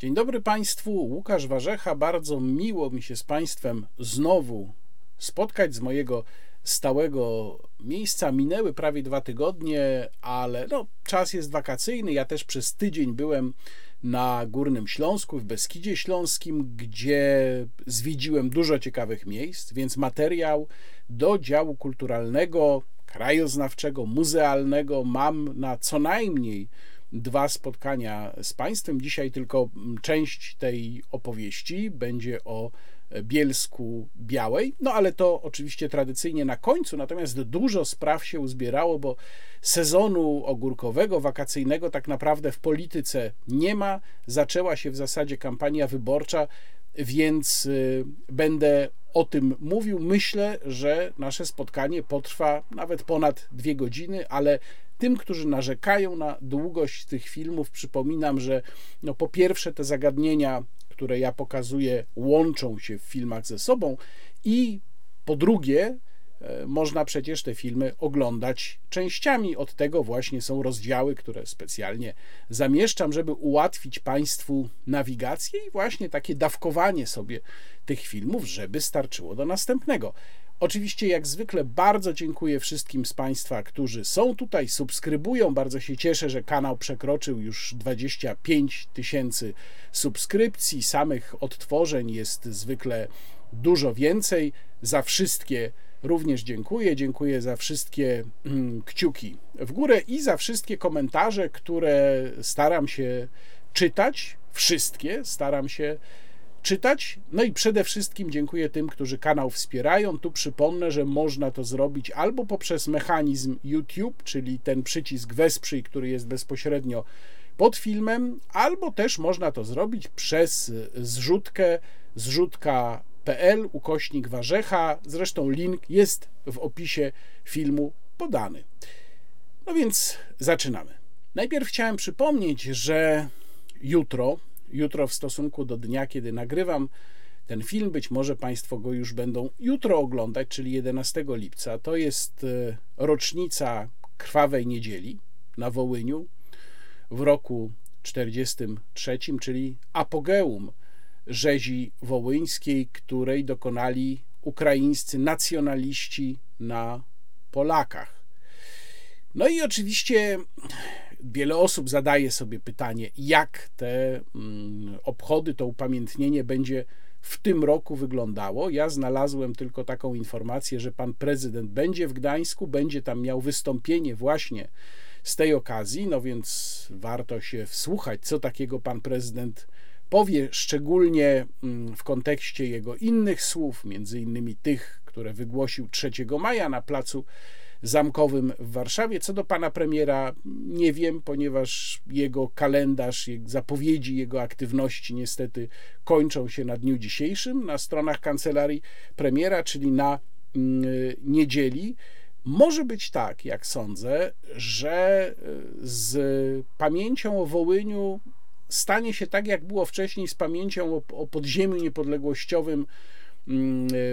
Dzień dobry Państwu, Łukasz Warzecha. Bardzo miło mi się z Państwem znowu spotkać z mojego stałego miejsca. Minęły prawie dwa tygodnie, ale no, czas jest wakacyjny. Ja też przez tydzień byłem na Górnym Śląsku, w Beskidzie Śląskim, gdzie zwiedziłem dużo ciekawych miejsc, więc materiał do działu kulturalnego, krajoznawczego, muzealnego mam na co najmniej dwa spotkania z Państwem. Dzisiaj tylko część tej opowieści będzie o Bielsku Białej, no ale to oczywiście tradycyjnie na końcu, natomiast dużo spraw się uzbierało, bo sezonu ogórkowego, wakacyjnego tak naprawdę w polityce nie ma. Zaczęła się w zasadzie kampania wyborcza, więc y, będę o tym mówił. Myślę, że nasze spotkanie potrwa nawet ponad dwie godziny, ale tym, którzy narzekają na długość tych filmów, przypominam, że no po pierwsze te zagadnienia, które ja pokazuję, łączą się w filmach ze sobą i po drugie, e, można przecież te filmy oglądać częściami. Od tego właśnie są rozdziały, które specjalnie zamieszczam, żeby ułatwić Państwu nawigację i właśnie takie dawkowanie sobie tych filmów, żeby starczyło do następnego. Oczywiście, jak zwykle, bardzo dziękuję wszystkim z Państwa, którzy są tutaj, subskrybują. Bardzo się cieszę, że kanał przekroczył już 25 tysięcy subskrypcji. Samych odtworzeń jest zwykle dużo więcej. Za wszystkie również dziękuję. Dziękuję za wszystkie mm, kciuki w górę i za wszystkie komentarze, które staram się czytać. Wszystkie staram się czytać. No i przede wszystkim dziękuję tym, którzy kanał wspierają. Tu przypomnę, że można to zrobić albo poprzez mechanizm YouTube, czyli ten przycisk wesprzyj, który jest bezpośrednio pod filmem, albo też można to zrobić przez zrzutkę zrzutka.pl ukośnik warzecha. Zresztą link jest w opisie filmu podany. No więc zaczynamy. Najpierw chciałem przypomnieć, że jutro, jutro w stosunku do dnia, kiedy nagrywam ten film. Być może Państwo go już będą jutro oglądać, czyli 11 lipca. To jest e, rocznica krwawej niedzieli na Wołyniu w roku 43, czyli apogeum rzezi wołyńskiej, której dokonali ukraińscy nacjonaliści na Polakach. No i oczywiście wiele osób zadaje sobie pytanie, jak te mm, obchody, to upamiętnienie będzie w tym roku wyglądało. Ja znalazłem tylko taką informację, że pan prezydent będzie w Gdańsku, będzie tam miał wystąpienie właśnie z tej okazji, no więc warto się wsłuchać, co takiego pan prezydent powie, szczególnie mm, w kontekście jego innych słów, między innymi tych, które wygłosił 3 maja na placu zamkowym w Warszawie. Co do pana premiera, nie wiem, ponieważ jego kalendarz, zapowiedzi jego aktywności niestety kończą się na dniu dzisiejszym na stronach kancelarii premiera, czyli na mm, niedzieli. Może być tak, jak sądzę, że e, z pamięcią o Wołyniu stanie się tak, jak było wcześniej z pamięcią o, o podziemiu niepodległościowym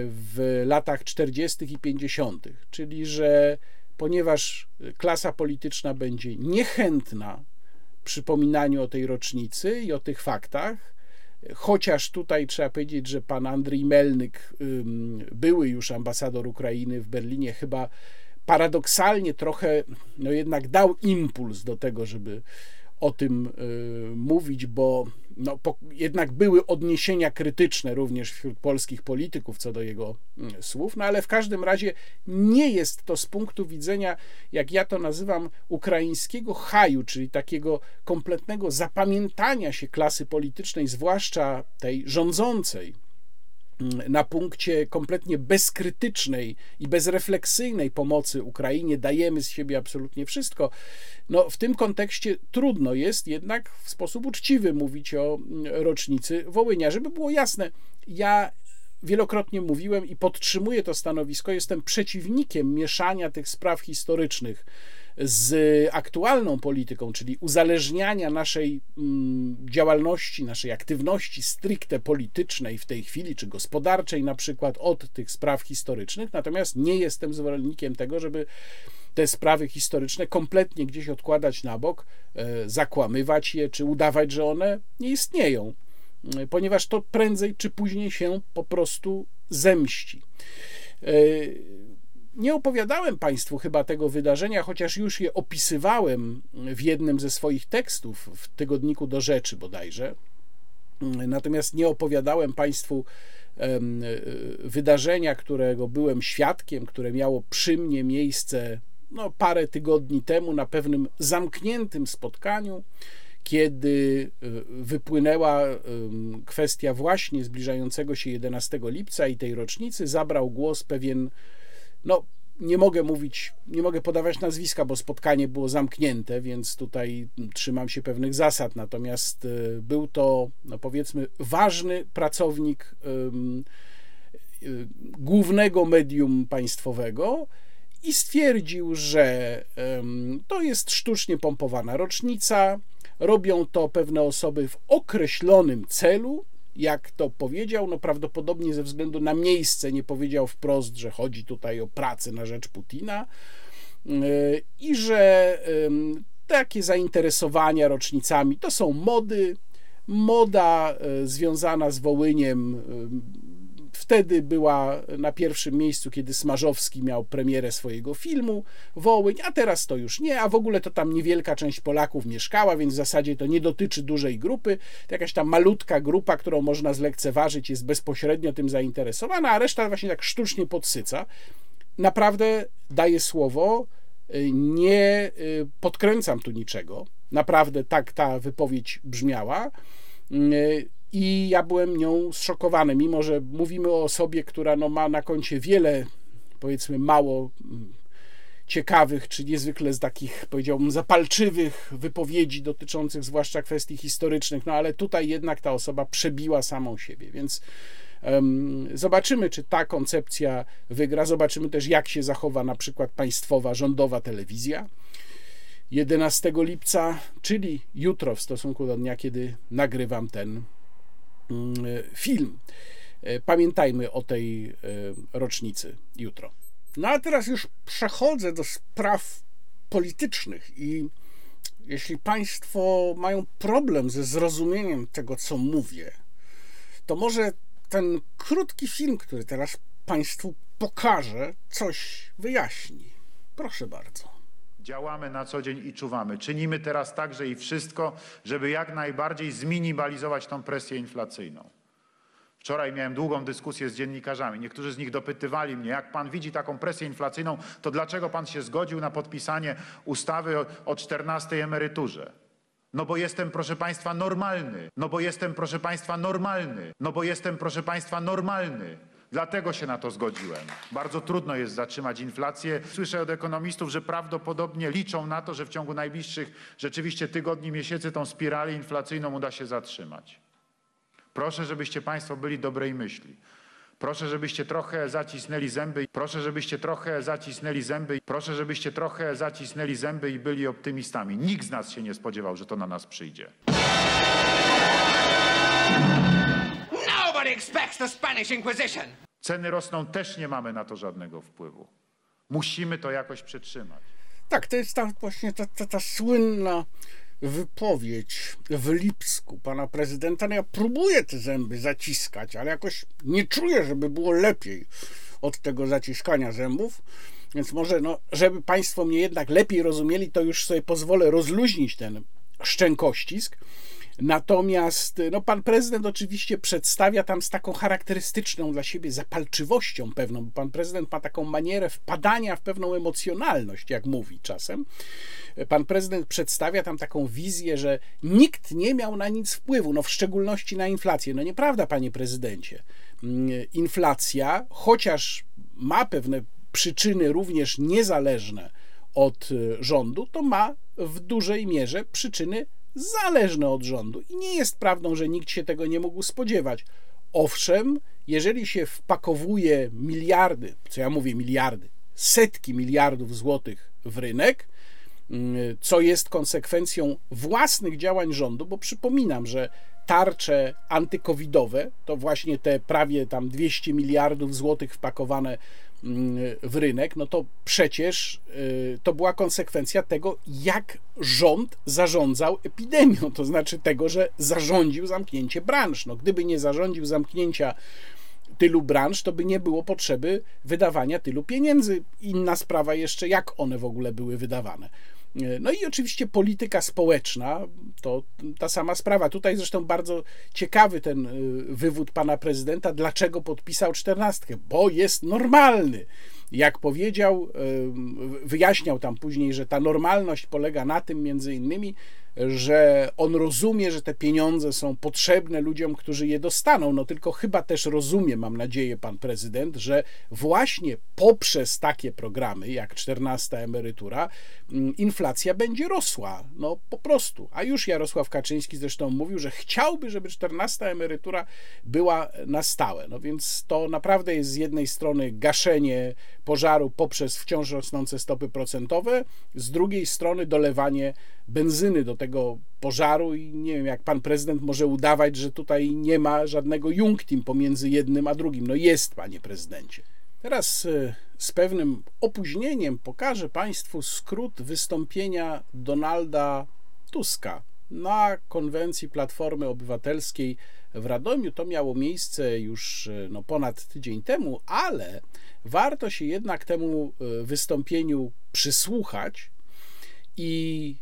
w latach 40. i 50., czyli że ponieważ klasa polityczna będzie niechętna przypominaniu o tej rocznicy i o tych faktach, chociaż tutaj trzeba powiedzieć, że pan Andrzej Melnyk, były już ambasador Ukrainy w Berlinie, chyba paradoksalnie trochę no jednak dał impuls do tego, żeby o tym y, mówić, bo no, po, jednak były odniesienia krytyczne również wśród polskich polityków co do jego mm, słów, no ale w każdym razie nie jest to z punktu widzenia, jak ja to nazywam, ukraińskiego haju, czyli takiego kompletnego zapamiętania się klasy politycznej, zwłaszcza tej rządzącej, na punkcie kompletnie bezkrytycznej i bezrefleksyjnej pomocy Ukrainie, dajemy z siebie absolutnie wszystko. No, w tym kontekście trudno jest jednak w sposób uczciwy mówić o rocznicy Wołynia. Żeby było jasne, ja wielokrotnie mówiłem i podtrzymuję to stanowisko, jestem przeciwnikiem mieszania tych spraw historycznych z aktualną polityką, czyli uzależniania naszej mm, działalności, naszej aktywności stricte politycznej w tej chwili, czy gospodarczej na przykład, od tych spraw historycznych. Natomiast nie jestem zwolennikiem tego, żeby te sprawy historyczne kompletnie gdzieś odkładać na bok, e, zakłamywać je, czy udawać, że one nie istnieją, e, ponieważ to prędzej czy później się po prostu zemści. E, nie opowiadałem Państwu chyba tego wydarzenia, chociaż już je opisywałem w jednym ze swoich tekstów w tygodniku do rzeczy bodajże. Natomiast nie opowiadałem Państwu wydarzenia, którego byłem świadkiem, które miało przy mnie miejsce no, parę tygodni temu na pewnym zamkniętym spotkaniu, kiedy e, wypłynęła kwestia właśnie zbliżającego się 11 lipca i tej rocznicy, zabrał głos pewien, no nie mogę mówić, nie mogę podawać nazwiska, bo spotkanie było zamknięte, więc tutaj trzymam się pewnych zasad. Natomiast e, był to, no powiedzmy, ważny pracownik e, głównego medium państwowego, i stwierdził, że to jest sztucznie pompowana rocznica. Robią to pewne osoby w określonym celu. Jak to powiedział, no prawdopodobnie ze względu na miejsce nie powiedział wprost, że chodzi tutaj o pracę na rzecz Putina e, i że takie zainteresowania rocznicami to są mody. Moda e, związana z Wołyniem Wtedy była na pierwszym miejscu, kiedy Smarzowski miał premierę swojego filmu Wołyń, a teraz to już nie, a w ogóle to tam niewielka część Polaków mieszkała, więc w zasadzie to nie dotyczy dużej grupy. To jakaś tam malutka grupa, którą można zlekceważyć, jest bezpośrednio tym zainteresowana, a reszta właśnie tak sztucznie podsyca. Naprawdę daję słowo, y, nie y, podkręcam tu niczego. Naprawdę tak ta wypowiedź brzmiała. I ja byłem nią zszokowany, mimo że mówimy o osobie, która no, ma na koncie wiele, powiedzmy, mało mm, ciekawych, czy niezwykle z takich, powiedziałbym, zapalczywych wypowiedzi dotyczących zwłaszcza kwestii historycznych, no ale tutaj jednak ta osoba przebiła samą siebie, więc um, zobaczymy, czy ta koncepcja wygra, zobaczymy też, jak się zachowa na przykład państwowa, rządowa telewizja. 11 lipca, czyli jutro w stosunku do dnia, kiedy nagrywam ten film. E, pamiętajmy o tej e, rocznicy jutro. No a teraz już przechodzę do spraw politycznych i jeśli Państwo mają problem ze zrozumieniem tego, co mówię, to może ten krótki film, który teraz Państwu pokażę, coś wyjaśni. Proszę bardzo. Działamy na co dzień i czuwamy. Czynimy teraz także i wszystko, żeby jak najbardziej zminimalizować tą presję inflacyjną. Wczoraj miałem długą dyskusję z dziennikarzami. Niektórzy z nich dopytywali mnie, jak pan widzi taką presję inflacyjną, to dlaczego pan się zgodził na podpisanie ustawy o, o 14 emeryturze? No bo jestem, proszę państwa, normalny. No bo jestem, proszę państwa, normalny. No bo jestem, proszę państwa, normalny. Dlatego się na to zgodziłem. Bardzo trudno jest zatrzymać inflację. Słyszę od ekonomistów, że prawdopodobnie liczą na to, że w ciągu najbliższych rzeczywiście tygodni, miesięcy tą spiralę inflacyjną uda się zatrzymać. Proszę, żebyście Państwo byli dobrej myśli. Proszę, żebyście trochę zacisnęli zęby. Proszę, żebyście trochę zacisnęli zęby. Proszę, żebyście trochę zacisnęli zęby i byli optymistami. Nikt z nas się nie spodziewał, że to na nas przyjdzie. Expects the Spanish Inquisition. Ceny rosną, też nie mamy na to żadnego wpływu. Musimy to jakoś przetrzymać. Tak, to jest ta właśnie ta, ta, ta słynna wypowiedź w Lipsku pana prezydenta. No ja próbuję te zęby zaciskać, ale jakoś nie czuję, żeby było lepiej od tego zaciskania zębów. Więc może, no, żeby Państwo mnie jednak lepiej rozumieli, to już sobie pozwolę rozluźnić ten szczękościsk. Natomiast no, pan prezydent oczywiście przedstawia tam z taką charakterystyczną dla siebie zapalczywością pewną, bo pan prezydent ma taką manierę wpadania w pewną emocjonalność, jak mówi czasem. Pan prezydent przedstawia tam taką wizję, że nikt nie miał na nic wpływu, no w szczególności na inflację. No nieprawda, panie prezydencie. Mm, inflacja, chociaż ma pewne przyczyny również niezależne od y, rządu, to ma w dużej mierze przyczyny zależne od rządu. I nie jest prawdą, że nikt się tego nie mógł spodziewać. Owszem, jeżeli się wpakowuje miliardy, co ja mówię miliardy, setki miliardów złotych w rynek, mm, co jest konsekwencją własnych działań rządu, bo przypominam, że tarcze antykowidowe, to właśnie te prawie tam 200 miliardów złotych wpakowane w rynek, no to przecież y, to była konsekwencja tego, jak rząd zarządzał epidemią, to znaczy tego, że zarządził zamknięcie branż. No, gdyby nie zarządził zamknięcia tylu branż, to by nie było potrzeby wydawania tylu pieniędzy. Inna sprawa jeszcze, jak one w ogóle były wydawane. No i oczywiście polityka społeczna to ta sama sprawa. Tutaj zresztą bardzo ciekawy ten y, wywód pana prezydenta, dlaczego podpisał czternastkę, bo jest normalny. Jak powiedział, wyjaśniał tam później, że ta normalność polega na tym między innymi, że on rozumie, że te pieniądze są potrzebne ludziom, którzy je dostaną. No tylko chyba też rozumie, mam nadzieję, pan prezydent, że właśnie poprzez takie programy jak 14 emerytura mm, inflacja będzie rosła. No po prostu. A już Jarosław Kaczyński zresztą mówił, że chciałby, żeby 14 emerytura była na stałe. No więc to naprawdę jest z jednej strony gaszenie pożaru poprzez wciąż rosnące stopy procentowe, z drugiej strony dolewanie benzyny do tego pożaru i nie wiem, jak pan prezydent może udawać, że tutaj nie ma żadnego junktim pomiędzy jednym a drugim. No jest, panie prezydencie. Teraz e, z pewnym opóźnieniem pokażę państwu skrót wystąpienia Donalda Tuska na konwencji Platformy Obywatelskiej w Radomiu. To miało miejsce już e, no, ponad tydzień temu, ale warto się jednak temu e, wystąpieniu przysłuchać i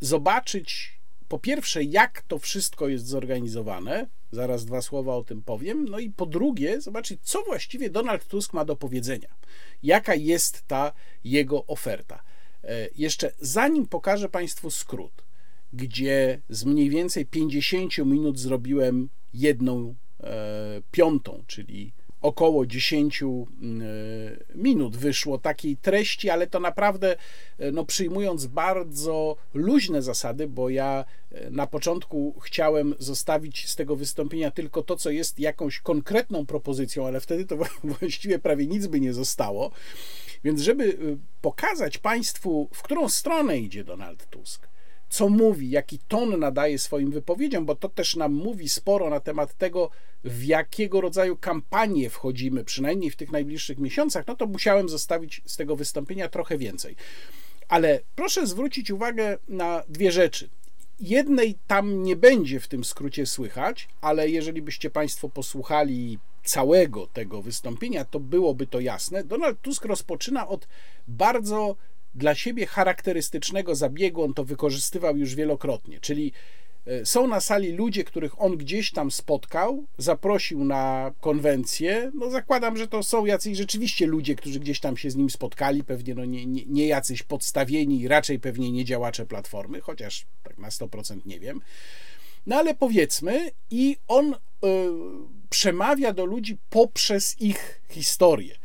zobaczyć po pierwsze, jak to wszystko jest zorganizowane, zaraz dwa słowa o tym powiem, no i po drugie, zobaczyć, co właściwie Donald Tusk ma do powiedzenia, jaka jest ta jego oferta. E, jeszcze zanim pokażę Państwu skrót, gdzie z mniej więcej 50 minut zrobiłem jedną e, piątą, czyli około 10 mm, e, minut wyszło takiej treści, ale to naprawdę, e, no, przyjmując bardzo luźne zasady, bo ja na początku chciałem zostawić z tego wystąpienia tylko to, co jest jakąś konkretną propozycją, ale wtedy to właściwie prawie nic by nie zostało. Więc, żeby pokazać Państwu, w którą stronę idzie Donald Tusk, co mówi, jaki ton nadaje swoim wypowiedziom, bo to też nam mówi sporo na temat tego, w jakiego rodzaju kampanię wchodzimy, przynajmniej w tych najbliższych miesiącach, no to musiałem zostawić z tego wystąpienia trochę więcej. Ale proszę zwrócić uwagę na dwie rzeczy. Jednej tam nie będzie w tym skrócie słychać, ale jeżeli byście Państwo posłuchali całego tego wystąpienia, to byłoby to jasne. Donald Tusk rozpoczyna od bardzo dla siebie charakterystycznego zabiegu, on to wykorzystywał już wielokrotnie, czyli e, są na sali ludzie, których on gdzieś tam spotkał, zaprosił na konwencję. No zakładam, że to są jacyś rzeczywiście ludzie, którzy gdzieś tam się z nim spotkali, pewnie no nie, nie, nie jacyś podstawieni, raczej pewnie nie działacze platformy, chociaż tak na 100% nie wiem. No ale powiedzmy, i on y, przemawia do ludzi poprzez ich historię.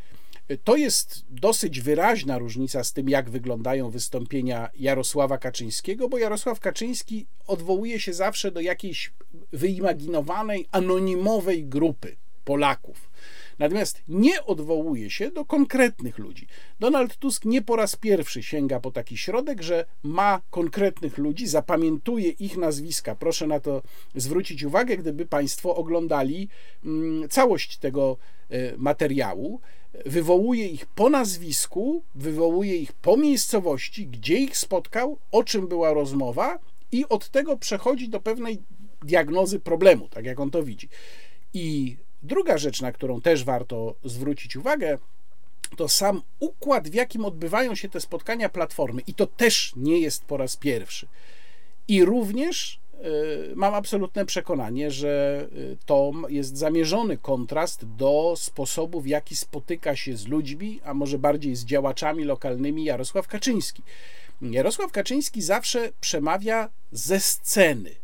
To jest dosyć wyraźna różnica z tym, jak wyglądają wystąpienia Jarosława Kaczyńskiego, bo Jarosław Kaczyński odwołuje się zawsze do jakiejś wyimaginowanej, anonimowej grupy Polaków. Natomiast nie odwołuje się do konkretnych ludzi. Donald Tusk nie po raz pierwszy sięga po taki środek, że ma konkretnych ludzi, zapamiętuje ich nazwiska. Proszę na to zwrócić uwagę, gdyby Państwo oglądali mm, całość tego e, materiału wywołuje ich po nazwisku, wywołuje ich po miejscowości, gdzie ich spotkał, o czym była rozmowa, i od tego przechodzi do pewnej diagnozy problemu, tak jak on to widzi. I druga rzecz, na którą też warto zwrócić uwagę, to sam układ, w jakim odbywają się te spotkania platformy, i to też nie jest po raz pierwszy. I również mam absolutne przekonanie, że y, to jest zamierzony kontrast do sposobu, w jaki spotyka się z ludźmi, a może bardziej z działaczami lokalnymi Jarosław Kaczyński. Jarosław Kaczyński zawsze przemawia ze sceny,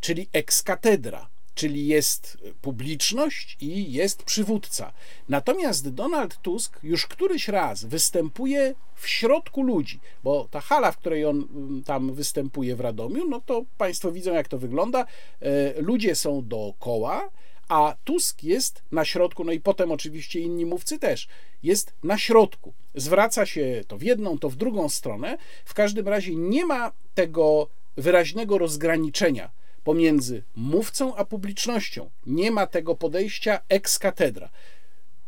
czyli ex katedra czyli jest publiczność i jest przywódca. Natomiast Donald Tusk już któryś raz występuje w środku ludzi, bo ta hala, w której on mm, tam występuje w Radomiu, no to Państwo widzą, jak to wygląda. E, ludzie są dookoła, a Tusk jest na środku, no i potem oczywiście inni mówcy też, jest na środku. zwraca się to w jedną, to w drugą stronę. W każdym razie nie ma tego wyraźnego rozgraniczenia pomiędzy mówcą a publicznością. Nie ma tego podejścia ex cathedra.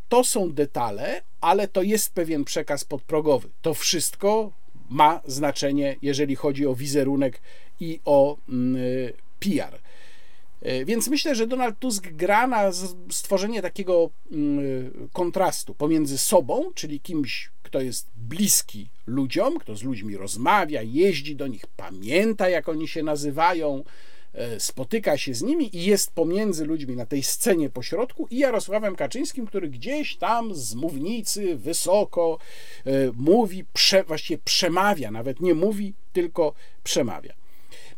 To są detale, ale to jest pewien przekaz podprogowy. To wszystko ma znaczenie, jeżeli chodzi o wizerunek i o mm, PR. E, więc myślę, że Donald Tusk gra na stworzenie takiego mm, kontrastu pomiędzy sobą, czyli kimś, kto jest bliski ludziom, kto z ludźmi rozmawia, jeździ do nich, pamięta, jak oni się nazywają, spotyka się z nimi i jest pomiędzy ludźmi na tej scenie pośrodku i Jarosławem Kaczyńskim, który gdzieś tam z mównicy wysoko e, mówi, prze, właściwie przemawia, nawet nie mówi, tylko przemawia.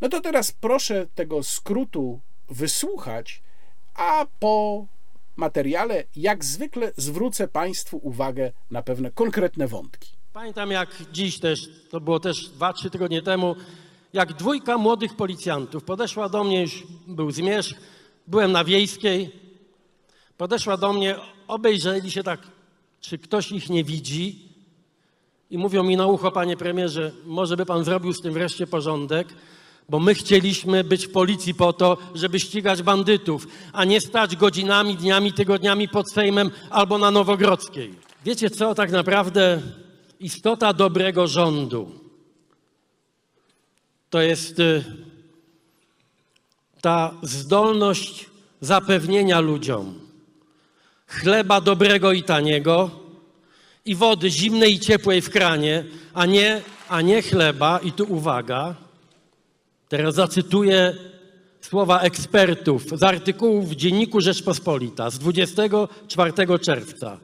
No to teraz proszę tego skrótu wysłuchać, a po materiale, jak zwykle, zwrócę Państwu uwagę na pewne konkretne wątki. Pamiętam jak dziś też, to było też 2-3 tygodnie temu, jak dwójka młodych policjantów podeszła do mnie, już był zmierzch, byłem na wiejskiej, podeszła do mnie, obejrzeli się tak, czy ktoś ich nie widzi i mówią mi na ucho, panie premierze, może by pan zrobił z tym wreszcie porządek, bo my chcieliśmy być w policji po to, żeby ścigać bandytów, a nie stać godzinami, dniami, tygodniami pod Sejmem albo na Nowogrodzkiej. Wiecie co, tak naprawdę istota dobrego rządu to jest y, ta zdolność zapewnienia ludziom chleba dobrego i taniego i wody zimnej i ciepłej w kranie, a nie, a nie chleba, i tu uwaga, Teraz zacytuję słowa ekspertów z artykułów w Dzienniku Rzeczpospolita z 24 czerwca.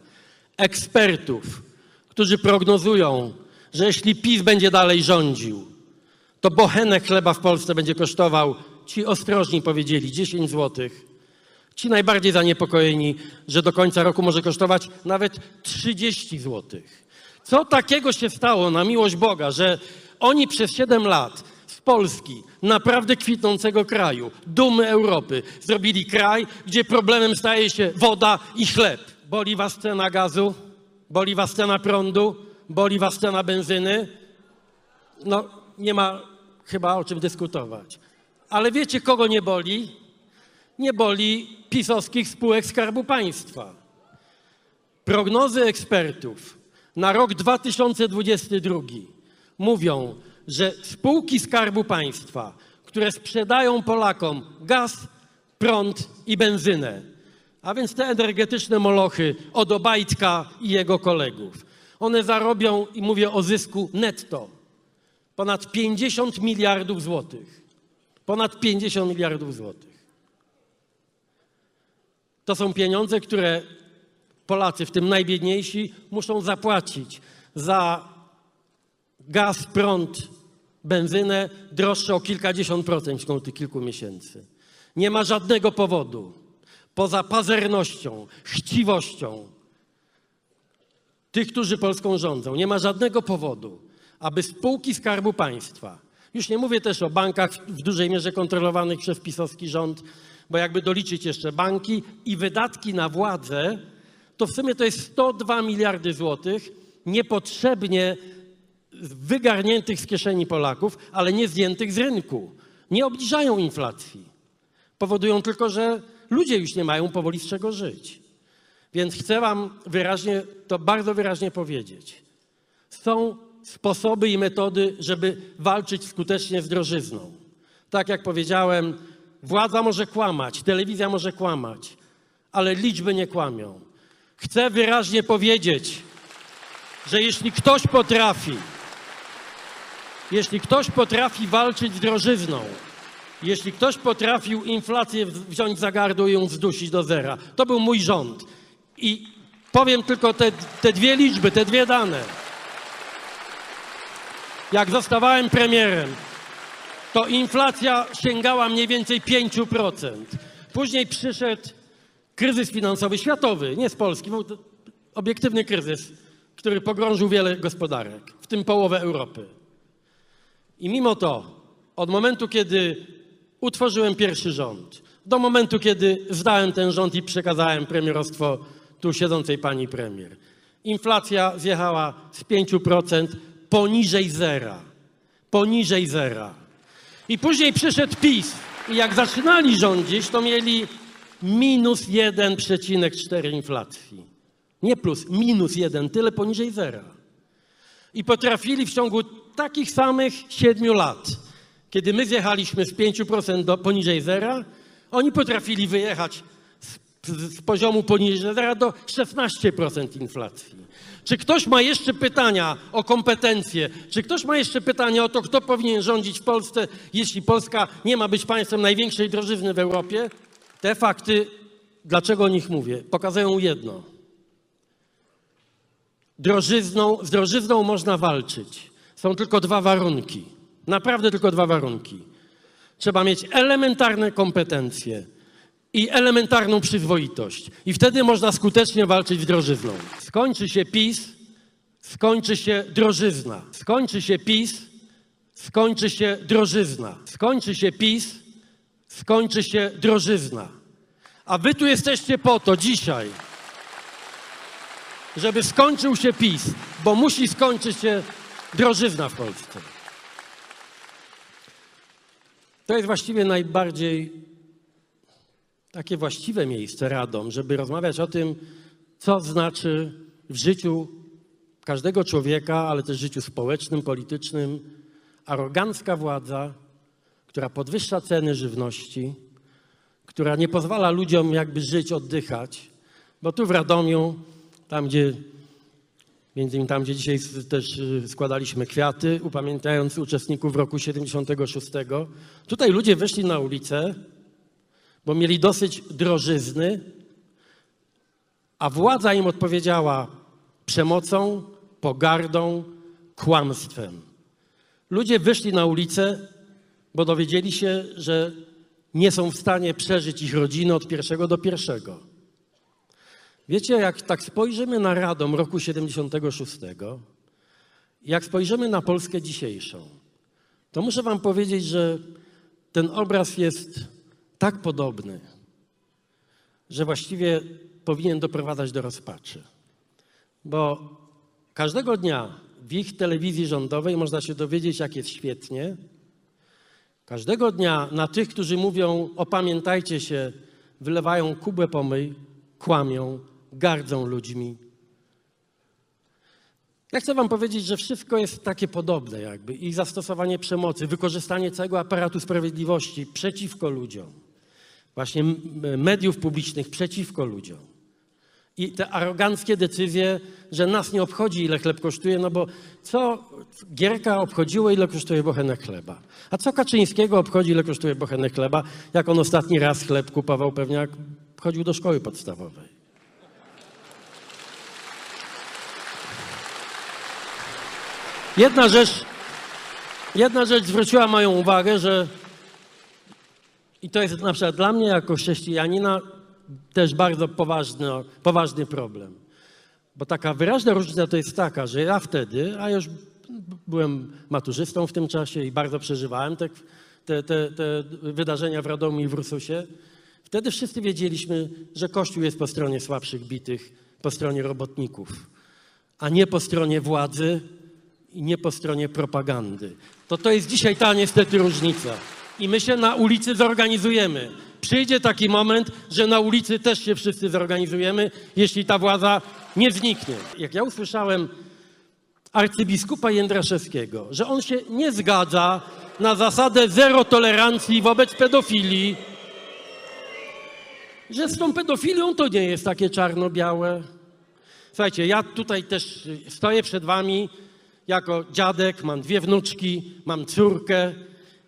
Ekspertów, którzy prognozują, że jeśli PiS będzie dalej rządził, to bochenek chleba w Polsce będzie kosztował, ci ostrożni powiedzieli, 10 zł. Ci najbardziej zaniepokojeni, że do końca roku może kosztować nawet 30 zł. Co takiego się stało na miłość Boga, że oni przez 7 lat Polski, naprawdę kwitnącego kraju, dumy Europy, zrobili kraj, gdzie problemem staje się woda i chleb. Boli was cena gazu? Boli was cena prądu? Boli was cena benzyny? No, nie ma chyba o czym dyskutować. Ale wiecie, kogo nie boli? Nie boli pisowskich spółek Skarbu Państwa. Prognozy ekspertów na rok 2022 mówią, że spółki Skarbu Państwa, które sprzedają Polakom gaz, prąd i benzynę, a więc te energetyczne molochy od Obajtka i jego kolegów, one zarobią, i mówię o zysku netto, ponad 50 miliardów złotych. Ponad 50 miliardów złotych. To są pieniądze, które Polacy, w tym najbiedniejsi, muszą zapłacić za gaz, prąd, benzynę droższe o kilkadziesiąt procent w ciągu tych kilku miesięcy. Nie ma żadnego powodu, poza pazernością, chciwością tych, którzy Polską rządzą, nie ma żadnego powodu, aby spółki Skarbu Państwa, już nie mówię też o bankach w dużej mierze kontrolowanych przez pisowski rząd, bo jakby doliczyć jeszcze banki i wydatki na władzę, to w sumie to jest 102 miliardy złotych niepotrzebnie wygarniętych z kieszeni Polaków, ale nie zdjętych z rynku. Nie obniżają inflacji. Powodują tylko, że ludzie już nie mają powoli z czego żyć. Więc chcę Wam wyraźnie, to bardzo wyraźnie powiedzieć. Są sposoby i metody, żeby walczyć skutecznie z drożyzną. Tak jak powiedziałem, władza może kłamać, telewizja może kłamać, ale liczby nie kłamią. Chcę wyraźnie powiedzieć, że jeśli ktoś potrafi jeśli ktoś potrafi walczyć z drożyzną, jeśli ktoś potrafił inflację wziąć za gardło i ją zdusić do zera, to był mój rząd. I powiem tylko te, te dwie liczby, te dwie dane. Jak zostawałem premierem, to inflacja sięgała mniej więcej 5%. Później przyszedł kryzys finansowy światowy, nie z Polski, był obiektywny kryzys, który pogrążył wiele gospodarek, w tym połowę Europy. I mimo to, od momentu, kiedy utworzyłem pierwszy rząd, do momentu, kiedy zdałem ten rząd i przekazałem premierostwo tu siedzącej pani premier, inflacja zjechała z 5% poniżej zera. Poniżej zera. I później przyszedł PiS. I jak zaczynali rządzić, to mieli minus 1,4 inflacji. Nie plus, minus 1, tyle poniżej zera. I potrafili w ciągu takich samych 7 lat, kiedy my zjechaliśmy z 5% do poniżej zera, oni potrafili wyjechać z, z, z poziomu poniżej zera do 16% inflacji. Czy ktoś ma jeszcze pytania o kompetencje? Czy ktoś ma jeszcze pytania o to, kto powinien rządzić w Polsce, jeśli Polska nie ma być państwem największej drożyzny w Europie? Te fakty, dlaczego o nich mówię, pokazują jedno. Drożyzną, z drożyzną można walczyć. Są tylko dwa warunki. Naprawdę tylko dwa warunki. Trzeba mieć elementarne kompetencje i elementarną przyzwoitość. I wtedy można skutecznie walczyć z drożyzną. Skończy się PiS, skończy się drożyzna. Skończy się PiS, skończy się drożyzna. Skończy się PiS, skończy się drożyzna. A wy tu jesteście po to dzisiaj, żeby skończył się PiS, bo musi skończyć się drożyzna w Polsce. To jest właściwie najbardziej takie właściwe miejsce Radom, żeby rozmawiać o tym, co znaczy w życiu każdego człowieka, ale też w życiu społecznym, politycznym, arogancka władza, która podwyższa ceny żywności, która nie pozwala ludziom jakby żyć, oddychać. Bo tu w Radomiu, tam gdzie, między innymi tam, gdzie dzisiaj też y, składaliśmy kwiaty, upamiętniając uczestników roku 76, tutaj ludzie wyszli na ulicę, bo mieli dosyć drożyzny, a władza im odpowiedziała przemocą, pogardą, kłamstwem. Ludzie wyszli na ulicę, bo dowiedzieli się, że nie są w stanie przeżyć ich rodziny od pierwszego do pierwszego. Wiecie, jak tak spojrzymy na Radom roku 76, jak spojrzymy na Polskę dzisiejszą, to muszę wam powiedzieć, że ten obraz jest tak podobny, że właściwie powinien doprowadzać do rozpaczy. Bo każdego dnia w ich telewizji rządowej można się dowiedzieć, jak jest świetnie. Każdego dnia na tych, którzy mówią, opamiętajcie się, wylewają kubę pomyj, kłamią, gardzą ludźmi. Ja chcę wam powiedzieć, że wszystko jest takie podobne jakby. I zastosowanie przemocy, wykorzystanie całego aparatu sprawiedliwości przeciwko ludziom. Właśnie mediów publicznych przeciwko ludziom. I te aroganckie decyzje, że nas nie obchodzi, ile chleb kosztuje, no bo co Gierka obchodziło, ile kosztuje bochenek chleba? A co Kaczyńskiego obchodzi, ile kosztuje bochenek chleba, jak on ostatni raz chleb kupował pewnie, jak chodził do szkoły podstawowej? Jedna rzecz, jedna rzecz zwróciła moją uwagę, że i to jest na przykład dla mnie jako chrześcijanina też bardzo poważny, poważny problem. Bo taka wyraźna różnica to jest taka, że ja wtedy, a już byłem maturzystą w tym czasie i bardzo przeżywałem te, te, te, te wydarzenia w Radomiu i w Rususie, wtedy wszyscy wiedzieliśmy, że Kościół jest po stronie słabszych bitych, po stronie robotników, a nie po stronie władzy i nie po stronie propagandy. To to jest dzisiaj ta niestety różnica. I my się na ulicy zorganizujemy. Przyjdzie taki moment, że na ulicy też się wszyscy zorganizujemy, jeśli ta władza nie zniknie. Jak ja usłyszałem arcybiskupa Jędraszewskiego, że on się nie zgadza na zasadę zero tolerancji wobec pedofilii, że z tą pedofilią to nie jest takie czarno-białe. Słuchajcie, ja tutaj też stoję przed wami jako dziadek, mam dwie wnuczki, mam córkę.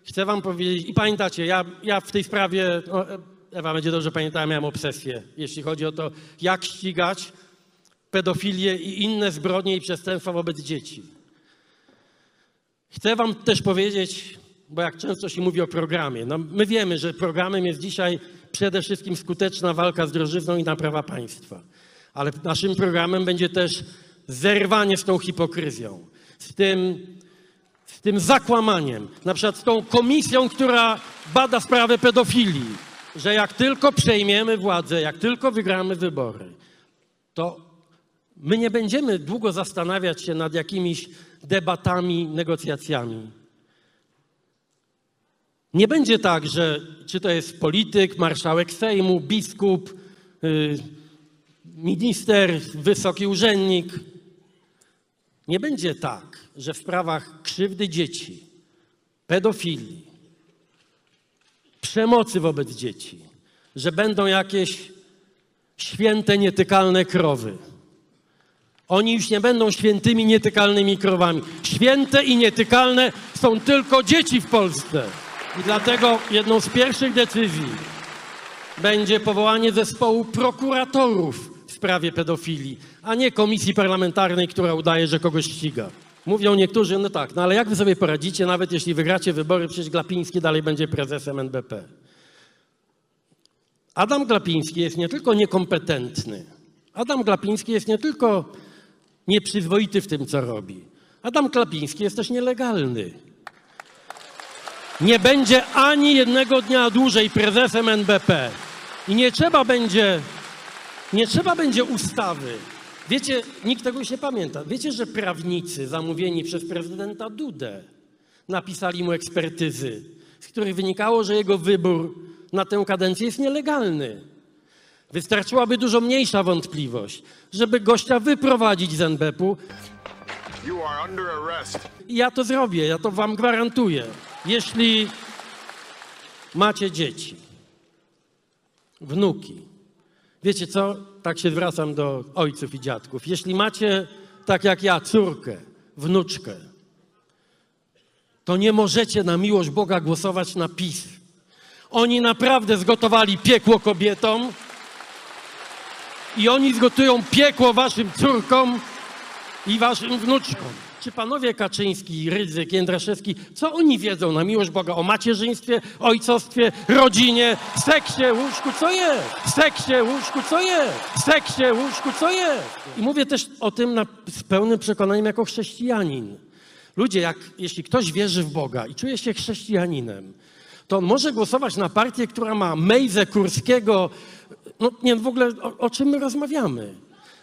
Chcę wam powiedzieć, i pamiętacie, ja, ja w tej sprawie, no, Ewa będzie dobrze pamiętała, miałem obsesję, jeśli chodzi o to, jak ścigać pedofilię i inne zbrodnie i przestępstwa wobec dzieci. Chcę wam też powiedzieć, bo jak często się mówi o programie, no my wiemy, że programem jest dzisiaj przede wszystkim skuteczna walka z drożyzną i naprawa państwa. Ale naszym programem będzie też zerwanie z tą hipokryzją, z tym, tym zakłamaniem, na przykład z tą komisją, która bada sprawę pedofilii, że jak tylko przejmiemy władzę, jak tylko wygramy wybory, to My nie będziemy długo zastanawiać się nad jakimiś debatami, negocjacjami. Nie będzie tak, że czy to jest polityk, marszałek Sejmu, biskup, yy, minister, wysoki urzędnik. Nie będzie tak, że w sprawach krzywdy dzieci, pedofilii, przemocy wobec dzieci, że będą jakieś święte, nietykalne krowy. Oni już nie będą świętymi, nietykalnymi krowami. Święte i nietykalne są tylko dzieci w Polsce. I dlatego jedną z pierwszych decyzji będzie powołanie zespołu prokuratorów w sprawie pedofilii, a nie komisji parlamentarnej, która udaje, że kogoś ściga. Mówią niektórzy, no tak, no ale jak wy sobie poradzicie, nawet jeśli wygracie wybory, przecież Glapiński dalej będzie prezesem NBP. Adam Glapiński jest nie tylko niekompetentny, Adam Glapiński jest nie tylko nieprzyzwoity w tym, co robi. Adam Glapiński jest też nielegalny. Nie będzie ani jednego dnia dłużej prezesem NBP. I nie trzeba będzie, nie trzeba będzie ustawy. Wiecie, nikt tego się pamięta. Wiecie, że prawnicy zamówieni przez prezydenta Dudę napisali mu ekspertyzy, z których wynikało, że jego wybór na tę kadencję jest nielegalny. Wystarczyłaby dużo mniejsza wątpliwość, żeby gościa wyprowadzić z NBP-u. I ja to zrobię, ja to wam gwarantuję. Jeśli macie dzieci, wnuki, wiecie co? Tak się zwracam do ojców i dziadków. Jeśli macie, tak jak ja, córkę, wnuczkę, to nie możecie na miłość Boga głosować na PiS. Oni naprawdę zgotowali piekło kobietom i oni zgotują piekło waszym córkom i waszym wnuczkom. Czy panowie Kaczyński, Rydzyk, Jędraszewski, co oni wiedzą na miłość Boga o macierzyństwie, ojcostwie, rodzinie, seksie, łóżku, co jest? Seksie, łóżku, co jest? Seksie, łóżku, co jest? I mówię też o tym na, z pełnym przekonaniem jako chrześcijanin. Ludzie, jak, jeśli ktoś wierzy w Boga i czuje się chrześcijaninem, to on może głosować na partię, która ma Mejzę Kurskiego. No nie, w ogóle o, o czym my rozmawiamy?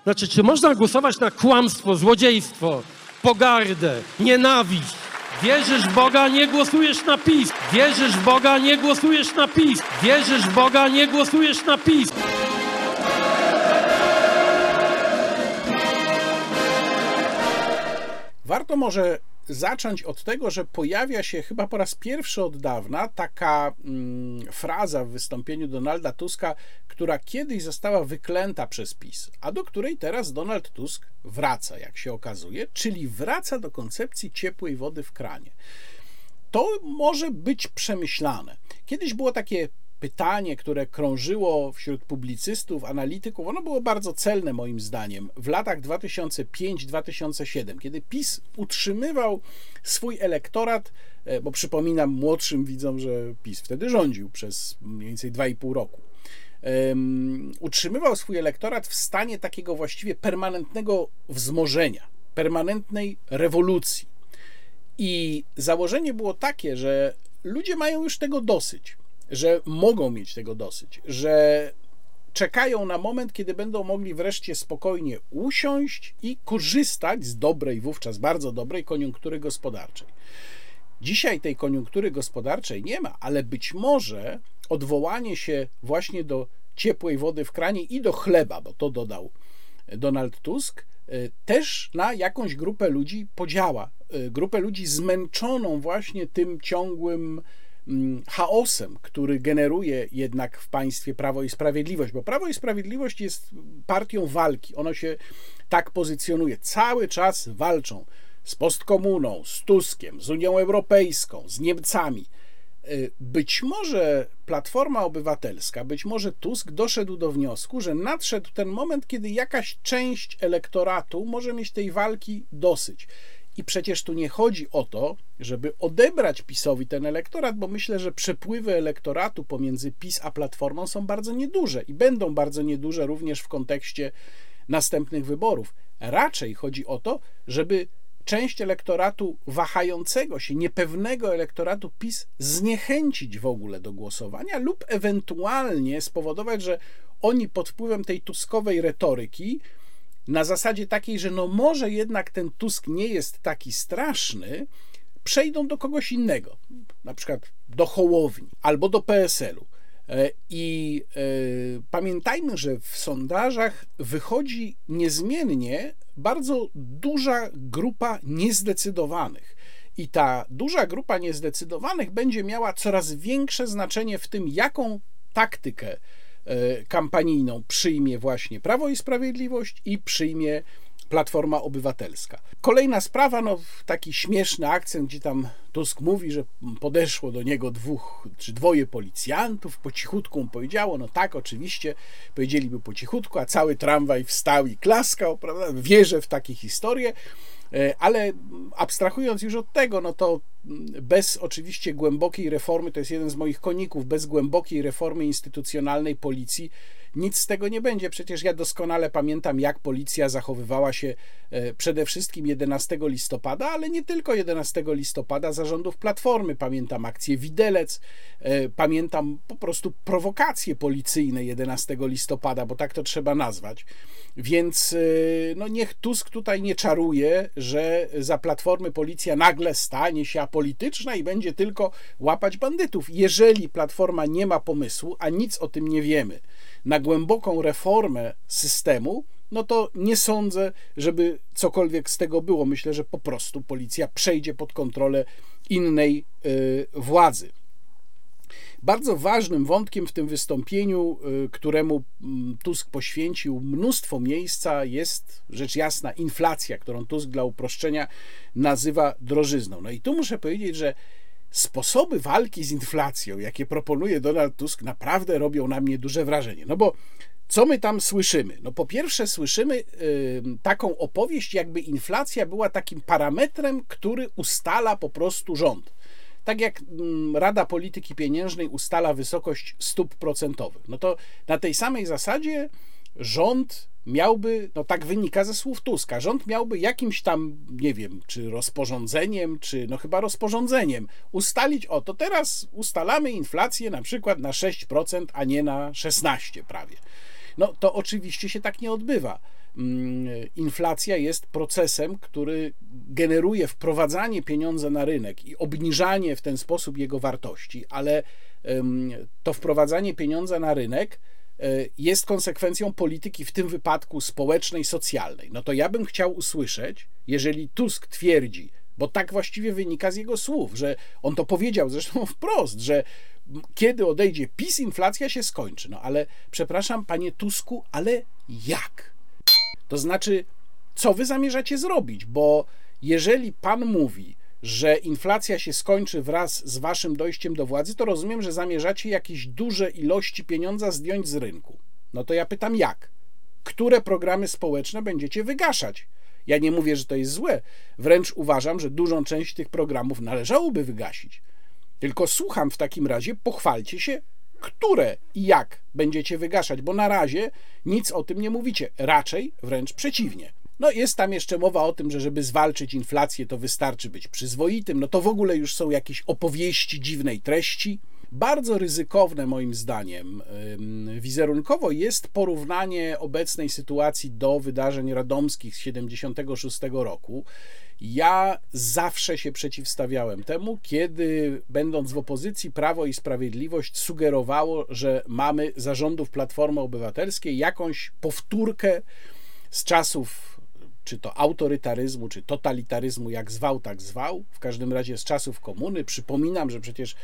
Znaczy, czy można głosować na kłamstwo, złodziejstwo, pogardę, nienawiść? Wierzysz w Boga, nie głosujesz na PiS. Wierzysz w Boga, nie głosujesz na PiS. Wierzysz w Boga, nie głosujesz na PiS. Warto może zacząć od tego, że pojawia się chyba po raz pierwszy od dawna taka mm, fraza w wystąpieniu Donalda Tuska, która kiedyś została wyklęta przez PiS, a do której teraz Donald Tusk wraca, jak się okazuje, czyli wraca do koncepcji ciepłej wody w kranie. To może być przemyślane. Kiedyś było takie pytanie, które krążyło wśród publicystów, analityków, ono było bardzo celne moim zdaniem w latach 2005-2007, kiedy PiS utrzymywał swój elektorat, e, bo przypominam młodszym widzom, że PiS wtedy rządził przez mniej więcej 2,5 roku. Um, utrzymywał swój elektorat w stanie takiego właściwie permanentnego wzmożenia, permanentnej rewolucji. I założenie było takie, że ludzie mają już tego dosyć że mogą mieć tego dosyć, że czekają na moment, kiedy będą mogli wreszcie spokojnie usiąść i korzystać z dobrej, wówczas bardzo dobrej koniunktury gospodarczej. Dzisiaj tej koniunktury gospodarczej nie ma, ale być może odwołanie się właśnie do ciepłej wody w kranie i do chleba, bo to dodał Donald Tusk, e, też na jakąś grupę ludzi podziała. E, grupę ludzi zmęczoną właśnie tym ciągłym chaosem, który generuje jednak w państwie Prawo i Sprawiedliwość, bo Prawo i Sprawiedliwość jest partią walki. Ono się tak pozycjonuje. Cały czas walczą z postkomuną, z Tuskiem, z Unią Europejską, z Niemcami. Y, być może Platforma Obywatelska, być może Tusk doszedł do wniosku, że nadszedł ten moment, kiedy jakaś część elektoratu może mieć tej walki dosyć. I przecież tu nie chodzi o to, żeby odebrać PiSowi ten elektorat, bo myślę, że przepływy elektoratu pomiędzy PiS a Platformą są bardzo nieduże i będą bardzo nieduże również w kontekście następnych wyborów. Raczej chodzi o to, żeby część elektoratu wahającego się, niepewnego elektoratu PiS zniechęcić w ogóle do głosowania lub ewentualnie spowodować, że oni pod wpływem tej tuskowej retoryki na zasadzie takiej, że no może jednak ten Tusk nie jest taki straszny, przejdą do kogoś innego, na przykład do Hołowni albo do PSL-u. E, I e, pamiętajmy, że w sondażach wychodzi niezmiennie bardzo duża grupa niezdecydowanych. I ta duża grupa niezdecydowanych będzie miała coraz większe znaczenie w tym, jaką taktykę kampanijną przyjmie właśnie Prawo i Sprawiedliwość i przyjmie Platforma Obywatelska. Kolejna sprawa, no taki śmieszny akcent, gdzie tam Tusk mówi, że podeszło do niego dwóch czy dwoje policjantów, po cichutku mu powiedziało, no tak, oczywiście, powiedzieliby po cichutku, a cały tramwaj wstał i klaskał, prawda? Wierzę w takie historie. E, ale abstrahując już od tego, no to bez oczywiście głębokiej reformy, to jest jeden z moich koników, bez głębokiej reformy instytucjonalnej policji nic z tego nie będzie. Przecież ja doskonale pamiętam, jak policja zachowywała się e, przede wszystkim 11 listopada, ale nie tylko 11 listopada zarządów Platformy. Pamiętam akcję Widelec, e, pamiętam po prostu prowokacje policyjne 11 listopada, bo tak to trzeba nazwać. Więc e, no niech Tusk tutaj nie czaruje, że za Platformy policja nagle stanie się apolityczna i będzie tylko łapać bandytów. Jeżeli Platforma nie ma pomysłu, a nic o tym nie wiemy, na głęboką reformę systemu, no to nie sądzę, żeby cokolwiek z tego było. Myślę, że po prostu policja przejdzie pod kontrolę innej y, władzy. Bardzo ważnym wątkiem w tym wystąpieniu, y, któremu mm, Tusk poświęcił mnóstwo miejsca, jest rzecz jasna inflacja, którą Tusk dla uproszczenia nazywa drożyzną. No i tu muszę powiedzieć, że sposoby walki z inflacją, jakie proponuje Donald Tusk, naprawdę robią na mnie duże wrażenie. No bo co my tam słyszymy? No po pierwsze słyszymy taką opowieść, jakby inflacja była takim parametrem, który ustala po prostu rząd. Tak jak Rada Polityki Pieniężnej ustala wysokość stóp procentowych. No to na tej samej zasadzie rząd miałby, no tak wynika ze słów Tuska, rząd miałby jakimś tam, nie wiem, czy rozporządzeniem, czy no chyba rozporządzeniem ustalić, o to teraz ustalamy inflację na przykład na 6%, a nie na 16 prawie. No to oczywiście się tak nie odbywa. Mm, inflacja jest procesem, który generuje wprowadzanie pieniądza na rynek i obniżanie w ten sposób jego wartości, ale to wprowadzanie pieniądza na rynek jest konsekwencją polityki, w tym wypadku społecznej, socjalnej. No to ja bym chciał usłyszeć, jeżeli Tusk twierdzi, bo tak właściwie wynika z jego słów, że on to powiedział zresztą wprost, że kiedy odejdzie PiS, inflacja się skończy. No ale przepraszam, panie Tusku, ale jak? To znaczy, co wy zamierzacie zrobić? Bo jeżeli pan mówi, że inflacja się skończy wraz z waszym dojściem do władzy, to rozumiem, że zamierzacie jakieś duże ilości pieniądza zdjąć z rynku. No to ja pytam jak? Które programy społeczne będziecie wygaszać? Ja nie mówię, że to jest złe, wręcz uważam, że dużą część tych programów należałoby wygasić. Tylko słucham w takim razie, pochwalcie się, które i jak będziecie wygaszać, bo na razie nic o tym nie mówicie, raczej wręcz przeciwnie. No jest tam jeszcze mowa o tym, że żeby zwalczyć inflację, to wystarczy być przyzwoitym. No to w ogóle już są jakieś opowieści dziwnej treści. Bardzo ryzykowne moim zdaniem wizerunkowo jest porównanie obecnej sytuacji do wydarzeń radomskich z 76 roku. Ja zawsze się przeciwstawiałem temu, kiedy będąc w opozycji Prawo i Sprawiedliwość sugerowało, że mamy zarządów Platformy Obywatelskiej jakąś powtórkę z czasów czy to autorytaryzmu, czy totalitaryzmu, jak zwał, tak zwał, w każdym razie z czasów komuny. Przypominam, że przecież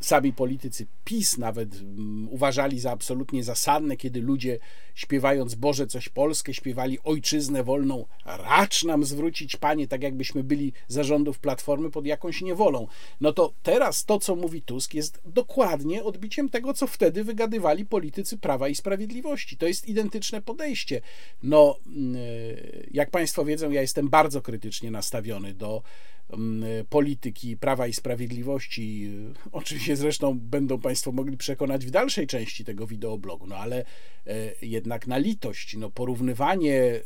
sami politycy PiS nawet mm, uważali za absolutnie zasadne, kiedy ludzie śpiewając Boże coś Polskie, śpiewali ojczyznę wolną, racz nam zwrócić Panie, tak jakbyśmy byli zarządów Platformy pod jakąś niewolą. No to teraz to, co mówi Tusk, jest dokładnie odbiciem tego, co wtedy wygadywali politycy Prawa i Sprawiedliwości. To jest identyczne podejście. No, mm, jak Państwo wiedzą, ja jestem bardzo krytycznie nastawiony do polityki Prawa i Sprawiedliwości. Oczywiście zresztą będą Państwo mogli przekonać w dalszej części tego wideoblogu, no ale e, jednak na litość, no porównywanie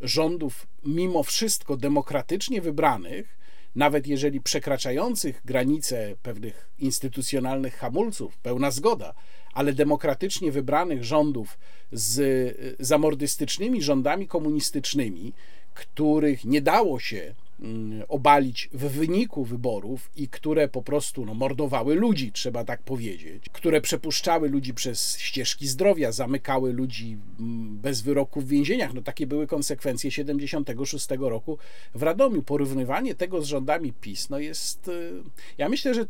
rządów mimo wszystko demokratycznie wybranych, nawet jeżeli przekraczających granice pewnych instytucjonalnych hamulców, pełna zgoda, ale demokratycznie wybranych rządów z zamordystycznymi rządami komunistycznymi, których nie dało się mm, obalić w wyniku wyborów i które po prostu no, mordowały ludzi, trzeba tak powiedzieć, które przepuszczały ludzi przez ścieżki zdrowia, zamykały ludzi mm, bez wyroku w więzieniach. No takie były konsekwencje 76 roku w Radomiu. Porównywanie tego z rządami PiS no jest, y, ja myślę, że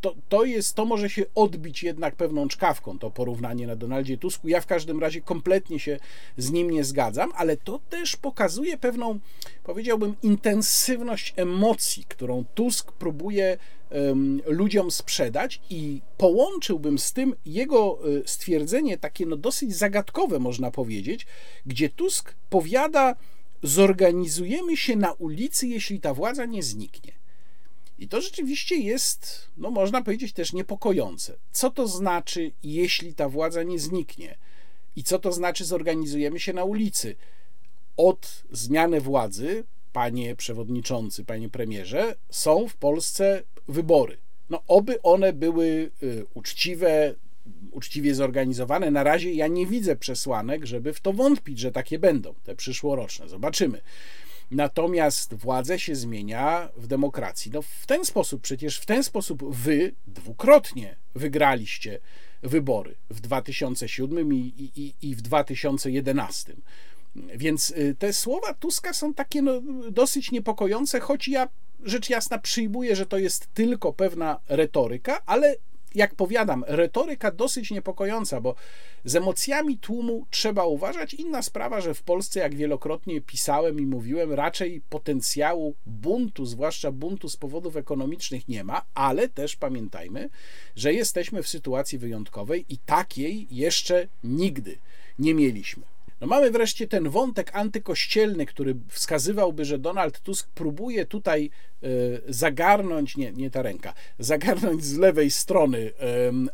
to, to jest, to może się odbić jednak pewną czkawką, to porównanie na Donaldzie Tusku. Ja w każdym razie kompletnie się z nim nie zgadzam, ale to też pokazuje pewną, powiedziałbym, intensywność emocji, którą Tusk próbuje um, ludziom sprzedać i połączyłbym z tym jego e, stwierdzenie, takie no dosyć zagadkowe można powiedzieć, gdzie Tusk powiada, zorganizujemy się na ulicy, jeśli ta władza nie zniknie. I to rzeczywiście jest, no można powiedzieć, też niepokojące. Co to znaczy, jeśli ta władza nie zniknie? I co to znaczy, zorganizujemy się na ulicy? Od zmiany władzy, panie przewodniczący, panie premierze, są w Polsce wybory. No, oby one były y, uczciwe, uczciwie zorganizowane. Na razie ja nie widzę przesłanek, żeby w to wątpić, że takie będą, te przyszłoroczne. Zobaczymy. Natomiast władze się zmienia w demokracji. No w ten sposób, przecież w ten sposób wy dwukrotnie wygraliście wybory w 2007 i, i, i w 2011. Więc y, te słowa Tuska są takie no, dosyć niepokojące, choć ja rzecz jasna przyjmuję, że to jest tylko pewna retoryka, ale jak powiadam, retoryka dosyć niepokojąca, bo z emocjami tłumu trzeba uważać. Inna sprawa, że w Polsce, jak wielokrotnie pisałem i mówiłem, raczej potencjału buntu, zwłaszcza buntu z powodów ekonomicznych, nie ma, ale też pamiętajmy, że jesteśmy w sytuacji wyjątkowej i takiej jeszcze nigdy nie mieliśmy. No mamy wreszcie ten wątek antykościelny, który wskazywałby, że Donald Tusk próbuje tutaj e, zagarnąć, nie, nie ta ręka, zagarnąć z lewej strony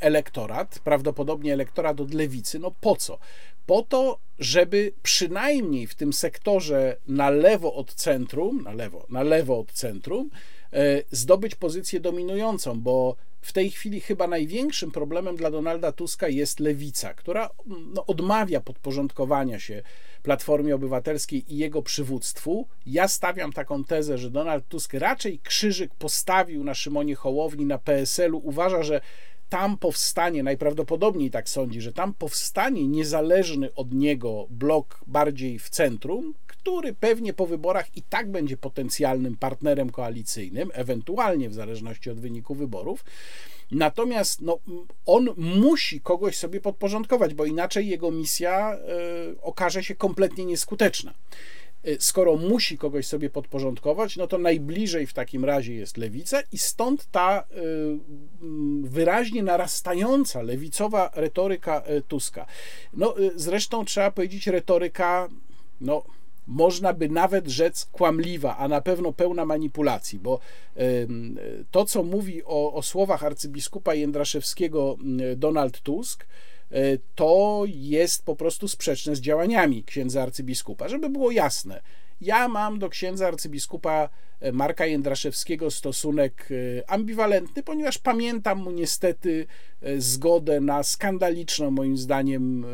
elektorat, prawdopodobnie elektorat od lewicy. No po co? Po to, żeby przynajmniej w tym sektorze na lewo od centrum, na lewo, na lewo od centrum, zdobyć pozycję dominującą, bo w tej chwili chyba największym problemem dla Donalda Tuska jest lewica, która no, odmawia podporządkowania się Platformie Obywatelskiej i jego przywództwu. Ja stawiam taką tezę, że Donald Tusk raczej krzyżyk postawił na Szymonie Hołowni, na PSL-u. Uważa, że tam powstanie, najprawdopodobniej tak sądzi, że tam powstanie niezależny od niego blok bardziej w centrum, który pewnie po wyborach i tak będzie potencjalnym partnerem koalicyjnym, ewentualnie w zależności od wyniku wyborów. Natomiast no, on musi kogoś sobie podporządkować, bo inaczej jego misja y, okaże się kompletnie nieskuteczna. Y, skoro musi kogoś sobie podporządkować, no to najbliżej w takim razie jest lewica, i stąd ta mm, wyraźnie narastająca lewicowa retoryka Tuska. No, zresztą trzeba powiedzieć, retoryka, no można by nawet rzec kłamliwa, a na pewno pełna manipulacji, bo to, co mówi o, o słowach arcybiskupa Jędraszewskiego Donald Tusk, e, to jest po prostu sprzeczne z działaniami księdza arcybiskupa. Żeby było jasne, ja mam do księdza arcybiskupa e, Marka Jędraszewskiego stosunek e, ambiwalentny, ponieważ pamiętam mu niestety e, zgodę na skandaliczną, moim zdaniem,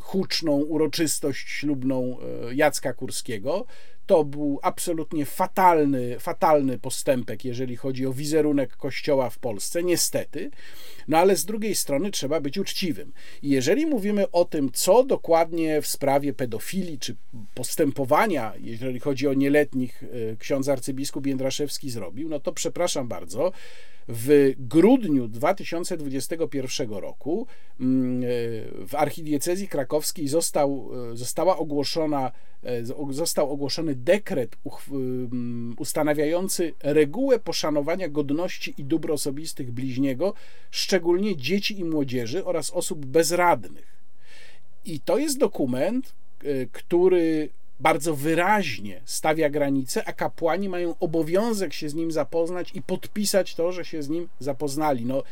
huczną uroczystość ślubną Jacka Kurskiego. To był absolutnie fatalny, fatalny postępek, jeżeli chodzi o wizerunek Kościoła w Polsce, niestety. No ale z drugiej strony trzeba być uczciwym. I jeżeli mówimy o tym, co dokładnie w sprawie pedofilii czy postępowania, jeżeli chodzi o nieletnich, e, ksiądz arcybiskup Jędraszewski zrobił, no to przepraszam bardzo, w grudniu 2021 roku mm, e, w archidiecezji krakowskiej został, e, została ogłoszona, został ogłoszony dekret mm, ustanawiający regułę poszanowania godności i dóbr osobistych bliźniego, szczególnie dzieci i młodzieży oraz osób bezradnych. I to jest dokument, e, który bardzo wyraźnie stawia granice, a kapłani mają obowiązek się z nim zapoznać i podpisać to, że się z nim zapoznali. No,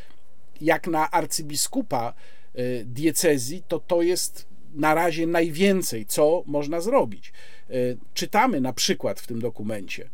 jak na arcybiskupa e, diecezji, to to jest na razie najwięcej, co można zrobić. Czytamy na przykład w tym dokumencie,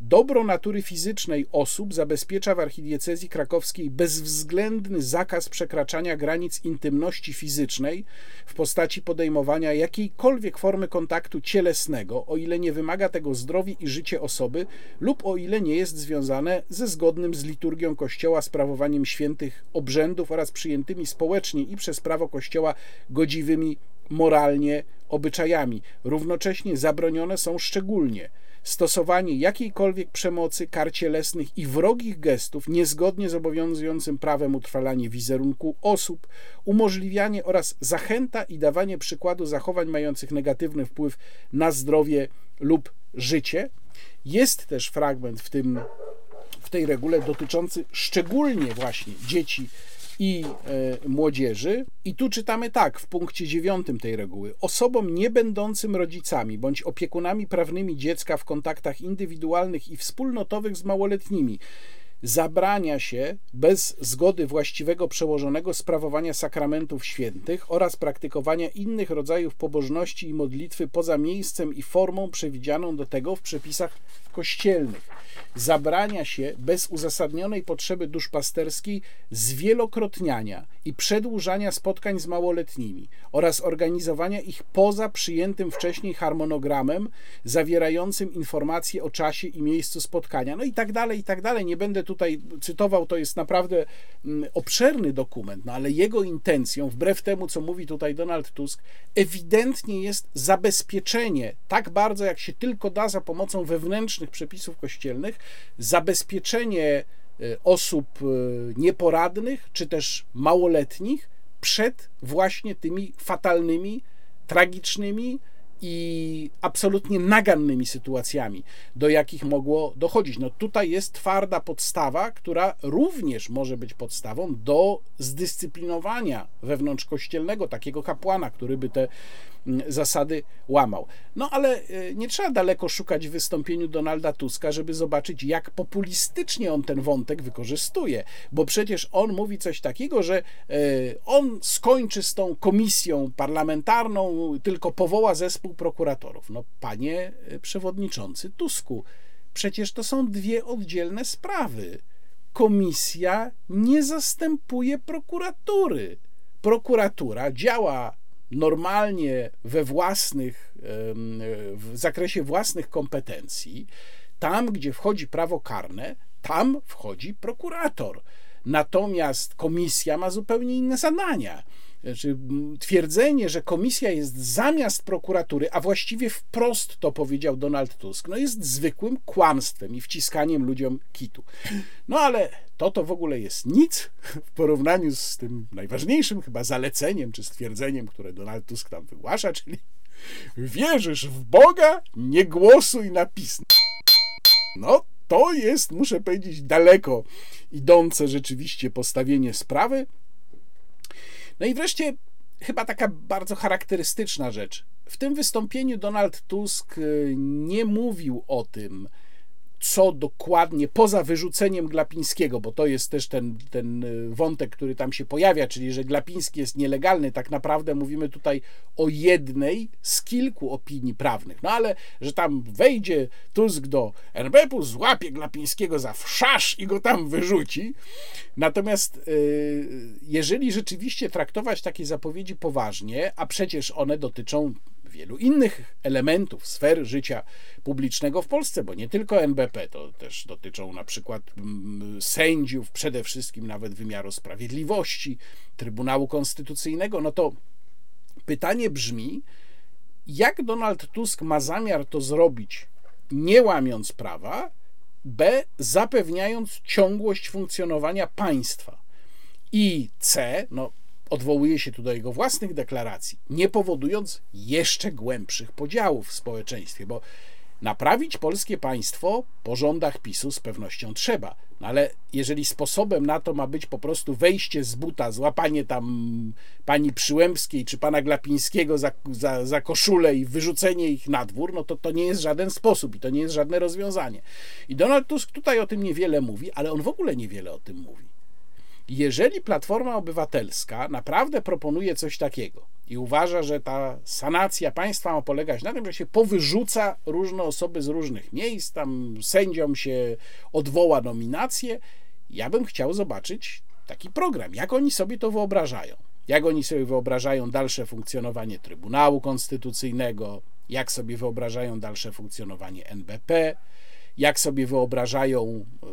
Dobro natury fizycznej osób zabezpiecza w archidiecezji krakowskiej bezwzględny zakaz przekraczania granic intymności fizycznej w postaci podejmowania jakiejkolwiek formy kontaktu cielesnego, o ile nie wymaga tego zdrowie i życie osoby lub o ile nie jest związane ze zgodnym z liturgią Kościoła sprawowaniem świętych obrzędów oraz przyjętymi społecznie i przez prawo Kościoła godziwymi moralnie obyczajami. Równocześnie zabronione są szczególnie stosowanie jakiejkolwiek przemocy, kar cielesnych i wrogich gestów niezgodnie z obowiązującym prawem utrwalanie wizerunku osób, umożliwianie oraz zachęta i dawanie przykładu zachowań mających negatywny wpływ na zdrowie lub życie. Jest też fragment w tym w tej regule dotyczący szczególnie właśnie dzieci i e, młodzieży. I tu czytamy tak w punkcie dziewiątym tej reguły. Osobom nie będącym rodzicami bądź opiekunami prawnymi dziecka w kontaktach indywidualnych i wspólnotowych z małoletnimi zabrania się bez zgody właściwego przełożonego sprawowania sakramentów świętych oraz praktykowania innych rodzajów pobożności i modlitwy poza miejscem i formą przewidzianą do tego w przepisach kościelnych. Zabrania się bez uzasadnionej potrzeby duszpasterskiej zwielokrotniania i przedłużania spotkań z małoletnimi oraz organizowania ich poza przyjętym wcześniej harmonogramem zawierającym informacje o czasie i miejscu spotkania. No i tak dalej, i tak dalej. Nie będę tutaj cytował, to jest naprawdę mm, obszerny dokument, no ale jego intencją, wbrew temu, co mówi tutaj Donald Tusk, ewidentnie jest zabezpieczenie tak bardzo, jak się tylko da za pomocą wewnętrznych przepisów kościelnych, zabezpieczenie e, osób e, nieporadnych czy też małoletnich przed właśnie tymi fatalnymi, tragicznymi, i absolutnie nagannymi sytuacjami, do jakich mogło dochodzić. No tutaj jest twarda podstawa, która również może być podstawą do zdyscyplinowania wewnątrzkościelnego takiego kapłana, który by te zasady łamał. No ale e, nie trzeba daleko szukać w wystąpieniu Donalda Tuska, żeby zobaczyć, jak populistycznie on ten wątek wykorzystuje, bo przecież on mówi coś takiego, że e, on skończy z tą komisją parlamentarną, tylko powoła zespół prokuratorów. No panie e, przewodniczący Tusku, przecież to są dwie oddzielne sprawy. Komisja nie zastępuje prokuratury. Prokuratura działa normalnie we własnych, w zakresie własnych kompetencji, tam, gdzie wchodzi prawo karne, tam wchodzi prokurator. Natomiast komisja ma zupełnie inne zadania. Znaczy, twierdzenie, że komisja jest zamiast prokuratury, a właściwie wprost to powiedział Donald Tusk, no jest zwykłym kłamstwem i wciskaniem ludziom kitu. No ale to to w ogóle jest nic w porównaniu z tym najważniejszym chyba zaleceniem czy stwierdzeniem, które Donald Tusk tam wygłasza, czyli wierzysz w Boga, nie głosuj na PiS. No, to jest, muszę powiedzieć, daleko idące rzeczywiście postawienie sprawy. No i wreszcie chyba taka bardzo charakterystyczna rzecz. W tym wystąpieniu Donald Tusk y, nie mówił o tym, co dokładnie, poza wyrzuceniem Glapińskiego, bo to jest też ten, ten y, wątek, który tam się pojawia, czyli że Glapiński jest nielegalny, tak naprawdę mówimy tutaj o jednej z kilku opinii prawnych. No ale, że tam wejdzie Tusk do NBP-u, złapie Glapińskiego za wszasz i go tam wyrzuci. Natomiast y, jeżeli rzeczywiście traktować takie zapowiedzi poważnie, a przecież one dotyczą wielu innych elementów, sfer życia publicznego w Polsce, bo nie tylko NBP, to też dotyczą na przykład mm, sędziów, przede wszystkim nawet wymiaru sprawiedliwości, Trybunału Konstytucyjnego, no to pytanie brzmi, jak Donald Tusk ma zamiar to zrobić, nie łamiąc prawa, B, zapewniając ciągłość funkcjonowania państwa. I C, no odwołuje się tu do jego własnych deklaracji, nie powodując jeszcze głębszych podziałów w społeczeństwie, bo naprawić polskie państwo po rządach PiSu z pewnością trzeba. No ale jeżeli sposobem na to ma być po prostu wejście z buta, złapanie tam pani Przyłębskiej czy pana Glapińskiego za, za, za koszulę i wyrzucenie ich na dwór, no to to nie jest żaden sposób i to nie jest żadne rozwiązanie. I Donald Tusk tutaj o tym niewiele mówi, ale on w ogóle niewiele o tym mówi. Jeżeli Platforma Obywatelska naprawdę proponuje coś takiego i uważa, że ta sanacja państwa ma polegać na tym, że się powyrzuca różne osoby z różnych miejsc, tam sędziom się odwoła nominacje, ja bym chciał zobaczyć taki program, jak oni sobie to wyobrażają. Jak oni sobie wyobrażają dalsze funkcjonowanie Trybunału Konstytucyjnego, jak sobie wyobrażają dalsze funkcjonowanie NBP, jak sobie wyobrażają e,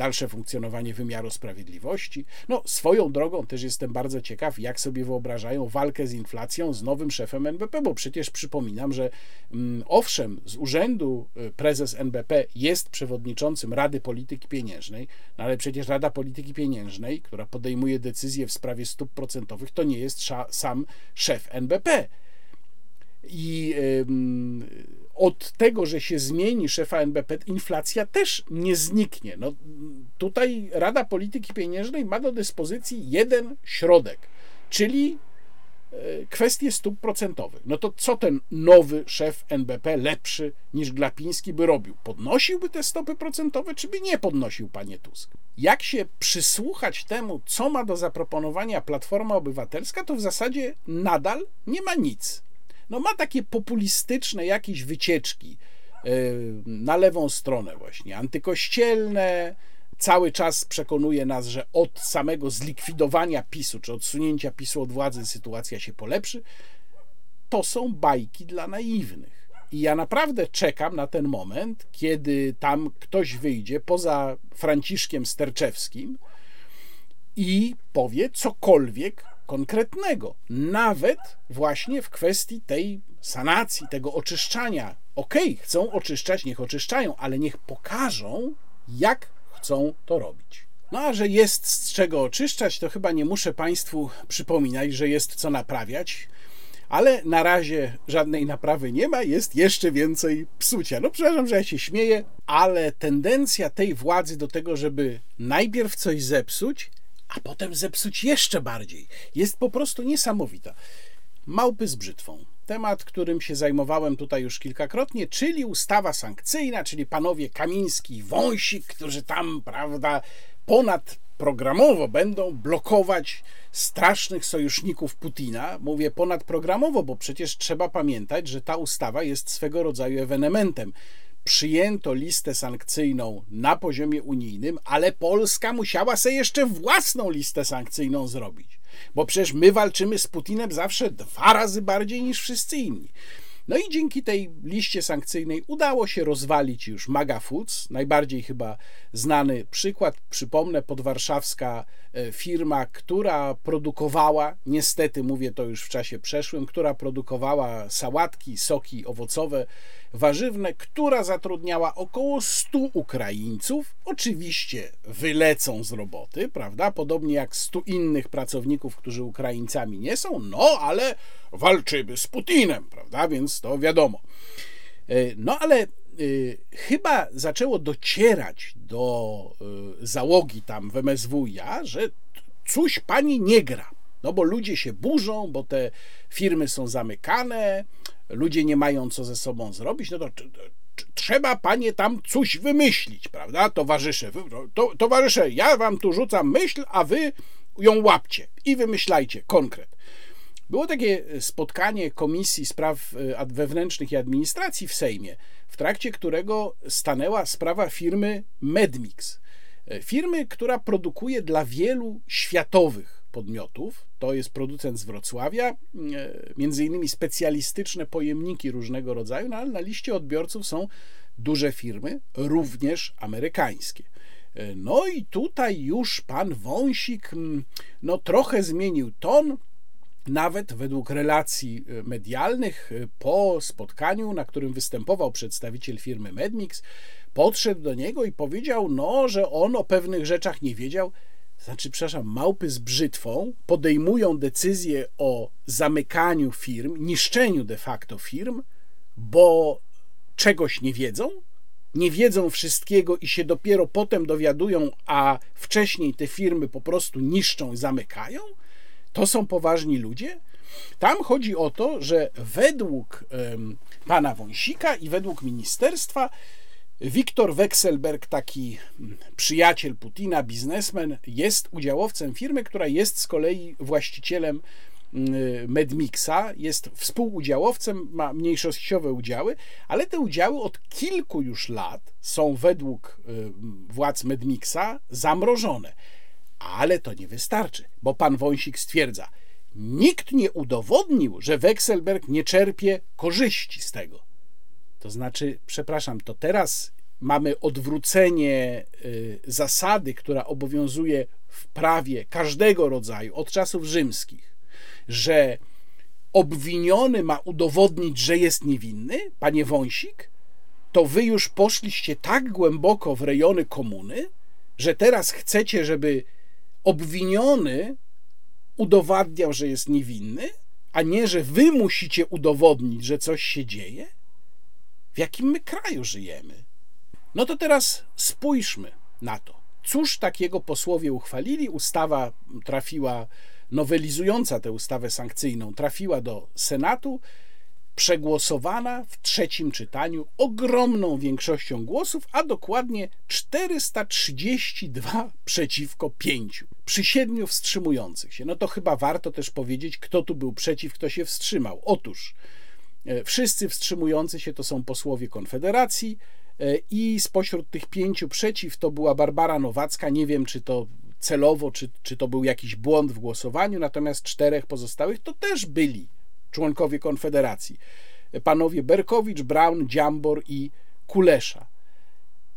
dalsze funkcjonowanie wymiaru sprawiedliwości. No, swoją drogą też jestem bardzo ciekaw, jak sobie wyobrażają walkę z inflacją z nowym szefem NBP, bo przecież przypominam, że mm, owszem, z urzędu e, prezes NBP jest przewodniczącym Rady Polityki Pieniężnej, no ale przecież Rada Polityki Pieniężnej, która podejmuje decyzje w sprawie stóp procentowych, to nie jest sam szef NBP. I od tego, że się zmieni szefa NBP, inflacja też nie zniknie. No, tutaj Rada Polityki Pieniężnej ma do dyspozycji jeden środek, czyli e, kwestie stóp procentowych. No to co ten nowy szef NBP, lepszy niż Glapiński, by robił? Podnosiłby te stopy procentowe, czy by nie podnosił, panie Tusk? Jak się przysłuchać temu, co ma do zaproponowania Platforma Obywatelska, to w zasadzie nadal nie ma nic no ma takie populistyczne jakieś wycieczki e, na lewą stronę właśnie, antykościelne, cały czas przekonuje nas, że od samego zlikwidowania PiSu, czy odsunięcia PiSu od władzy sytuacja się polepszy, to są bajki dla naiwnych. I ja naprawdę czekam na ten moment, kiedy tam ktoś wyjdzie poza Franciszkiem Sterczewskim i powie cokolwiek konkretnego, nawet właśnie w kwestii tej sanacji, tego oczyszczania. Okej, okay, chcą oczyszczać, niech oczyszczają, ale niech pokażą, jak chcą to robić. No a że jest z czego oczyszczać, to chyba nie muszę Państwu przypominać, że jest co naprawiać, ale na razie żadnej naprawy nie ma, jest jeszcze więcej psucia. No przepraszam, że ja się śmieję, ale tendencja tej władzy do tego, żeby najpierw coś zepsuć, a potem zepsuć jeszcze bardziej. Jest po prostu niesamowita. Małpy z brzytwą. Temat, którym się zajmowałem tutaj już kilkakrotnie, czyli ustawa sankcyjna, czyli panowie Kamiński i Wąsik, którzy tam, prawda, ponad programowo będą blokować strasznych sojuszników Putina. Mówię ponadprogramowo, bo przecież trzeba pamiętać, że ta ustawa jest swego rodzaju ewenementem przyjęto listę sankcyjną na poziomie unijnym, ale Polska musiała sobie jeszcze własną listę sankcyjną zrobić. Bo przecież my walczymy z Putinem zawsze dwa razy bardziej niż wszyscy inni. No i dzięki tej liście sankcyjnej udało się rozwalić już Maga Foods, najbardziej chyba znany przykład, przypomnę, podwarszawska firma, która produkowała, niestety mówię to już w czasie przeszłym, która produkowała sałatki, soki owocowe, warzywne, która zatrudniała około 100 Ukraińców. Oczywiście wylecą z roboty, prawda? Podobnie jak 100 innych pracowników, którzy Ukraińcami nie są, no ale walczymy z Putinem, prawda? Więc to wiadomo. E, no ale chyba zaczęło docierać do y, załogi tam w MSWiA, że coś pani nie gra. No bo ludzie się burzą, bo te firmy są zamykane, ludzie nie mają co ze sobą zrobić, no to trzeba panie tam coś wymyślić, prawda, towarzysze? To, towarzysze, ja wam tu rzucam myśl, a wy ją łapcie i wymyślajcie konkret. Było takie spotkanie Komisji Spraw e, Wewnętrznych i Administracji w Sejmie, trakcie którego stanęła sprawa firmy Medmix. E, firmy, która produkuje dla wielu światowych podmiotów. To jest producent z Wrocławia, e, między innymi specjalistyczne pojemniki różnego rodzaju, no ale na liście odbiorców są duże firmy, również amerykańskie. E, no i tutaj już pan Wąsik mm, no, trochę zmienił ton, nawet według relacji e, medialnych, po spotkaniu, na którym występował przedstawiciel firmy Medmix, podszedł do niego i powiedział, no, że on o pewnych rzeczach nie wiedział, znaczy, przepraszam, małpy z brzytwą podejmują decyzję o zamykaniu firm, niszczeniu de facto firm, bo czegoś nie wiedzą, nie wiedzą wszystkiego i się dopiero potem dowiadują, a wcześniej te firmy po prostu niszczą i zamykają? To są poważni ludzie? Tam chodzi o to, że według pana Wąsika i według ministerstwa Wiktor Wekselberg, taki przyjaciel Putina, biznesmen, jest udziałowcem firmy, która jest z kolei właścicielem Medmixa, jest współudziałowcem, ma mniejszościowe udziały, ale te udziały od kilku już lat są według władz Medmixa zamrożone. Ale to nie wystarczy, bo pan Wąsik stwierdza, nikt nie udowodnił, że Wekselberg nie czerpie korzyści z tego. To znaczy, przepraszam, to teraz mamy odwrócenie y, zasady, która obowiązuje w prawie każdego rodzaju od czasów rzymskich, że obwiniony ma udowodnić, że jest niewinny, panie Wąsik, to wy już poszliście tak głęboko w rejony komuny, że teraz chcecie, żeby obwiniony udowadniał, że jest niewinny, a nie, że wy musicie udowodnić, że coś się dzieje? W jakim my kraju żyjemy? No to teraz spójrzmy na to. Cóż takiego posłowie uchwalili? Ustawa trafiła, nowelizująca tę ustawę sankcyjną, trafiła do Senatu, przegłosowana w trzecim czytaniu ogromną większością głosów, a dokładnie 432 przeciwko 5 przy siedmiu wstrzymujących się. No to chyba warto też powiedzieć, kto tu był przeciw, kto się wstrzymał. Otóż e, wszyscy wstrzymujący się to są posłowie Konfederacji e, i spośród tych pięciu przeciw to była Barbara Nowacka. Nie wiem, czy to celowo, czy, czy to był jakiś błąd w głosowaniu, natomiast czterech pozostałych to też byli członkowie Konfederacji. Panowie Berkowicz, Braun, Dziambor i Kulesza.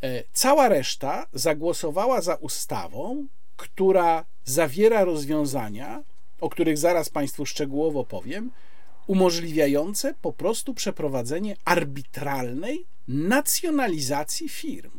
E, cała reszta zagłosowała za ustawą, która zawiera rozwiązania, o których zaraz Państwu szczegółowo powiem, umożliwiające po prostu przeprowadzenie arbitralnej nacjonalizacji firm.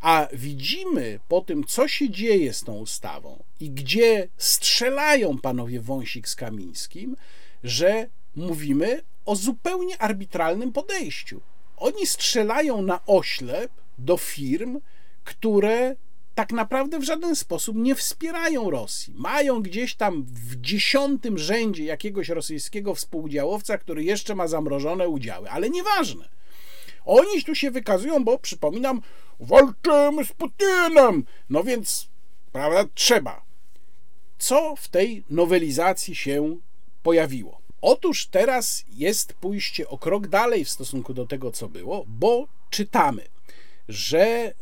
A widzimy po tym, co się dzieje z tą ustawą i gdzie strzelają panowie Wąsik z Kamińskim, że mówimy o zupełnie arbitralnym podejściu. Oni strzelają na oślep do firm, które tak naprawdę w żaden sposób nie wspierają Rosji. Mają gdzieś tam w dziesiątym rzędzie jakiegoś rosyjskiego współudziałowca, który jeszcze ma zamrożone udziały, ale nieważne. Oni tu się wykazują, bo przypominam, walczymy z Putinem. No więc, prawda, trzeba. Co w tej nowelizacji się pojawiło? Otóż teraz jest pójście o krok dalej w stosunku do tego, co było, bo czytamy, że e,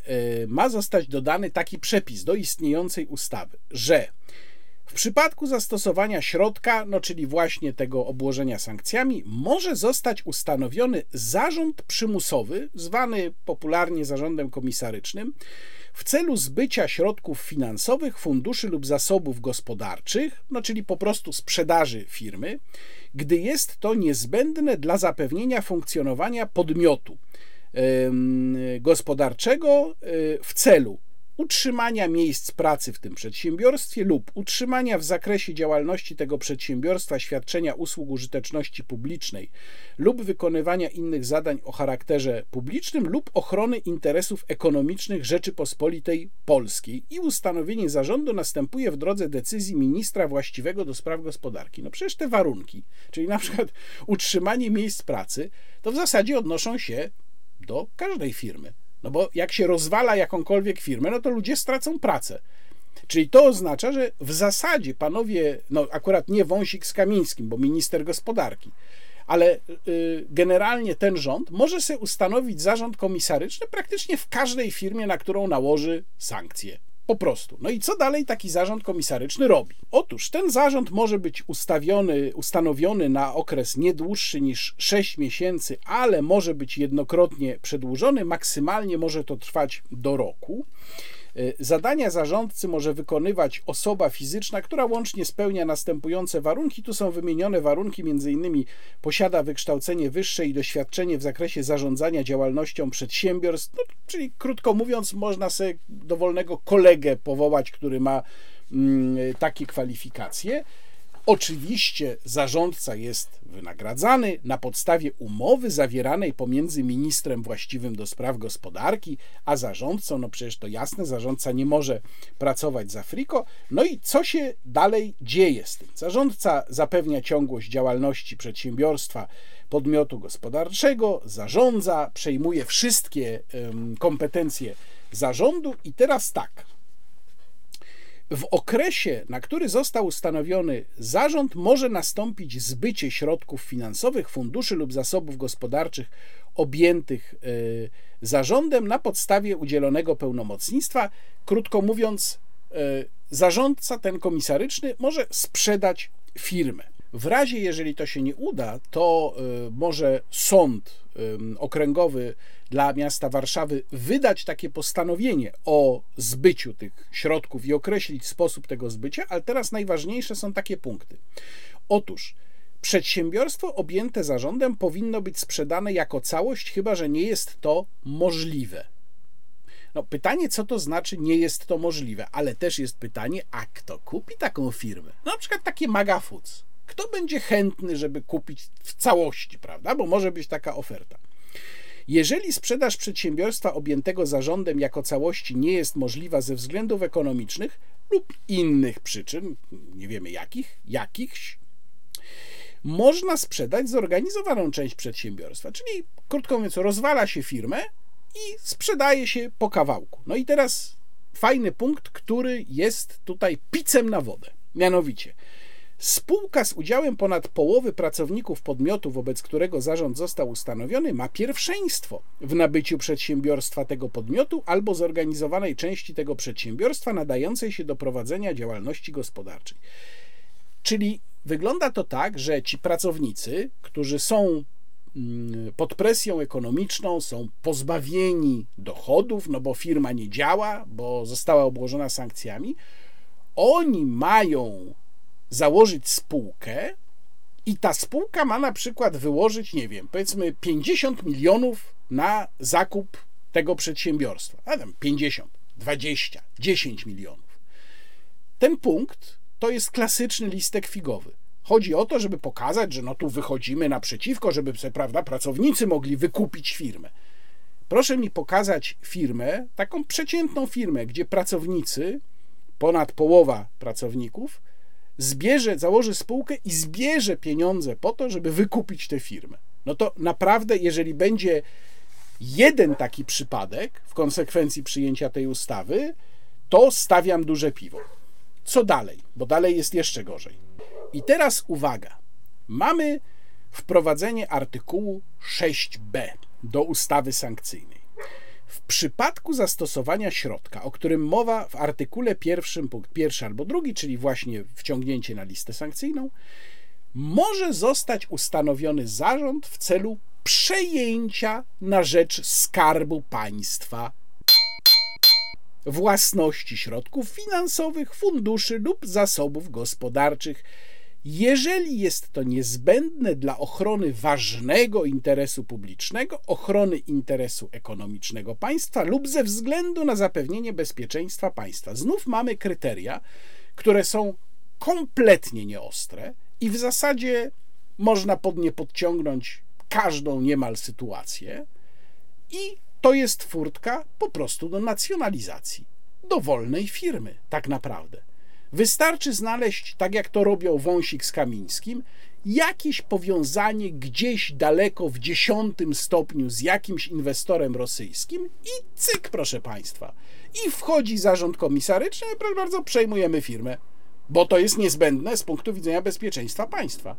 ma zostać dodany taki przepis do istniejącej ustawy, że w przypadku zastosowania środka, no czyli właśnie tego obłożenia sankcjami, może zostać ustanowiony zarząd przymusowy, zwany popularnie zarządem komisarycznym, w celu zbycia środków finansowych, funduszy lub zasobów gospodarczych, no czyli po prostu sprzedaży firmy, gdy jest to niezbędne dla zapewnienia funkcjonowania podmiotu gospodarczego e, w celu utrzymania miejsc pracy w tym przedsiębiorstwie lub utrzymania w zakresie działalności tego przedsiębiorstwa świadczenia usług użyteczności publicznej lub wykonywania innych zadań o charakterze publicznym lub ochrony interesów ekonomicznych Rzeczypospolitej Polskiej i ustanowienie zarządu następuje w drodze decyzji ministra właściwego do spraw gospodarki. No przecież te warunki, czyli na przykład utrzymanie miejsc pracy, to w zasadzie odnoszą się do każdej firmy. No bo jak się rozwala jakąkolwiek firmę, no to ludzie stracą pracę. Czyli to oznacza, że w zasadzie panowie, no akurat nie Wąsik z Kamińskim, bo minister gospodarki, ale y, generalnie ten rząd może sobie ustanowić zarząd komisaryczny praktycznie w każdej firmie, na którą nałoży sankcje. Po prostu. No i co dalej taki zarząd komisaryczny robi? Otóż ten zarząd może być ustawiony, ustanowiony na okres nie dłuższy niż 6 miesięcy, ale może być jednokrotnie przedłużony. Maksymalnie może to trwać do roku. E, zadania zarządcy może wykonywać osoba fizyczna, która łącznie spełnia następujące warunki. Tu są wymienione warunki, m.in. posiada wykształcenie wyższe i doświadczenie w zakresie zarządzania działalnością przedsiębiorstw, no, czyli krótko mówiąc, można sobie dowolnego kolegę powołać, który ma mm, takie kwalifikacje. Oczywiście zarządca jest wynagradzany na podstawie umowy zawieranej pomiędzy ministrem właściwym do spraw gospodarki, a zarządcą. No przecież to jasne, zarządca nie może pracować za friko. No i co się dalej dzieje z tym? Zarządca zapewnia ciągłość działalności przedsiębiorstwa podmiotu gospodarczego, zarządza, przejmuje wszystkie kompetencje zarządu i teraz tak. W okresie, na który został ustanowiony zarząd, może nastąpić zbycie środków finansowych, funduszy lub zasobów gospodarczych objętych e, zarządem na podstawie udzielonego pełnomocnictwa. Krótko mówiąc, e, zarządca ten komisaryczny może sprzedać firmę. W razie, jeżeli to się nie uda, to e, może sąd okręgowy dla miasta Warszawy wydać takie postanowienie o zbyciu tych środków i określić sposób tego zbycia, ale teraz najważniejsze są takie punkty. Otóż przedsiębiorstwo objęte zarządem powinno być sprzedane jako całość, chyba że nie jest to możliwe. No, pytanie, co to znaczy, nie jest to możliwe, ale też jest pytanie, a kto kupi taką firmę? No, na przykład takie Maga Foods. Kto będzie chętny, żeby kupić w całości, prawda? Bo może być taka oferta. Jeżeli sprzedaż przedsiębiorstwa objętego zarządem jako całości nie jest możliwa ze względów ekonomicznych lub innych przyczyn, nie wiemy jakich, jakichś, można sprzedać zorganizowaną część przedsiębiorstwa, czyli krótko mówiąc, rozwala się firmę i sprzedaje się po kawałku. No i teraz fajny punkt, który jest tutaj picem na wodę. Mianowicie, Spółka z udziałem ponad połowy pracowników podmiotu, wobec którego zarząd został ustanowiony, ma pierwszeństwo w nabyciu przedsiębiorstwa tego podmiotu albo zorganizowanej części tego przedsiębiorstwa nadającej się do prowadzenia działalności gospodarczej. Czyli wygląda to tak, że ci pracownicy, którzy są mm, pod presją ekonomiczną, są pozbawieni dochodów, no bo firma nie działa, bo została obłożona sankcjami, oni mają założyć spółkę i ta spółka ma na przykład wyłożyć, nie wiem, powiedzmy 50 milionów na zakup tego przedsiębiorstwa. A tam 50, 20, 10 milionów. Ten punkt to jest klasyczny listek figowy. Chodzi o to, żeby pokazać, że no tu wychodzimy naprzeciwko, żeby prawda, pracownicy mogli wykupić firmę. Proszę mi pokazać firmę, taką przeciętną firmę, gdzie pracownicy, ponad połowa pracowników, zbierze, założy spółkę i zbierze pieniądze po to, żeby wykupić tę firmę. No to naprawdę, jeżeli będzie jeden taki przypadek w konsekwencji przyjęcia tej ustawy, to stawiam duże piwo. Co dalej? Bo dalej jest jeszcze gorzej. I teraz uwaga. Mamy wprowadzenie artykułu 6b do ustawy sankcyjnej. W przypadku zastosowania środka, o którym mowa w artykule pierwszym, punkt pierwszy albo drugi, czyli właśnie wciągnięcie na listę sankcyjną, może zostać ustanowiony zarząd w celu przejęcia na rzecz skarbu państwa własności środków finansowych, funduszy lub zasobów gospodarczych jeżeli jest to niezbędne dla ochrony ważnego interesu publicznego, ochrony interesu ekonomicznego państwa lub ze względu na zapewnienie bezpieczeństwa państwa. Znów mamy kryteria, które są kompletnie nieostre i w zasadzie można pod nie podciągnąć każdą niemal sytuację i to jest furtka po prostu do nacjonalizacji, do wolnej firmy, tak naprawdę. Wystarczy znaleźć, tak jak to robią Wąsik z Kamińskim, jakieś powiązanie gdzieś daleko w dziesiątym stopniu z jakimś inwestorem rosyjskim i cyk, proszę Państwa. I wchodzi zarząd komisaryczny, proszę bardzo, przejmujemy firmę, bo to jest niezbędne z punktu widzenia bezpieczeństwa państwa.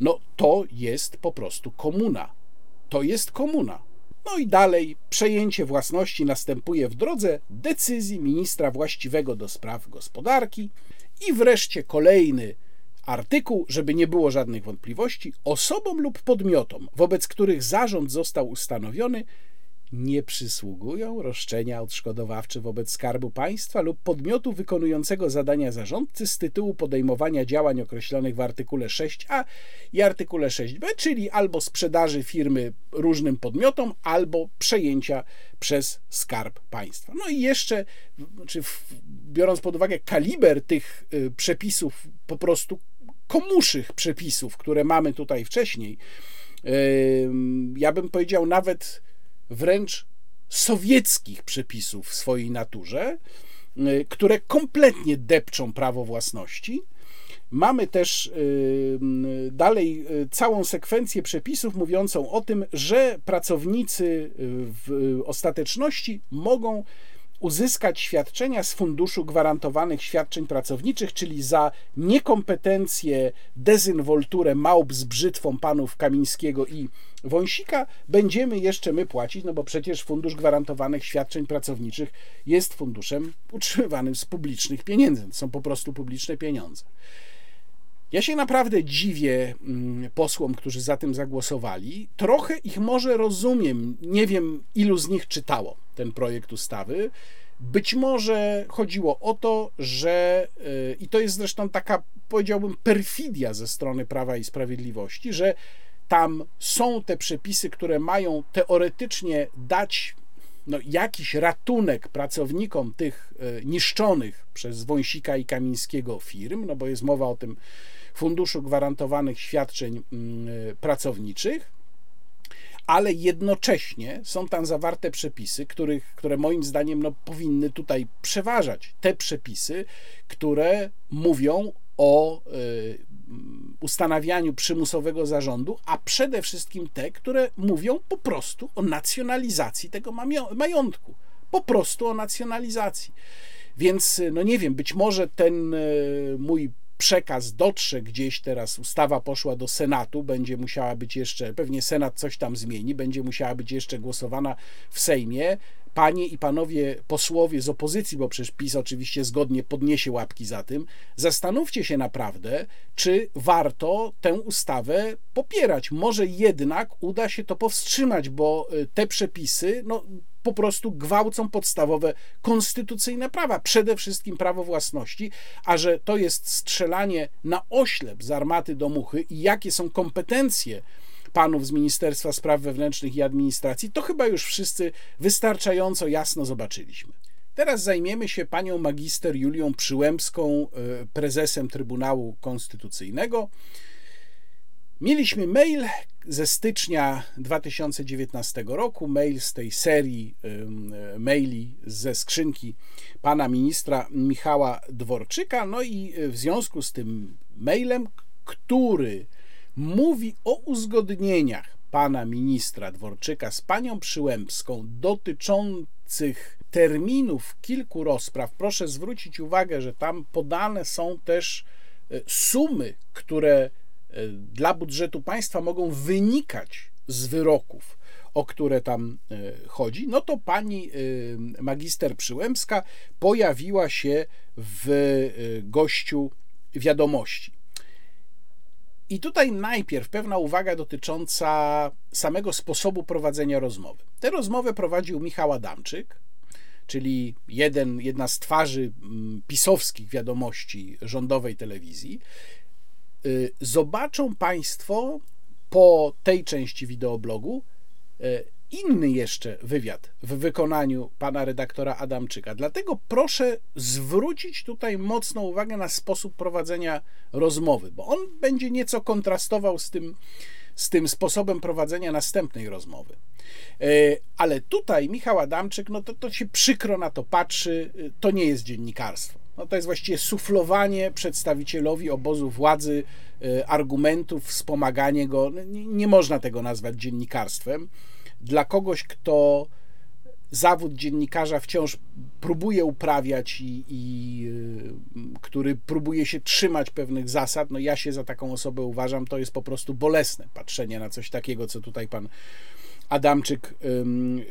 No to jest po prostu komuna. To jest komuna. No i dalej przejęcie własności następuje w drodze decyzji ministra właściwego do spraw gospodarki. I wreszcie kolejny artykuł, żeby nie było żadnych wątpliwości, osobom lub podmiotom, wobec których zarząd został ustanowiony, nie przysługują roszczenia odszkodowawcze wobec Skarbu Państwa lub podmiotu wykonującego zadania zarządcy z tytułu podejmowania działań określonych w artykule 6a i artykule 6b, czyli albo sprzedaży firmy różnym podmiotom, albo przejęcia przez Skarb Państwa. No i jeszcze, czy biorąc pod uwagę kaliber tych y, przepisów, po prostu komuszych przepisów, które mamy tutaj wcześniej, ja bym powiedział nawet wręcz sowieckich przepisów w swojej naturze, y, które kompletnie depczą prawo własności, Mamy też dalej całą sekwencję przepisów mówiącą o tym, że pracownicy w ostateczności mogą uzyskać świadczenia z Funduszu Gwarantowanych Świadczeń Pracowniczych, czyli za niekompetencje, dezynwolturę małp z brzytwą panów Kamińskiego i Wąsika, będziemy jeszcze my płacić, no bo przecież Fundusz Gwarantowanych Świadczeń Pracowniczych jest funduszem utrzymywanym z publicznych pieniędzy. Są po prostu publiczne pieniądze. Ja się naprawdę dziwię mm, posłom, którzy za tym zagłosowali. Trochę ich może rozumiem. Nie wiem, ilu z nich czytało ten projekt ustawy. Być może chodziło o to, że y, i to jest zresztą taka, powiedziałbym, perfidia ze strony Prawa i Sprawiedliwości, że tam są te przepisy, które mają teoretycznie dać no, jakiś ratunek pracownikom tych y, niszczonych przez Wąsika i Kamińskiego firm, no bo jest mowa o tym Funduszu Gwarantowanych Świadczeń mm, y, Pracowniczych, ale jednocześnie są tam zawarte przepisy, których, które moim zdaniem no, powinny tutaj przeważać. Te przepisy, które mówią o y, ustanawianiu przymusowego zarządu, a przede wszystkim te, które mówią po prostu o nacjonalizacji tego majątku. Po prostu o nacjonalizacji. Więc, no nie wiem, być może ten y, mój przekaz dotrze gdzieś teraz, ustawa poszła do Senatu, będzie musiała być jeszcze, pewnie Senat coś tam zmieni, będzie musiała być jeszcze głosowana w Sejmie. Panie i panowie posłowie z opozycji, bo przecież PiS oczywiście zgodnie podniesie łapki za tym, zastanówcie się naprawdę, czy warto tę ustawę popierać. Może jednak uda się to powstrzymać, bo y, te przepisy, no, po prostu gwałcą podstawowe konstytucyjne prawa, przede wszystkim prawo własności, a że to jest strzelanie na oślep z armaty do muchy i jakie są kompetencje panów z Ministerstwa Spraw Wewnętrznych i Administracji, to chyba już wszyscy wystarczająco jasno zobaczyliśmy. Teraz zajmiemy się panią magister Julią Przyłębską, e, prezesem Trybunału Konstytucyjnego. Mieliśmy mail ze stycznia 2019 roku, mail z tej serii maili ze skrzynki pana ministra Michała Dworczyka. No i w związku z tym mailem, który mówi o uzgodnieniach pana ministra Dworczyka z panią Przyłębską dotyczących terminów kilku rozpraw, proszę zwrócić uwagę, że tam podane są też e, sumy, które E, dla budżetu państwa mogą wynikać z wyroków, o które tam e, chodzi, no to pani magister Przyłębska pojawiła się w gościu wiadomości. I tutaj najpierw pewna uwaga dotycząca samego sposobu prowadzenia rozmowy. Tę rozmowę prowadził Michał Adamczyk, czyli jeden, jedna z twarzy pisowskich wiadomości rządowej telewizji. Y, zobaczą Państwo po tej części wideoblogu y, inny jeszcze wywiad w wykonaniu pana redaktora Adamczyka. Dlatego proszę zwrócić tutaj mocną uwagę na sposób prowadzenia rozmowy, bo on będzie nieco kontrastował z tym, z tym sposobem prowadzenia następnej rozmowy. Y, ale tutaj Michał Adamczyk, no to, to się przykro na to patrzy, to nie jest dziennikarstwo no to jest właściwie suflowanie przedstawicielowi obozu władzy e, argumentów, wspomaganie go. No, nie, nie można tego nazwać dziennikarstwem. Dla kogoś, kto zawód dziennikarza wciąż próbuje uprawiać i, i y, który próbuje się trzymać pewnych zasad, no ja się za taką osobę uważam, to jest po prostu bolesne patrzenie na coś takiego, co tutaj pan Adamczyk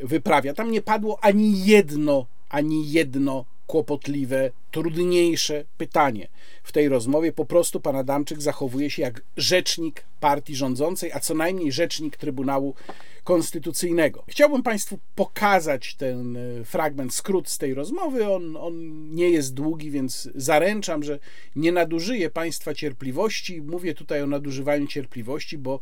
wyprawia. Tam nie padło ani jedno, ani jedno kłopotliwe, trudniejsze pytanie w tej rozmowie. Po prostu pan Adamczyk zachowuje się jak rzecznik partii rządzącej, a co najmniej rzecznik Trybunału Konstytucyjnego. Chciałbym Państwu pokazać ten e, fragment, skrót z tej rozmowy. On, on nie jest długi, więc zaręczam, że nie nadużyję Państwa cierpliwości. Mówię tutaj o nadużywaniu cierpliwości, bo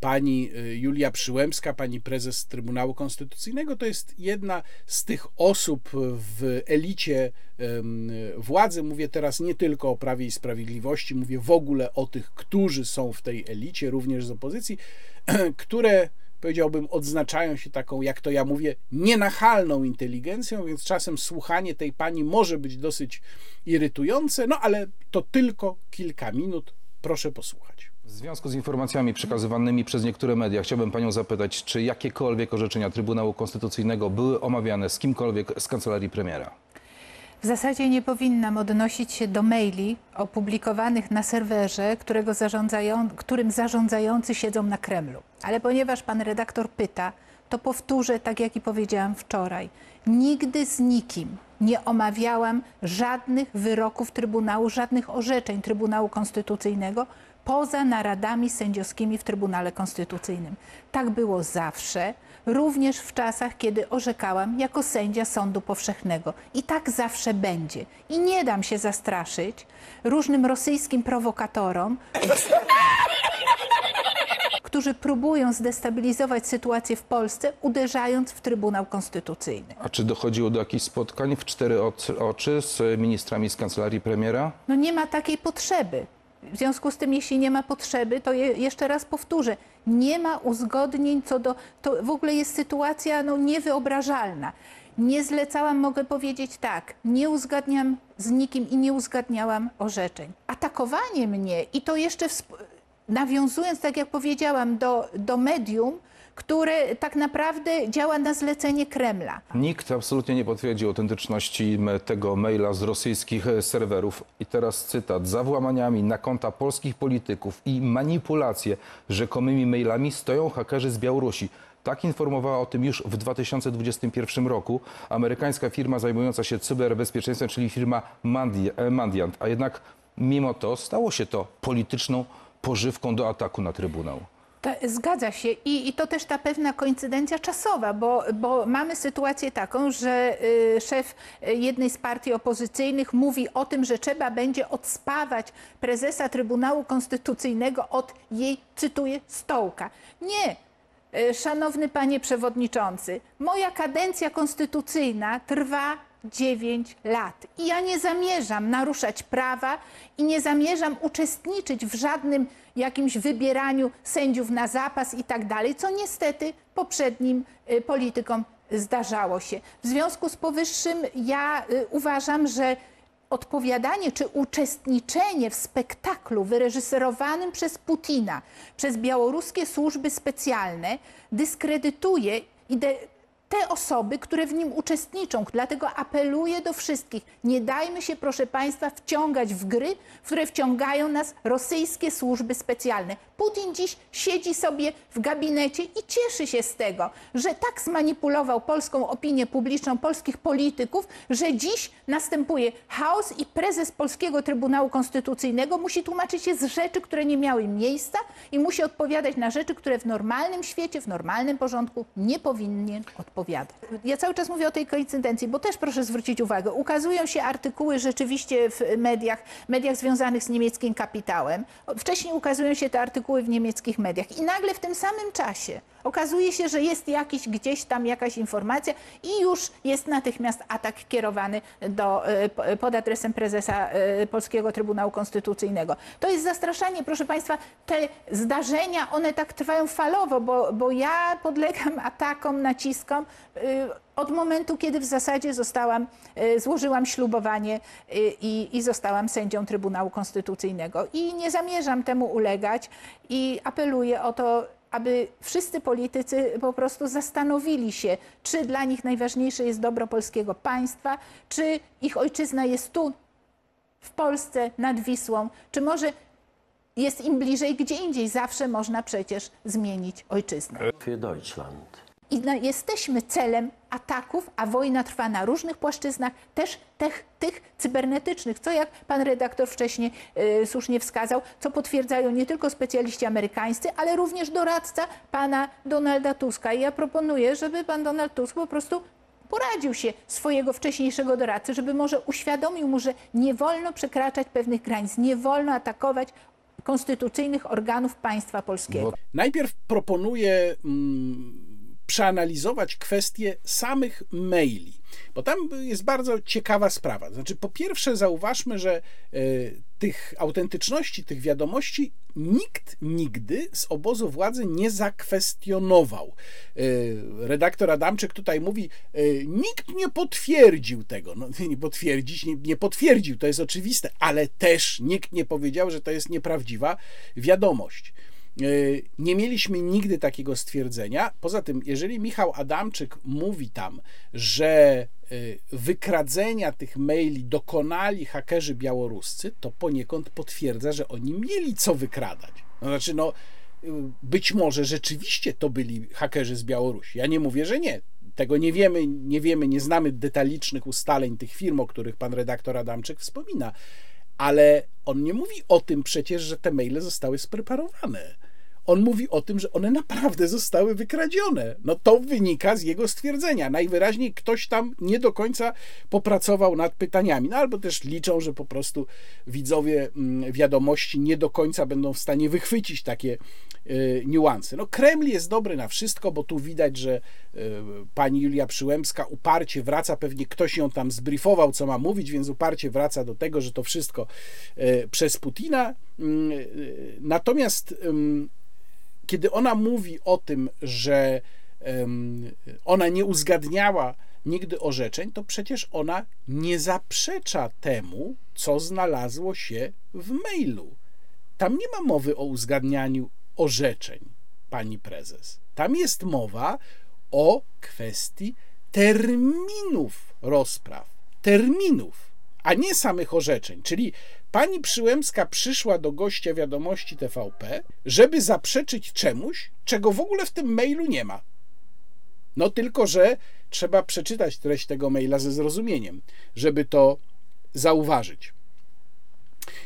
pani e, Julia Przyłębska, pani prezes Trybunału Konstytucyjnego, to jest jedna z tych osób w elicie władzy. Mówię teraz nie tylko o Prawie i Sprawiedliwości, mówię w ogóle o tych, którzy są w tej elicie, również z opozycji, które powiedziałbym, odznaczają się taką, jak to ja mówię, nienachalną inteligencją, więc czasem słuchanie tej pani może być dosyć irytujące, no ale to tylko kilka minut. Proszę posłuchać. W związku z informacjami przekazywanymi przez niektóre media chciałbym panią zapytać, czy jakiekolwiek orzeczenia Trybunału Konstytucyjnego były omawiane z kimkolwiek z kancelarii premiera? W zasadzie nie powinnam odnosić się do maili opublikowanych na serwerze, zarządzają, którym zarządzający siedzą na Kremlu. Ale ponieważ pan redaktor pyta, to powtórzę tak, jak i powiedziałam wczoraj. Nigdy z nikim nie omawiałam żadnych wyroków Trybunału, żadnych orzeczeń Trybunału Konstytucyjnego poza naradami sędziowskimi w Trybunale Konstytucyjnym. Tak było zawsze, również w czasach, kiedy orzekałam jako sędzia Sądu Powszechnego. I tak zawsze będzie. I nie dam się zastraszyć różnym rosyjskim prowokatorom, którzy próbują zdestabilizować sytuację w Polsce, uderzając w Trybunał Konstytucyjny. A czy dochodziło do jakichś spotkań w cztery oczy z ministrami z kancelarii premiera? No nie ma takiej potrzeby. W związku z tym, jeśli nie ma potrzeby, to je, jeszcze raz powtórzę, nie ma uzgodnień co do, to w ogóle jest sytuacja no, niewyobrażalna. Nie zlecałam, mogę powiedzieć tak, nie uzgadniam z nikim i nie uzgadniałam orzeczeń. Atakowanie mnie i to jeszcze nawiązując, tak jak powiedziałam, do, do medium, które tak naprawdę działa na zlecenie Kremla. Nikt absolutnie nie potwierdził autentyczności tego maila z rosyjskich e, serwerów. I teraz cytat. Za włamaniami na konta polskich polityków i manipulacje rzekomymi mailami stoją hakerzy z Białorusi. Tak informowała o tym już w 2021 roku amerykańska firma zajmująca się cyberbezpieczeństwem, czyli firma e, Mandiant. A jednak mimo to stało się to polityczną pożywką do ataku na Trybunał. Zgadza się I, i to też ta pewna koincydencja czasowa, bo, bo mamy sytuację taką, że y, szef jednej z partii opozycyjnych mówi o tym, że trzeba będzie odspawać prezesa Trybunału Konstytucyjnego od jej, cytuję, stołka. Nie, y, szanowny panie przewodniczący, moja kadencja konstytucyjna trwa 9 lat. I ja nie zamierzam naruszać prawa i nie zamierzam uczestniczyć w żadnym jakimś wybieraniu sędziów na zapas i tak dalej, co niestety poprzednim y, politykom zdarzało się. W związku z powyższym ja y, uważam, że odpowiadanie czy uczestniczenie w spektaklu wyreżyserowanym przez Putina, przez białoruskie służby specjalne dyskredytuje i te osoby, które w nim uczestniczą. Dlatego apeluję do wszystkich, nie dajmy się, proszę Państwa, wciągać w gry, w które wciągają nas rosyjskie służby specjalne. Putin dziś siedzi sobie w gabinecie i cieszy się z tego, że tak zmanipulował polską opinię publiczną, polskich polityków, że dziś następuje chaos i prezes Polskiego Trybunału Konstytucyjnego musi tłumaczyć się z rzeczy, które nie miały miejsca i musi odpowiadać na rzeczy, które w normalnym świecie, w normalnym porządku nie powinien odpowiadać. Ja cały czas mówię o tej koincydencji, bo też proszę zwrócić uwagę, ukazują się artykuły rzeczywiście w mediach, mediach związanych z niemieckim kapitałem. Wcześniej ukazują się te artykuły w niemieckich mediach. I nagle w tym samym czasie okazuje się, że jest jakiś gdzieś tam jakaś informacja i już jest natychmiast atak kierowany do, e, pod adresem prezesa e, Polskiego Trybunału Konstytucyjnego. To jest zastraszanie, proszę Państwa, te zdarzenia, one tak trwają falowo, bo, bo ja podlegam atakom, naciskom e, od momentu, kiedy w zasadzie zostałam, złożyłam ślubowanie i, i zostałam sędzią Trybunału Konstytucyjnego. I nie zamierzam temu ulegać i apeluję o to, aby wszyscy politycy po prostu zastanowili się, czy dla nich najważniejsze jest dobro polskiego państwa, czy ich ojczyzna jest tu, w Polsce, nad Wisłą, czy może jest im bliżej gdzie indziej. Zawsze można przecież zmienić ojczyznę. Für Deutschland i jesteśmy celem ataków, a wojna trwa na różnych płaszczyznach, też tych, tych cybernetycznych, co jak pan redaktor wcześniej y, słusznie wskazał, co potwierdzają nie tylko specjaliści amerykańscy, ale również doradca pana Donalda Tuska. I ja proponuję, żeby pan Donald Tusk po prostu poradził się swojego wcześniejszego doradcy, żeby może uświadomił mu, że nie wolno przekraczać pewnych granic, nie wolno atakować konstytucyjnych organów państwa polskiego. Najpierw proponuję. Mm, przeanalizować kwestię samych maili, bo tam jest bardzo ciekawa sprawa. Znaczy, po pierwsze, zauważmy, że y, tych autentyczności, tych wiadomości nikt nigdy z obozu władzy nie zakwestionował. Y, redaktor Adamczyk tutaj mówi, y, nikt nie potwierdził tego. No, nie potwierdzić, nie, nie potwierdził, to jest oczywiste, ale też nikt nie powiedział, że to jest nieprawdziwa wiadomość. Y, nie mieliśmy nigdy takiego stwierdzenia. Poza tym, jeżeli Michał Adamczyk mówi tam, że y, wykradzenia tych maili dokonali hakerzy białoruscy, to poniekąd potwierdza, że oni mieli co wykradać. No, znaczy, no, y, być może rzeczywiście to byli hakerzy z Białorusi. Ja nie mówię, że nie. Tego nie wiemy, nie wiemy, nie znamy detalicznych ustaleń tych firm, o których pan redaktor Adamczyk wspomina, ale on nie mówi o tym przecież, że te maile zostały spreparowane on mówi o tym, że one naprawdę zostały wykradzione. No to wynika z jego stwierdzenia. Najwyraźniej ktoś tam nie do końca popracował nad pytaniami, no albo też liczą, że po prostu widzowie mm, wiadomości nie do końca będą w stanie wychwycić takie y, niuanse. No Kreml jest dobry na wszystko, bo tu widać, że y, pani Julia Przyłębska uparcie wraca, pewnie ktoś ją tam zbriefował, co ma mówić, więc uparcie wraca do tego, że to wszystko y, przez Putina. Mm, natomiast kiedy ona mówi o tym, że ona nie uzgadniała nigdy orzeczeń, to przecież ona nie zaprzecza temu, co znalazło się w mailu. Tam nie ma mowy o uzgadnianiu orzeczeń, pani prezes. Tam jest mowa o kwestii terminów rozpraw. Terminów, a nie samych orzeczeń. Czyli Pani Przyłębska przyszła do gościa wiadomości TVP, żeby zaprzeczyć czemuś, czego w ogóle w tym mailu nie ma. No tylko, że trzeba przeczytać treść tego maila ze zrozumieniem, żeby to zauważyć.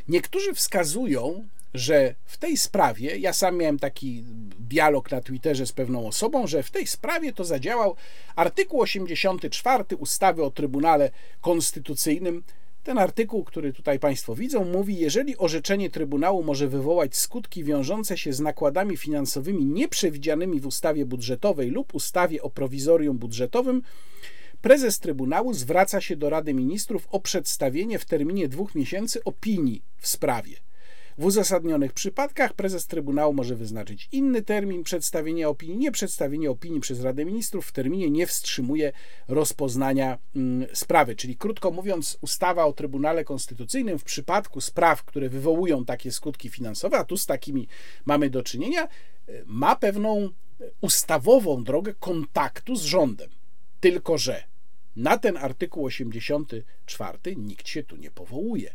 Niektórzy wskazują, że w tej sprawie, ja sam miałem taki dialog na Twitterze z pewną osobą, że w tej sprawie to zadziałał artykuł 84 ustawy o Trybunale Konstytucyjnym ten artykuł, który tutaj Państwo widzą, mówi: Jeżeli orzeczenie Trybunału może wywołać skutki wiążące się z nakładami finansowymi nieprzewidzianymi w ustawie budżetowej lub ustawie o prowizorium budżetowym, prezes Trybunału zwraca się do Rady Ministrów o przedstawienie w terminie dwóch miesięcy opinii w sprawie. W uzasadnionych przypadkach prezes Trybunału może wyznaczyć inny termin przedstawienia opinii. Nieprzedstawienie opinii przez Radę Ministrów w terminie nie wstrzymuje rozpoznania mm, sprawy. Czyli krótko mówiąc, ustawa o Trybunale Konstytucyjnym w przypadku spraw, które wywołują takie skutki finansowe, a tu z takimi mamy do czynienia, ma pewną ustawową drogę kontaktu z rządem. Tylko, że na ten artykuł 84 nikt się tu nie powołuje.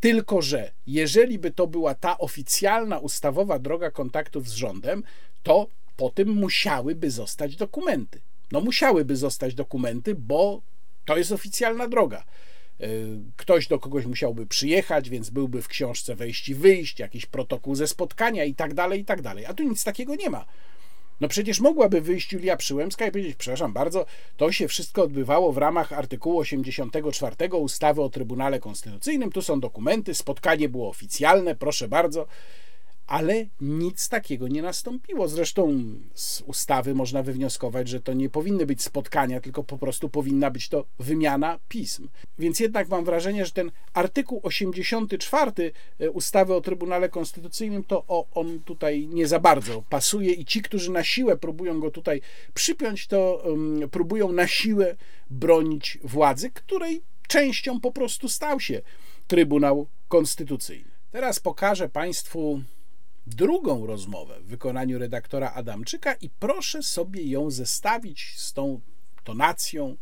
Tylko, że jeżeli by to była ta oficjalna, ustawowa droga kontaktów z rządem, to po tym musiałyby zostać dokumenty. No, musiałyby zostać dokumenty, bo to jest oficjalna droga. E, ktoś do kogoś musiałby przyjechać, więc byłby w książce wejść i wyjść, jakiś protokół ze spotkania i tak dalej, i tak dalej. A tu nic takiego nie ma. No przecież mogłaby wyjść Julia Przyłębska i powiedzieć, przepraszam bardzo, to się wszystko odbywało w ramach artykułu 84 ustawy o Trybunale Konstytucyjnym, tu są dokumenty, spotkanie było oficjalne, proszę bardzo ale nic takiego nie nastąpiło. Zresztą z ustawy można wywnioskować, że to nie powinny być spotkania, tylko po prostu powinna być to wymiana pism. Więc jednak mam wrażenie, że ten artykuł 84 e, ustawy o Trybunale Konstytucyjnym, to on tutaj nie za bardzo pasuje i ci, którzy na siłę próbują go tutaj przypiąć, to um, próbują na siłę bronić władzy, której częścią po prostu stał się Trybunał Konstytucyjny. Teraz pokażę Państwu drugą rozmowę w wykonaniu redaktora Adamczyka i proszę sobie ją zestawić z tą tonacją,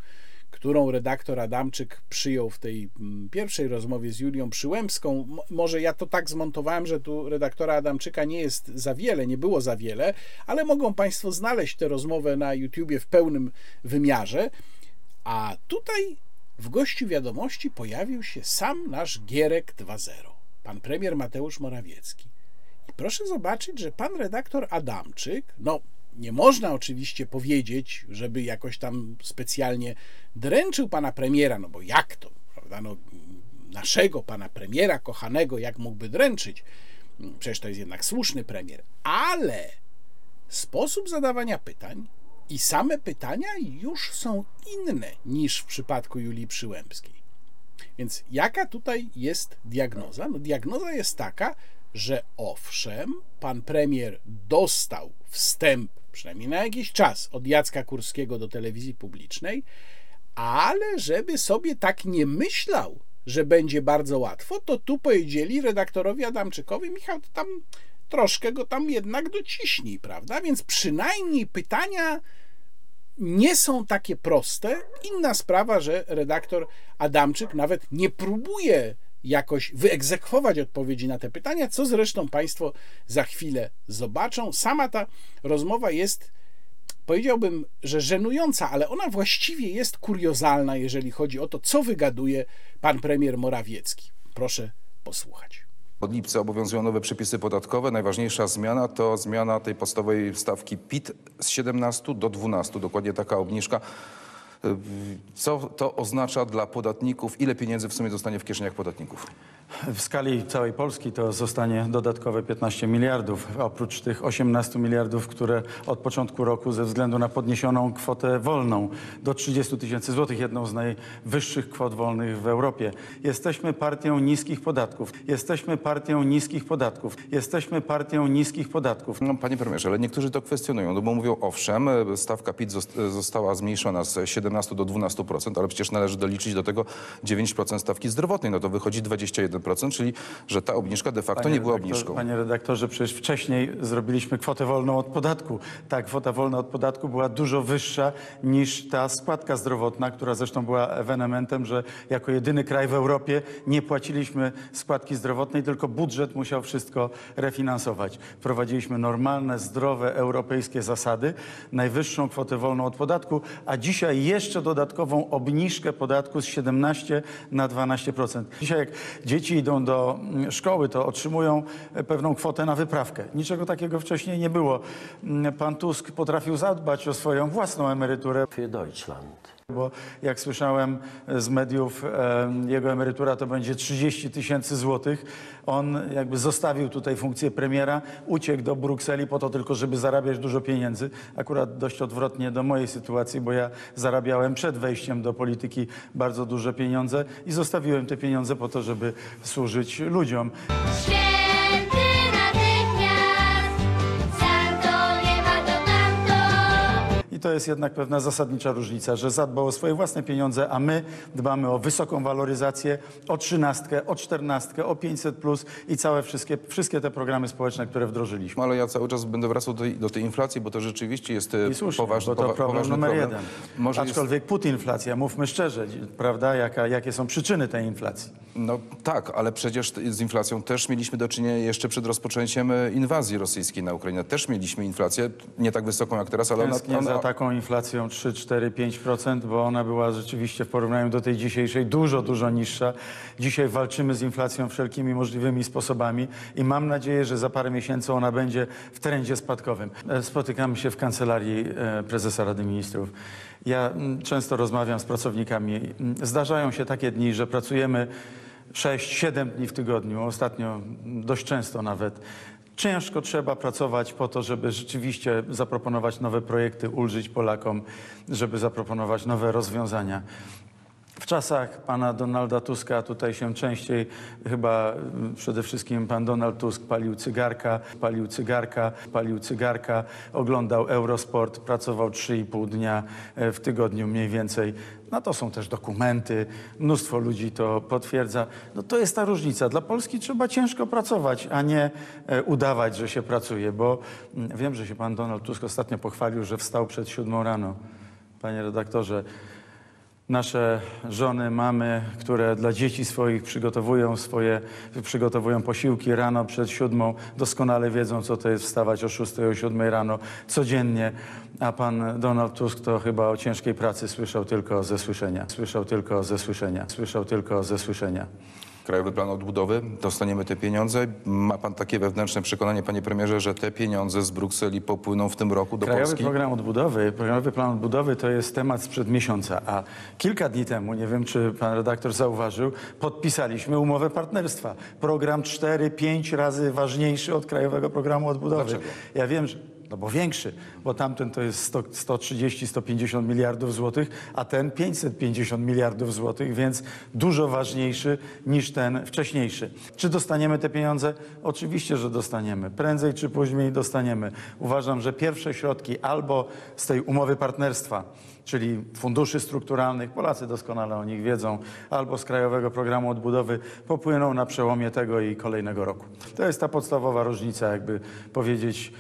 którą redaktor Adamczyk przyjął w tej mm, pierwszej rozmowie z Julią Przyłębską. Może ja to tak zmontowałem, że tu redaktora Adamczyka nie jest za wiele, nie było za wiele, ale mogą Państwo znaleźć tę rozmowę na YouTubie w pełnym wymiarze. A tutaj w gościu wiadomości pojawił się sam nasz Gierek 2.0, pan premier Mateusz Morawiecki. Proszę zobaczyć, że pan redaktor Adamczyk, no nie można oczywiście powiedzieć, żeby jakoś tam specjalnie dręczył pana premiera, no bo jak to, prawda, no, naszego pana premiera kochanego, jak mógłby dręczyć? Przecież to jest jednak słuszny premier, ale sposób zadawania pytań I same pytania już są inne niż w przypadku Julii Przyłębskiej. Więc jaka tutaj jest diagnoza? No, diagnoza jest taka, że owszem, pan premier dostał wstęp, przynajmniej na jakiś czas, od Jacka Kurskiego do telewizji publicznej, ale żeby sobie tak nie myślał, że będzie bardzo łatwo, to tu powiedzieli redaktorowi Adamczykowi, Michał, to tam troszkę go tam jednak dociśnij, prawda? Więc przynajmniej pytania nie są takie proste. Inna sprawa, że redaktor Adamczyk nawet nie próbuje jakoś wyegzekwować odpowiedzi na te pytania, co zresztą Państwo za chwilę zobaczą. Sama ta rozmowa jest, powiedziałbym, że żenująca, ale ona właściwie jest kuriozalna, jeżeli chodzi o to, co wygaduje pan premier Morawiecki. Proszę posłuchać. Od lipca obowiązują nowe przepisy podatkowe. Najważniejsza zmiana to zmiana tej podstawowej stawki PIT z 17 do 12. Dokładnie taka obniżka. Co to oznacza dla podatników? Ile pieniędzy w sumie zostanie w kieszeniach podatników? W skali całej Polski to zostanie dodatkowe 15 miliardów, oprócz tych 18 miliardów, które od początku roku ze względu na podniesioną kwotę wolną do 30 tysięcy złotych, jedną z najwyższych kwot wolnych w Europie. Jesteśmy partią niskich podatków. Jesteśmy partią niskich podatków. Jesteśmy partią niskich podatków. No, panie premierze, ale niektórzy to kwestionują, no bo mówią, owszem, stawka PIT zost- została zmniejszona z 17 do 12%, ale przecież należy doliczyć do tego 9% stawki zdrowotnej, no to wychodzi 21%, czyli że ta obniżka de facto nie była obniżką. Panie redaktorze, przecież wcześniej zrobiliśmy kwotę wolną od podatku. Ta kwota wolna od podatku była dużo wyższa niż ta składka zdrowotna, która zresztą była ewenementem, że jako jedyny kraj w Europie nie płaciliśmy składki zdrowotnej, tylko budżet musiał wszystko refinansować. Wprowadziliśmy normalne, zdrowe, europejskie zasady, najwyższą kwotę wolną od podatku, a dzisiaj jeszcze dodatkową obniżkę podatku z 17 na 12%. Dzisiaj jak dzieci idą do mm, szkoły, to otrzymują e, pewną kwotę na wyprawkę. Niczego takiego wcześniej nie było. Mm, Pan Tusk potrafił zadbać o swoją własną emeryturę, Für Deutschland. Bo jak słyszałem z mediów, e, jego emerytura to będzie 30 tysięcy złotych. On jakby zostawił tutaj funkcję premiera, uciekł do Brukseli po to tylko, żeby zarabiać dużo pieniędzy. Akurat dość odwrotnie do mojej sytuacji, bo ja zarabiałem przed wejściem do polityki bardzo duże pieniądze i zostawiłem te pieniądze po to, żeby służyć ludziom. To jest jednak pewna zasadnicza różnica, że zadbał o swoje własne pieniądze, a my dbamy o wysoką waloryzację, o trzynastkę, o czternastkę, o 500 plus i całe wszystkie, wszystkie te programy społeczne, które wdrożyliśmy. Ale ja cały czas będę wracał do tej, do tej inflacji, bo to rzeczywiście jest e, I słusznie, poważny, bo to problem poważny numer problem. jeden. Może jest, Aczkolwiek putinflacja, mówmy szczerze, prawda, Jaka, jakie są przyczyny tej inflacji. no tak, ale przecież z inflacją też mieliśmy do czynienia jeszcze przed rozpoczęciem e, inwazji rosyjskiej na Ukrainę. Też mieliśmy inflację, nie tak wysoką jak teraz, ale Tęsknię ona, taką inflacją 3, 4, 5%, bo ona była rzeczywiście w porównaniu do tej dzisiejszej dużo, dużo niższa. Dzisiaj walczymy z inflacją wszelkimi możliwymi sposobami i mam nadzieję, że za parę miesięcy ona będzie w trendzie spadkowym. E, Spotykamy się w kancelarii e, prezesa Rady Ministrów. Ja często rozmawiam z pracownikami. Zdarzają się takie dni, że pracujemy 6-7 dni w tygodniu, ostatnio dość często nawet. Ciężko trzeba pracować po to, żeby rzeczywiście zaproponować nowe projekty, ulżyć Polakom, żeby zaproponować nowe rozwiązania. W czasach pana Donalda Tuska tutaj się częściej chyba mm, przede wszystkim pan Donald Tusk palił cygarka, palił cygarka, palił cygarka, oglądał Eurosport, pracował 3,5 dnia e, w tygodniu mniej więcej. No to są też dokumenty, mnóstwo ludzi to potwierdza. No to jest ta różnica. Dla Polski trzeba ciężko pracować, a nie e, udawać, że się pracuje, bo mm, wiem, że się pan Donald Tusk ostatnio pochwalił, że wstał przed siódmą rano. Panie redaktorze, Nasze żony, mamy, które dla dzieci swoich przygotowują swoje, przygotowują posiłki rano przed siódmą, doskonale wiedzą, co to jest wstawać o szóstej, o siódmej rano codziennie. A pan Donald Tusk to chyba o ciężkiej pracy słyszał tylko ze słyszenia. Słyszał tylko ze słyszenia. Słyszał tylko ze słyszenia. Krajowy Plan Odbudowy, dostaniemy te pieniądze. Ma pan takie wewnętrzne przekonanie, panie premierze, że te pieniądze z Brukseli popłyną w tym roku do Krajowy Polski? program odbudowy, Krajowy plan odbudowy to jest temat sprzed miesiąca, a kilka dni temu, nie wiem czy pan redaktor zauważył, podpisaliśmy umowę partnerstwa. Program 4-5 razy ważniejszy od Krajowego Programu Odbudowy. Dlaczego? Ja wiem, że no bo większy, bo tamten to jest 100, 130-150 miliardów złotych, a ten 550 miliardów złotych, więc dużo ważniejszy niż ten wcześniejszy. Czy dostaniemy te pieniądze? Oczywiście, że dostaniemy. Prędzej czy później dostaniemy. Uważam, że pierwsze środki albo z tej umowy partnerstwa, czyli funduszy strukturalnych, Polacy doskonale o nich wiedzą, albo z Krajowego Programu Odbudowy popłyną na przełomie tego i kolejnego roku. To jest ta podstawowa różnica, jakby powiedzieć,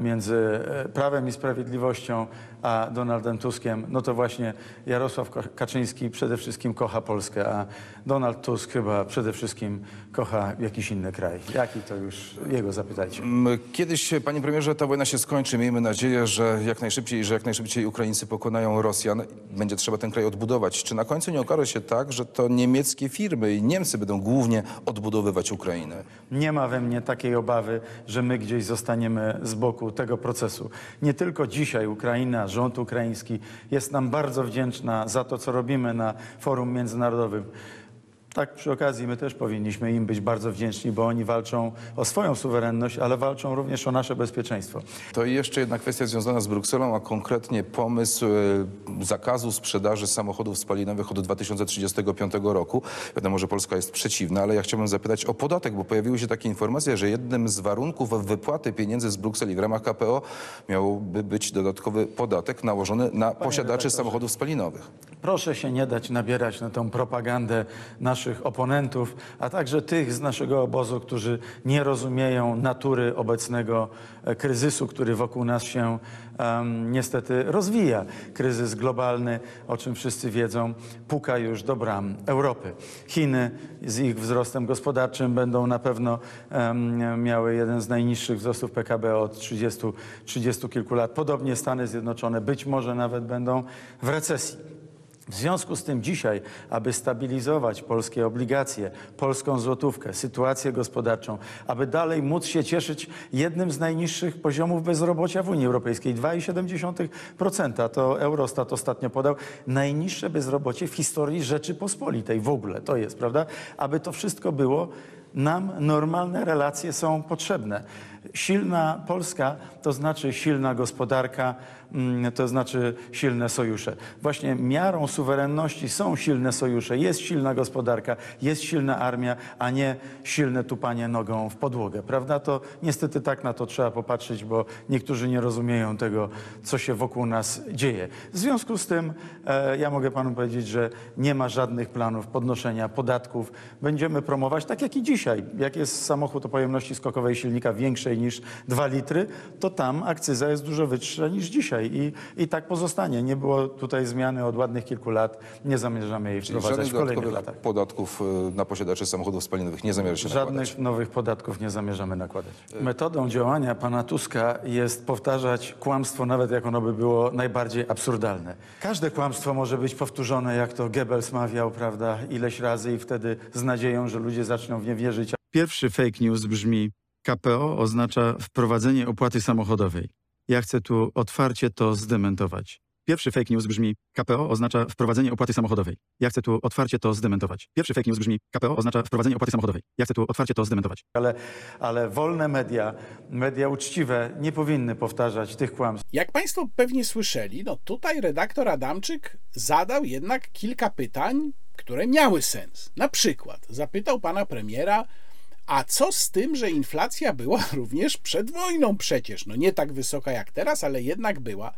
między e, Prawem i Sprawiedliwością a Donaldem Tuskiem. No to właśnie Jarosław Kaczyński przede wszystkim kocha Polskę, a Donald Tusk chyba przede wszystkim kocha jakiś inny kraj. Jaki to już jego zapytajcie. M, Kiedyś, panie premierze, ta wojna się skończy. Miejmy nadzieję, że jak najszybciej, że jak najszybciej Ukraińcy pokonają Rosjan. Będzie trzeba ten kraj odbudować. Czy na końcu nie okaże się tak, że to niemieckie firmy i Niemcy będą głównie odbudowywać Ukrainę? Nie ma we mnie takiej obawy, że my gdzieś zostaniemy z boku tego procesu. Nie tylko dzisiaj Ukraina, rząd ukraiński jest nam bardzo wdzięczna za to, co robimy na forum międzynarodowym. Tak przy okazji my też powinniśmy im być bardzo wdzięczni, bo oni walczą o swoją suwerenność, ale walczą również o nasze bezpieczeństwo. To i jeszcze jedna kwestia związana z Brukselą, a konkretnie pomysł e, zakazu sprzedaży samochodów spalinowych od 2035 roku. Wiadomo, że Polska jest przeciwna, ale ja chciałbym zapytać o podatek, bo pojawiły się takie informacje, że jednym z warunków wypłaty pieniędzy z Brukseli w ramach KPO miałby być dodatkowy podatek nałożony na posiadaczy redaktorze. samochodów spalinowych. Proszę się nie dać nabierać na tą propagandę naszych oponentów, a także tych z naszego obozu, którzy nie rozumieją natury obecnego e, kryzysu, który wokół nas się em, niestety rozwija. Kryzys globalny, o czym wszyscy wiedzą, puka już do bram Europy. Chiny z ich wzrostem gospodarczym będą na pewno em, miały jeden z najniższych wzrostów PKB od 30, 30 kilku lat. Podobnie Stany Zjednoczone być może nawet będą w recesji. W związku z tym dzisiaj, aby stabilizować polskie obligacje, polską złotówkę, sytuację gospodarczą, aby dalej móc się cieszyć jednym z najniższych poziomów bezrobocia w Unii Europejskiej, 2,7%, to Eurostat ostatnio podał, najniższe bezrobocie w historii Rzeczypospolitej w ogóle, to jest, prawda? Aby to wszystko było, nam normalne relacje są potrzebne. Silna Polska to znaczy silna gospodarka, to znaczy silne sojusze. Właśnie miarą suwerenności są silne sojusze, jest silna gospodarka, jest silna armia, a nie silne tupanie nogą w podłogę. Prawda? To niestety tak na to trzeba popatrzeć, bo niektórzy nie rozumieją tego, co się wokół nas dzieje. W związku z tym e, ja mogę panu powiedzieć, że nie ma żadnych planów podnoszenia podatków. Będziemy promować, tak jak i dzisiaj, jak jest samochód o pojemności skokowej silnika większej niż 2 litry, to tam akcyza jest dużo wyższa niż dzisiaj i, i tak pozostanie. Nie było tutaj zmiany od ładnych kilku lat, nie zamierzamy jej Czyli wprowadzać w kolejnych latach. podatków e, na posiadaczy samochodów spalinowych nie zamierza się nakładać. Żadnych nowych podatków nie zamierzamy nakładać. Metodą działania pana Tuska jest powtarzać kłamstwo, nawet jak ono by było najbardziej absurdalne. Każde kłamstwo może być powtórzone, jak to Goebbels mawiał, prawda, ileś razy i wtedy z nadzieją, że ludzie zaczną w nie wierzyć. Pierwszy fake news brzmi KPO oznacza wprowadzenie opłaty samochodowej. Ja chcę tu otwarcie to zdementować. Pierwszy fake news brzmi KPO oznacza wprowadzenie opłaty samochodowej. Ja chcę tu otwarcie to zdementować. Pierwszy fake news brzmi KPO oznacza wprowadzenie opłaty samochodowej. Ja chcę tu otwarcie to zdementować. Ale, ale wolne media, media uczciwe nie powinny powtarzać tych kłamstw. Jak Państwo pewnie słyszeli, no tutaj redaktor Adamczyk zadał jednak kilka pytań, które miały sens. Na przykład zapytał pana premiera, a co z tym, że inflacja była również przed wojną przecież? No nie tak wysoka jak teraz, ale jednak była.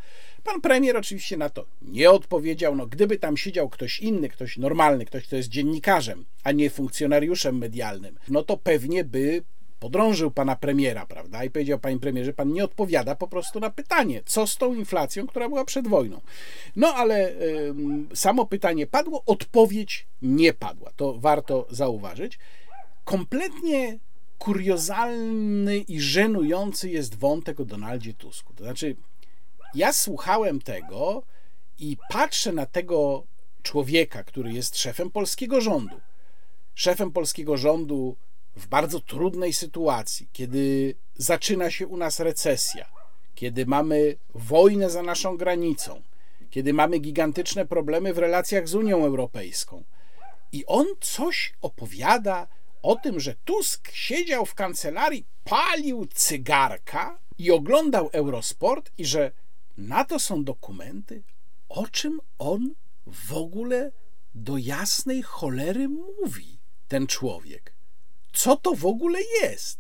Pan premier oczywiście na to nie odpowiedział. No gdyby tam siedział ktoś inny, ktoś normalny, ktoś, kto jest dziennikarzem, a nie funkcjonariuszem medialnym, no to pewnie by podrążył pana premiera, prawda? I powiedział, panie premierze, pan nie odpowiada po prostu na pytanie, co z tą inflacją, która była przed wojną. No ale ym, samo pytanie padło, odpowiedź nie padła. To warto zauważyć. Kompletnie kuriozalny i żenujący jest wątek o Donaldzie Tusku. To znaczy, ja słuchałem tego i patrzę na tego człowieka, który jest szefem polskiego rządu. Szefem polskiego rządu w bardzo trudnej sytuacji, kiedy zaczyna się u nas recesja, kiedy mamy wojnę za naszą granicą, kiedy mamy gigantyczne problemy w relacjach z Unią Europejską. I on coś opowiada o tym, że Tusk siedział w kancelarii, palił cygarka i oglądał Eurosport i że na to są dokumenty, o czym on w ogóle do jasnej cholery mówi, ten człowiek. Co to w ogóle jest?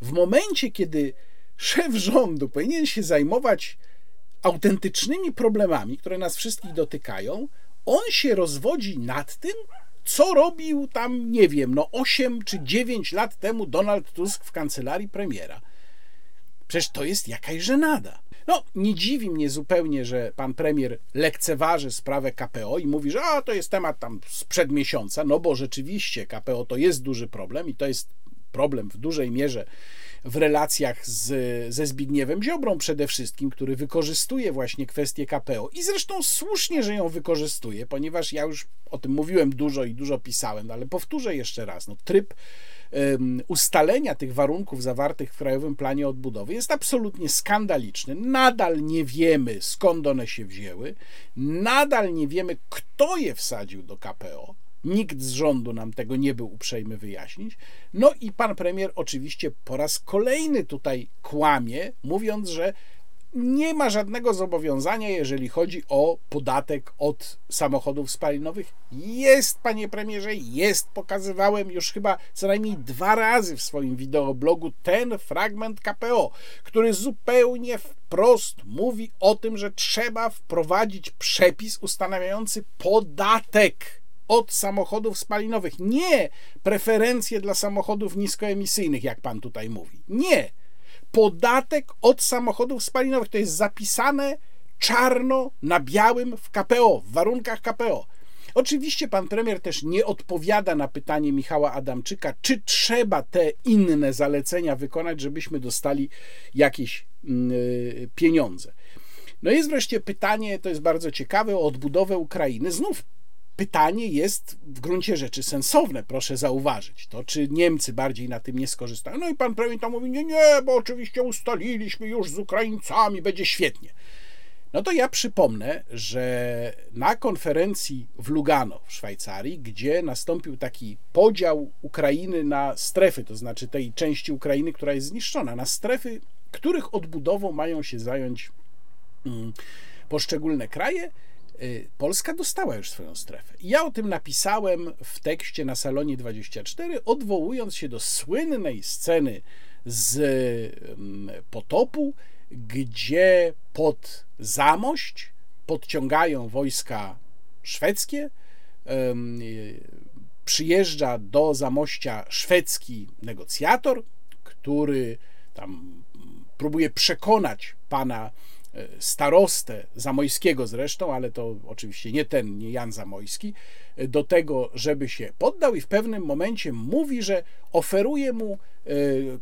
W momencie, kiedy szef rządu powinien się zajmować autentycznymi problemami, które nas wszystkich dotykają, on się rozwodzi nad tym, co robił tam, nie wiem, no 8 czy 9 lat temu Donald Tusk w kancelarii premiera. Przecież to jest jakaś żenada. No, nie dziwi mnie zupełnie, że pan premier lekceważy sprawę KPO i mówi, że a, to jest temat tam sprzed miesiąca, no bo rzeczywiście KPO to jest duży problem i to jest problem w dużej mierze w relacjach z, ze Zbigniewem Ziobrą przede wszystkim, który wykorzystuje właśnie kwestię KPO i zresztą słusznie, że ją wykorzystuje, ponieważ ja już o tym mówiłem dużo i dużo pisałem, ale powtórzę jeszcze raz, no, tryb um, ustalenia tych warunków zawartych w Krajowym Planie Odbudowy jest absolutnie skandaliczny. Nadal nie wiemy, skąd one się wzięły, nadal nie wiemy, kto je wsadził do KPO. Nikt z rządu nam tego nie był uprzejmy wyjaśnić. No i pan premier oczywiście po raz kolejny tutaj kłamie, mówiąc, że nie ma żadnego zobowiązania, jeżeli chodzi o podatek od samochodów spalinowych. Jest, panie premierze, jest. Pokazywałem już chyba co najmniej dwa razy w swoim wideoblogu ten fragment KPO, który zupełnie wprost mówi o tym, że trzeba wprowadzić przepis ustanawiający podatek od samochodów spalinowych. Nie preferencje dla samochodów niskoemisyjnych, jak pan tutaj mówi. Nie. Podatek od samochodów spalinowych to jest zapisane czarno na białym w KPO, w warunkach KPO. Oczywiście pan premier też nie odpowiada na pytanie Michała Adamczyka, czy trzeba te inne zalecenia wykonać, żebyśmy dostali jakieś yy, pieniądze. No jest wreszcie pytanie, to jest bardzo ciekawe, o odbudowę Ukrainy. Znów pytanie jest w gruncie rzeczy sensowne, proszę zauważyć. To czy Niemcy bardziej na tym nie skorzystają? No i pan premier tam mówi, nie, nie, bo oczywiście ustaliliśmy już z Ukraińcami, będzie świetnie. No to ja przypomnę, że na konferencji w Lugano w Szwajcarii, gdzie nastąpił taki podział Ukrainy na strefy, to znaczy tej części Ukrainy, która jest zniszczona, na strefy, których odbudową mają się zająć mm, poszczególne kraje, Polska dostała już swoją strefę. Ja o tym napisałem w tekście na salonie 24, odwołując się do słynnej sceny z mm, potopu, gdzie pod Zamość podciągają wojska szwedzkie. Y, przyjeżdża do Zamościa szwedzki negocjator, który tam próbuje przekonać pana starostę Zamojskiego zresztą, ale to oczywiście nie ten, nie Jan Zamojski, do tego, żeby się poddał i w pewnym momencie mówi, że oferuje mu e,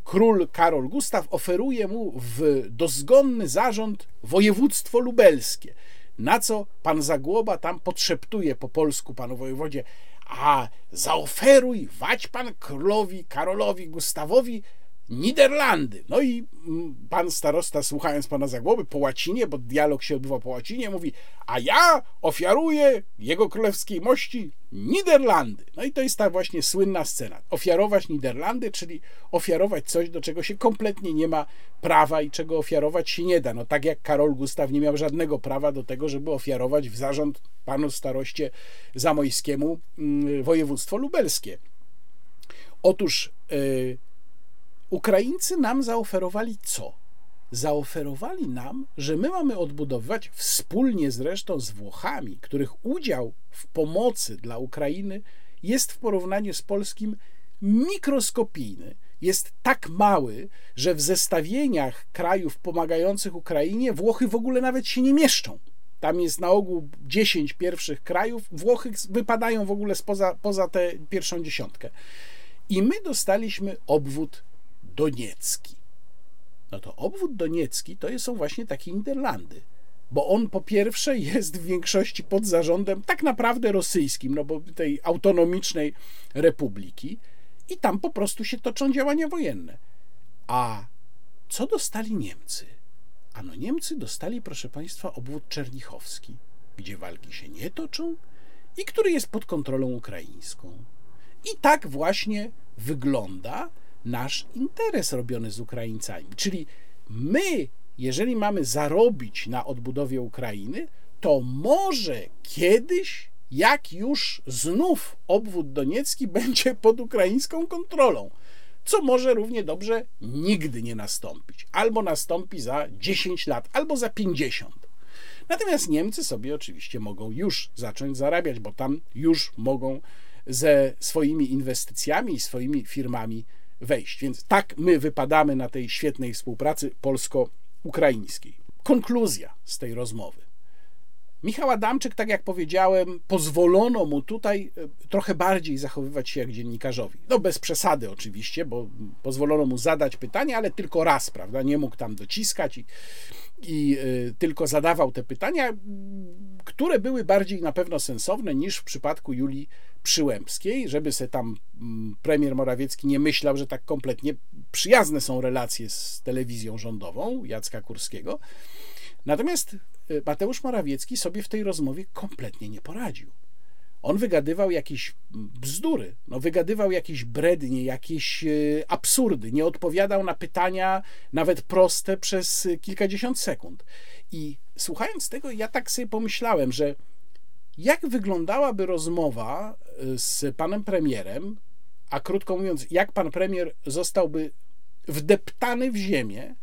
król Karol Gustaw, oferuje mu w dozgonny zarząd województwo lubelskie. Na co pan Zagłoba tam podszeptuje po polsku panu wojewodzie, a zaoferuj, wać pan królowi Karolowi Gustawowi Niderlandy. No i mm, pan starosta, słuchając pana Zagłoby po łacinie, bo dialog się odbywa po łacinie, mówi, a ja ofiaruję jego królewskiej mości Niderlandy. No i to jest ta właśnie słynna scena. Ofiarować Niderlandy, czyli ofiarować coś, do czego się kompletnie nie ma prawa i czego ofiarować się nie da. No tak jak Karol Gustaw nie miał żadnego prawa do tego, żeby ofiarować w zarząd panu staroście zamojskiemu mm, województwo lubelskie. Otóż yy, Ukraińcy nam zaoferowali co? Zaoferowali nam, że my mamy odbudowywać wspólnie zresztą z Włochami, których udział w pomocy dla Ukrainy jest w porównaniu z polskim mikroskopijny. Jest tak mały, że w zestawieniach krajów pomagających Ukrainie Włochy w ogóle nawet się nie mieszczą. Tam jest na ogół 10 pierwszych krajów, Włochy wypadają w ogóle spoza, poza tę pierwszą dziesiątkę. I my dostaliśmy obwód Doniecki. No to obwód Doniecki to są właśnie takie Niderlandy, bo on po pierwsze jest w większości pod zarządem tak naprawdę rosyjskim, no bo tej autonomicznej republiki i tam po prostu się toczą działania wojenne. A co dostali Niemcy? Ano Niemcy dostali, proszę Państwa, obwód czernichowski, gdzie walki się nie toczą i który jest pod kontrolą ukraińską. I tak właśnie wygląda nasz interes robiony z Ukraińcami. Czyli my, jeżeli mamy zarobić na odbudowie Ukrainy, to może kiedyś, jak już znów obwód doniecki będzie pod ukraińską kontrolą, co może równie dobrze nigdy nie nastąpić, albo nastąpi za 10 lat, albo za 50. Natomiast Niemcy sobie oczywiście mogą już zacząć zarabiać, bo tam już mogą ze swoimi inwestycjami i swoimi firmami wejść. Więc tak my wypadamy na tej świetnej współpracy polsko-ukraińskiej. Konkluzja z tej rozmowy. Michał Adamczyk, tak jak powiedziałem, pozwolono mu tutaj e, trochę bardziej zachowywać się jak dziennikarzowi. No bez przesady oczywiście, bo pozwolono mu zadać pytanie, ale tylko raz, prawda? Nie mógł tam dociskać i, i y, tylko zadawał te pytania, które były bardziej na pewno sensowne niż w przypadku Julii Przyłębskiej, żeby se tam mm, premier Morawiecki nie myślał, że tak kompletnie przyjazne są relacje z telewizją rządową Jacka Kurskiego. Natomiast y, Mateusz Morawiecki sobie w tej rozmowie kompletnie nie poradził. On wygadywał jakieś bzdury, no wygadywał jakieś brednie, jakieś y, absurdy, nie odpowiadał na pytania nawet proste przez y, kilkadziesiąt sekund. I słuchając tego, ja tak sobie pomyślałem, że jak wyglądałaby rozmowa y, z panem premierem, a krótko mówiąc, jak pan premier zostałby wdeptany w ziemię,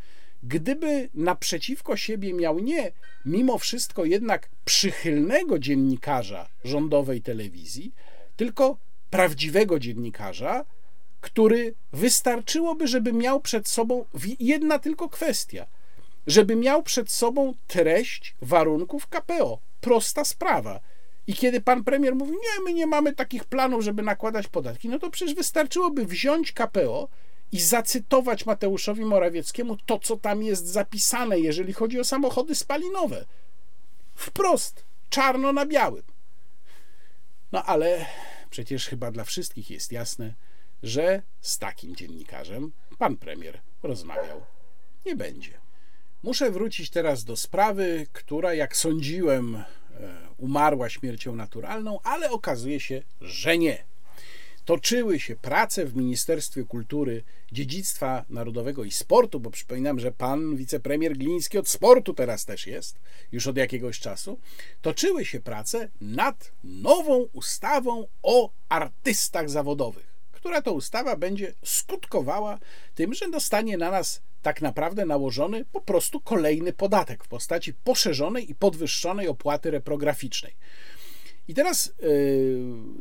gdyby naprzeciwko siebie miał nie mimo wszystko jednak przychylnego dziennikarza rządowej telewizji, tylko prawdziwego dziennikarza, który wystarczyłoby, żeby miał przed sobą jedna tylko kwestia, żeby miał przed sobą treść warunków KPO. Prosta sprawa. I kiedy pan premier mówi, nie, my nie mamy takich planów, żeby nakładać podatki, no to przecież wystarczyłoby wziąć KPO i zacytować Mateuszowi Morawieckiemu to, co tam jest zapisane, jeżeli chodzi o samochody spalinowe. Wprost, czarno na białym. No ale przecież chyba dla wszystkich jest jasne, że z takim dziennikarzem pan premier rozmawiał nie będzie. Muszę wrócić teraz do sprawy, która, jak sądziłem, e, umarła śmiercią naturalną, ale okazuje się, że nie. Toczyły się prace w Ministerstwie Kultury, Dziedzictwa Narodowego i Sportu, bo przypominam, że pan wicepremier Gliński od sportu teraz też jest, już od jakiegoś czasu, toczyły się prace nad nową ustawą o artystach zawodowych, która to ustawa będzie skutkowała tym, że dostanie na nas tak naprawdę nałożony po prostu kolejny podatek w postaci poszerzonej i podwyższonej opłaty reprograficznej. I teraz yy,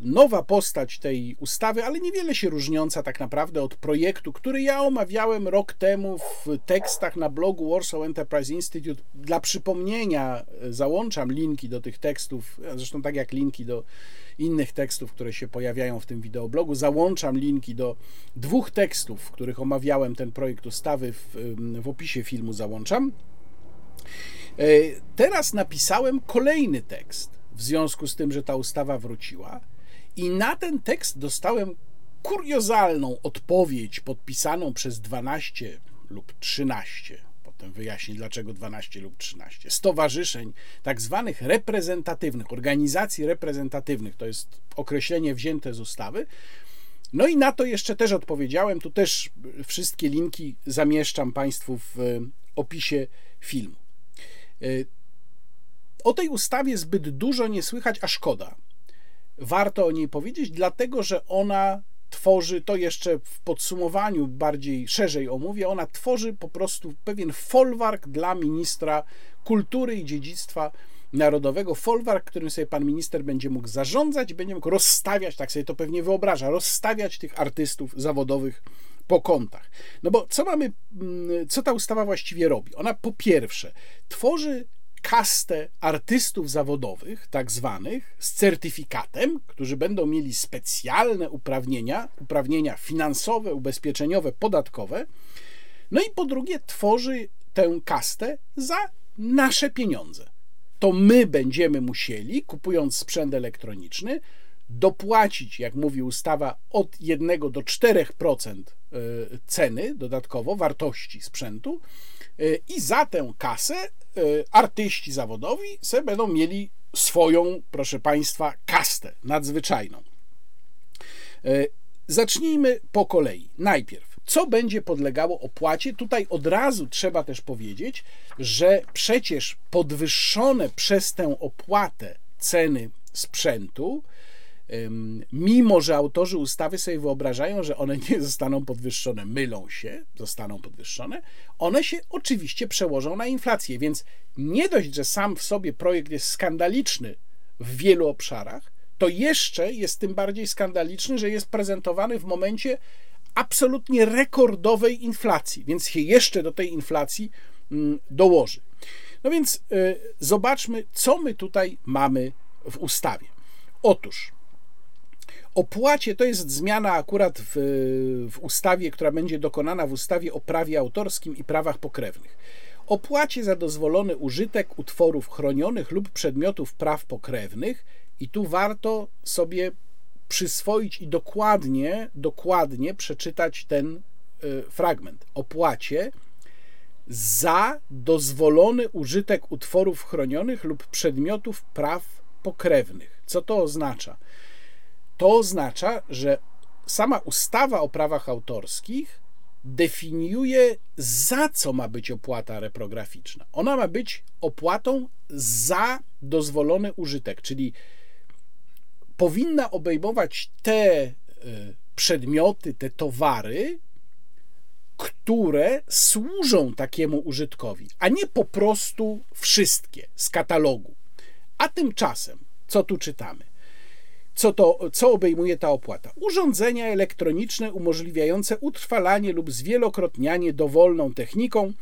nowa postać tej ustawy, ale niewiele się różniąca tak naprawdę od projektu, który ja omawiałem rok temu w tekstach na blogu Warsaw Enterprise Institute. Dla przypomnienia y, załączam linki do tych tekstów, zresztą tak jak linki do innych tekstów, które się pojawiają w tym wideoblogu. Załączam linki do dwóch tekstów, w których omawiałem ten projekt ustawy w, w opisie filmu załączam. Yy, teraz napisałem kolejny tekst w związku z tym, że ta ustawa wróciła. I na ten tekst dostałem kuriozalną odpowiedź podpisaną przez 12 lub 13, potem wyjaśnię dlaczego 12 lub 13, stowarzyszeń tak zwanych reprezentatywnych, organizacji reprezentatywnych, to jest określenie wzięte z ustawy. No i na to jeszcze też odpowiedziałem, tu też wszystkie linki zamieszczam Państwu w opisie filmu. O tej ustawie zbyt dużo nie słychać, a szkoda. Warto o niej powiedzieć, dlatego że ona tworzy, to jeszcze w podsumowaniu bardziej szerzej omówię, ona tworzy po prostu pewien folwark dla ministra kultury i dziedzictwa narodowego. Folwark, którym sobie pan minister będzie mógł zarządzać, będzie mógł rozstawiać, tak sobie to pewnie wyobraża, rozstawiać tych artystów zawodowych po kątach. No bo co mamy, mm, co ta ustawa właściwie robi? Ona po pierwsze tworzy kastę artystów zawodowych, tak zwanych, z certyfikatem, którzy będą mieli specjalne uprawnienia, uprawnienia finansowe, ubezpieczeniowe, podatkowe. No i po drugie, tworzy tę kastę za nasze pieniądze. To my będziemy musieli, kupując sprzęt elektroniczny, dopłacić, jak mówi ustawa, od 1 do 4% e, ceny dodatkowo, wartości sprzętu i za tę kasę e, artyści zawodowi se będą mieli swoją, proszę Państwa, kastę nadzwyczajną. Zacznijmy po kolei. Najpierw, co będzie podlegało opłacie. Tutaj od razu trzeba też powiedzieć, że przecież podwyższone przez tę opłatę ceny sprzętu, mimo że autorzy ustawy sobie wyobrażają, że one nie zostaną podwyższone, mylą się, zostaną podwyższone, one się oczywiście przełożą na inflację. Więc nie dość, że sam w sobie projekt jest skandaliczny w wielu obszarach, to jeszcze jest tym bardziej skandaliczny, że jest prezentowany w momencie absolutnie rekordowej inflacji, więc się jeszcze do tej inflacji mm, dołoży. No więc y, zobaczmy, co my tutaj mamy w ustawie. Otóż opłacie to jest zmiana akurat w, w ustawie, która będzie dokonana w ustawie o prawie autorskim i prawach pokrewnych. Opłacie za dozwolony użytek utworów chronionych lub przedmiotów praw pokrewnych, i tu warto sobie przyswoić i dokładnie, dokładnie przeczytać ten y, fragment. Opłacie za dozwolony użytek utworów chronionych lub przedmiotów praw pokrewnych. Co to oznacza? To oznacza, że sama ustawa o prawach autorskich definiuje, za co ma być opłata reprograficzna. Ona ma być opłatą za dozwolony użytek, czyli powinna obejmować te y, przedmioty, te towary, które służą takiemu użytkowi, a nie po prostu wszystkie z katalogu. A tymczasem, co tu czytamy? Co, to, co obejmuje ta opłata? Urządzenia elektroniczne umożliwiające utrwalanie lub zwielokrotnianie dowolną techniką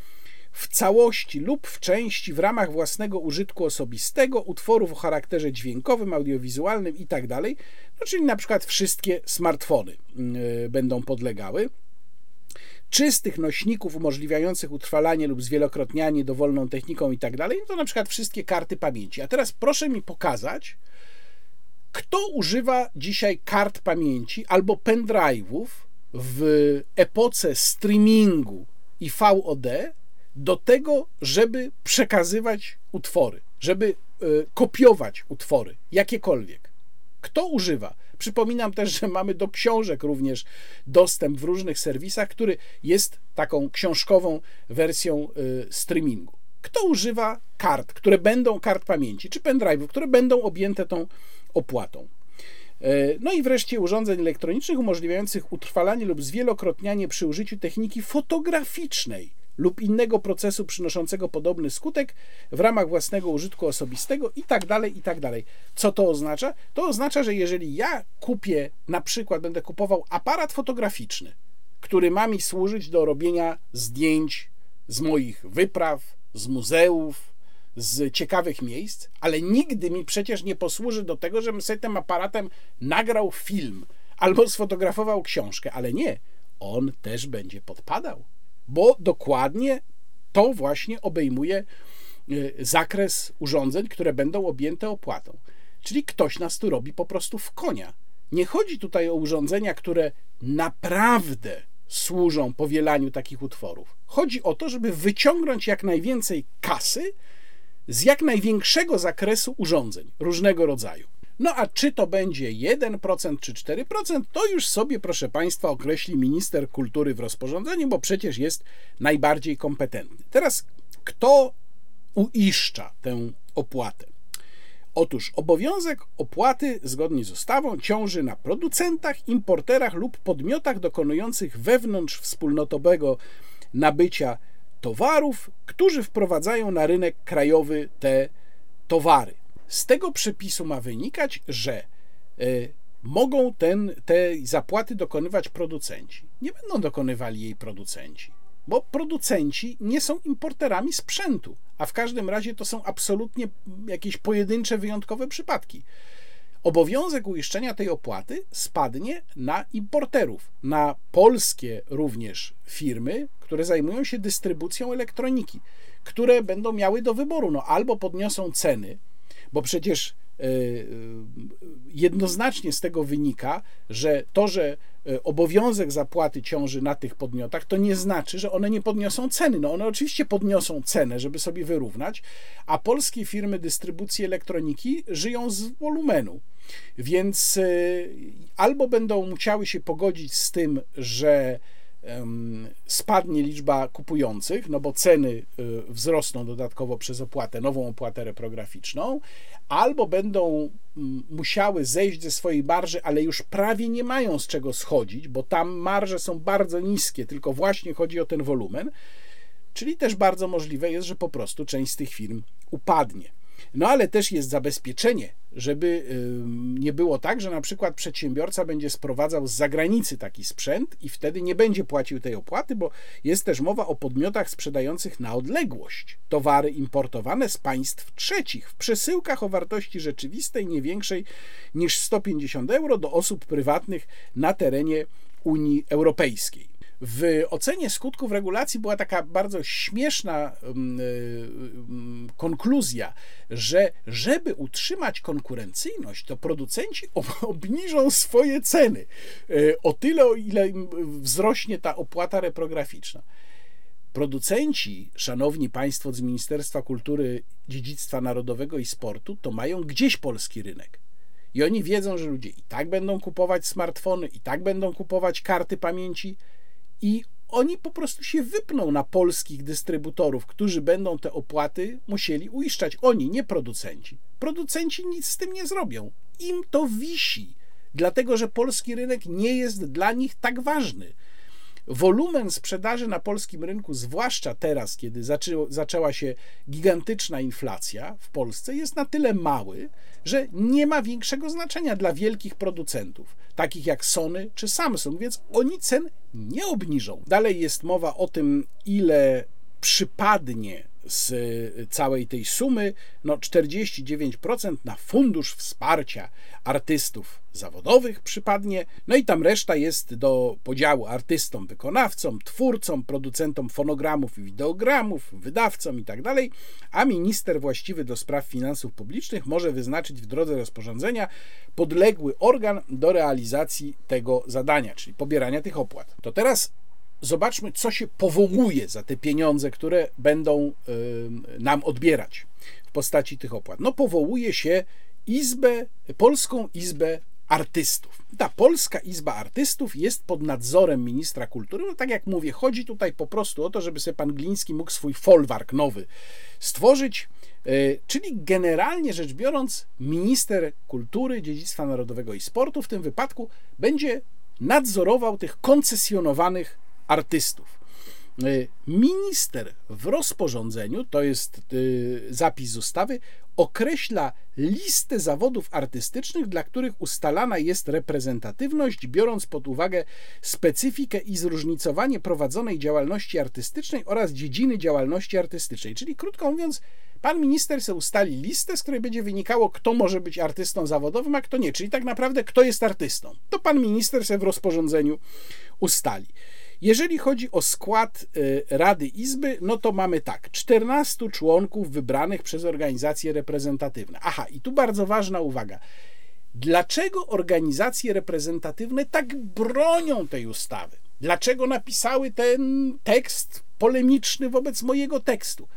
w całości lub w części w ramach własnego użytku osobistego utworów o charakterze dźwiękowym, audiowizualnym itd. Tak no, czyli na przykład wszystkie smartfony yy, będą podlegały czystych nośników umożliwiających utrwalanie lub zwielokrotnianie dowolną techniką i tak dalej, to na przykład wszystkie karty pamięci. A teraz proszę mi pokazać, kto używa dzisiaj kart pamięci albo pendrive'ów w epoce streamingu i VOD do tego, żeby przekazywać utwory, żeby y, kopiować utwory, jakiekolwiek. Kto używa? Przypominam też, że mamy do książek również dostęp w różnych serwisach, który jest taką książkową wersją y, streamingu. Kto używa kart, które będą kart pamięci, czy pendrive'ów, które będą objęte tą opłatą? Y, no i wreszcie urządzeń elektronicznych umożliwiających utrwalanie lub zwielokrotnianie przy użyciu techniki fotograficznej lub innego procesu przynoszącego podobny skutek w ramach własnego użytku osobistego i tak dalej, i tak dalej. Co to oznacza? To oznacza, że jeżeli ja kupię, na przykład będę kupował aparat fotograficzny, który ma mi służyć do robienia zdjęć z moich wypraw, z muzeów, z ciekawych miejsc, ale nigdy mi przecież nie posłuży do tego, żebym sobie tym aparatem nagrał film albo sfotografował książkę, ale nie, on też będzie podpadał bo dokładnie to właśnie obejmuje y, zakres urządzeń, które będą objęte opłatą. Czyli ktoś nas tu robi po prostu w konia. Nie chodzi tutaj o urządzenia, które naprawdę służą powielaniu takich utworów. Chodzi o to, żeby wyciągnąć jak najwięcej kasy z jak największego zakresu urządzeń różnego rodzaju. No a czy to będzie 1% czy 4%, to już sobie, proszę Państwa, określi minister kultury w rozporządzeniu, bo przecież jest najbardziej kompetentny. Teraz, kto uiszcza tę opłatę? Otóż obowiązek opłaty zgodnie z ustawą ciąży na producentach, importerach lub podmiotach dokonujących wewnątrz wspólnotowego nabycia towarów, którzy wprowadzają na rynek krajowy te towary. Z tego przepisu ma wynikać, że y, mogą ten, tej zapłaty dokonywać producenci. Nie będą dokonywali jej producenci, bo producenci nie są importerami sprzętu, a w każdym razie to są absolutnie jakieś pojedyncze, wyjątkowe przypadki. Obowiązek uiszczenia tej opłaty spadnie na importerów, na polskie również firmy, które zajmują się dystrybucją elektroniki, które będą miały do wyboru no, albo podniosą ceny, bo przecież e, e, jednoznacznie z tego wynika, że to, że e, obowiązek zapłaty ciąży na tych podmiotach, to nie znaczy, że one nie podniosą ceny. No one oczywiście podniosą cenę, żeby sobie wyrównać, a polskie firmy dystrybucji elektroniki żyją z wolumenu. Więc albo będą musiały się pogodzić z tym, że spadnie liczba kupujących, no bo ceny y, wzrosną dodatkowo przez opłatę, nową opłatę reprograficzną, albo będą musiały zejść ze swojej marży, ale już prawie nie mają z czego schodzić, bo tam marże są bardzo niskie, tylko właśnie chodzi o ten wolumen. Czyli też bardzo możliwe jest, że po prostu część z tych firm upadnie. No ale też jest zabezpieczenie, żeby nie było tak, że na przykład przedsiębiorca będzie sprowadzał z zagranicy taki sprzęt i wtedy nie będzie płacił tej opłaty, bo jest też mowa o podmiotach sprzedających na odległość towary importowane z państw trzecich w przesyłkach o wartości rzeczywistej nie większej niż 150 euro do osób prywatnych na terenie Unii Europejskiej. W ocenie skutków regulacji była taka bardzo śmieszna konkluzja, że żeby utrzymać konkurencyjność, to producenci ob- obniżą swoje ceny e, o tyle, o ile im wzrośnie ta opłata reprograficzna. Producenci, szanowni państwo z Ministerstwa Kultury, Dziedzictwa Narodowego i Sportu, to mają gdzieś polski rynek. I oni wiedzą, że ludzie i tak będą kupować smartfony, i tak będą kupować karty pamięci, i oni po prostu się wypną na polskich dystrybutorów, którzy będą te opłaty musieli uiszczać. Oni, nie producenci. Producenci nic z tym nie zrobią. Im to wisi, dlatego że polski rynek nie jest dla nich tak ważny. Wolumen sprzedaży na polskim rynku, zwłaszcza teraz, kiedy zaczęła się gigantyczna inflacja w Polsce, jest na tyle mały, że nie ma większego znaczenia dla wielkich producentów, takich jak Sony czy Samsung, więc oni cen nie obniżą. Dalej jest mowa o tym, ile przypadnie z całej tej sumy, no 49% na fundusz wsparcia artystów zawodowych przypadnie, no i tam reszta jest do podziału artystom, wykonawcom, twórcom, producentom fonogramów i wideogramów, wydawcom i tak a minister właściwy do spraw finansów publicznych może wyznaczyć w drodze rozporządzenia podległy organ do realizacji tego zadania, czyli pobierania tych opłat. To teraz zobaczmy, co się powołuje za te pieniądze, które będą y, nam odbierać w postaci tych opłat. No, powołuje się Izbę, Polską Izbę Artystów. Ta Polska Izba Artystów jest pod nadzorem ministra kultury. No, tak jak mówię, chodzi tutaj po prostu o to, żeby sobie pan Gliński mógł swój folwark nowy stworzyć. y, Czyli generalnie rzecz biorąc, minister kultury, dziedzictwa narodowego i sportu w tym wypadku będzie nadzorował tych koncesjonowanych artystów. Y, Minister w rozporządzeniu, to jest y, zapis ustawy, określa listę zawodów artystycznych, dla których ustalana jest reprezentatywność, biorąc pod uwagę specyfikę i zróżnicowanie prowadzonej działalności artystycznej oraz dziedziny działalności artystycznej. Czyli krótko mówiąc, pan minister sobie ustali listę, z której będzie wynikało, kto może być artystą zawodowym, a kto nie. Czyli tak naprawdę, kto jest artystą. To pan minister sobie w rozporządzeniu ustali. Jeżeli chodzi o skład y, Rady Izby, no to mamy tak: 14 członków wybranych przez organizacje reprezentatywne. Aha, i tu bardzo ważna uwaga. Dlaczego organizacje reprezentatywne tak bronią tej ustawy? Dlaczego napisały ten tekst polemiczny wobec mojego tekstu?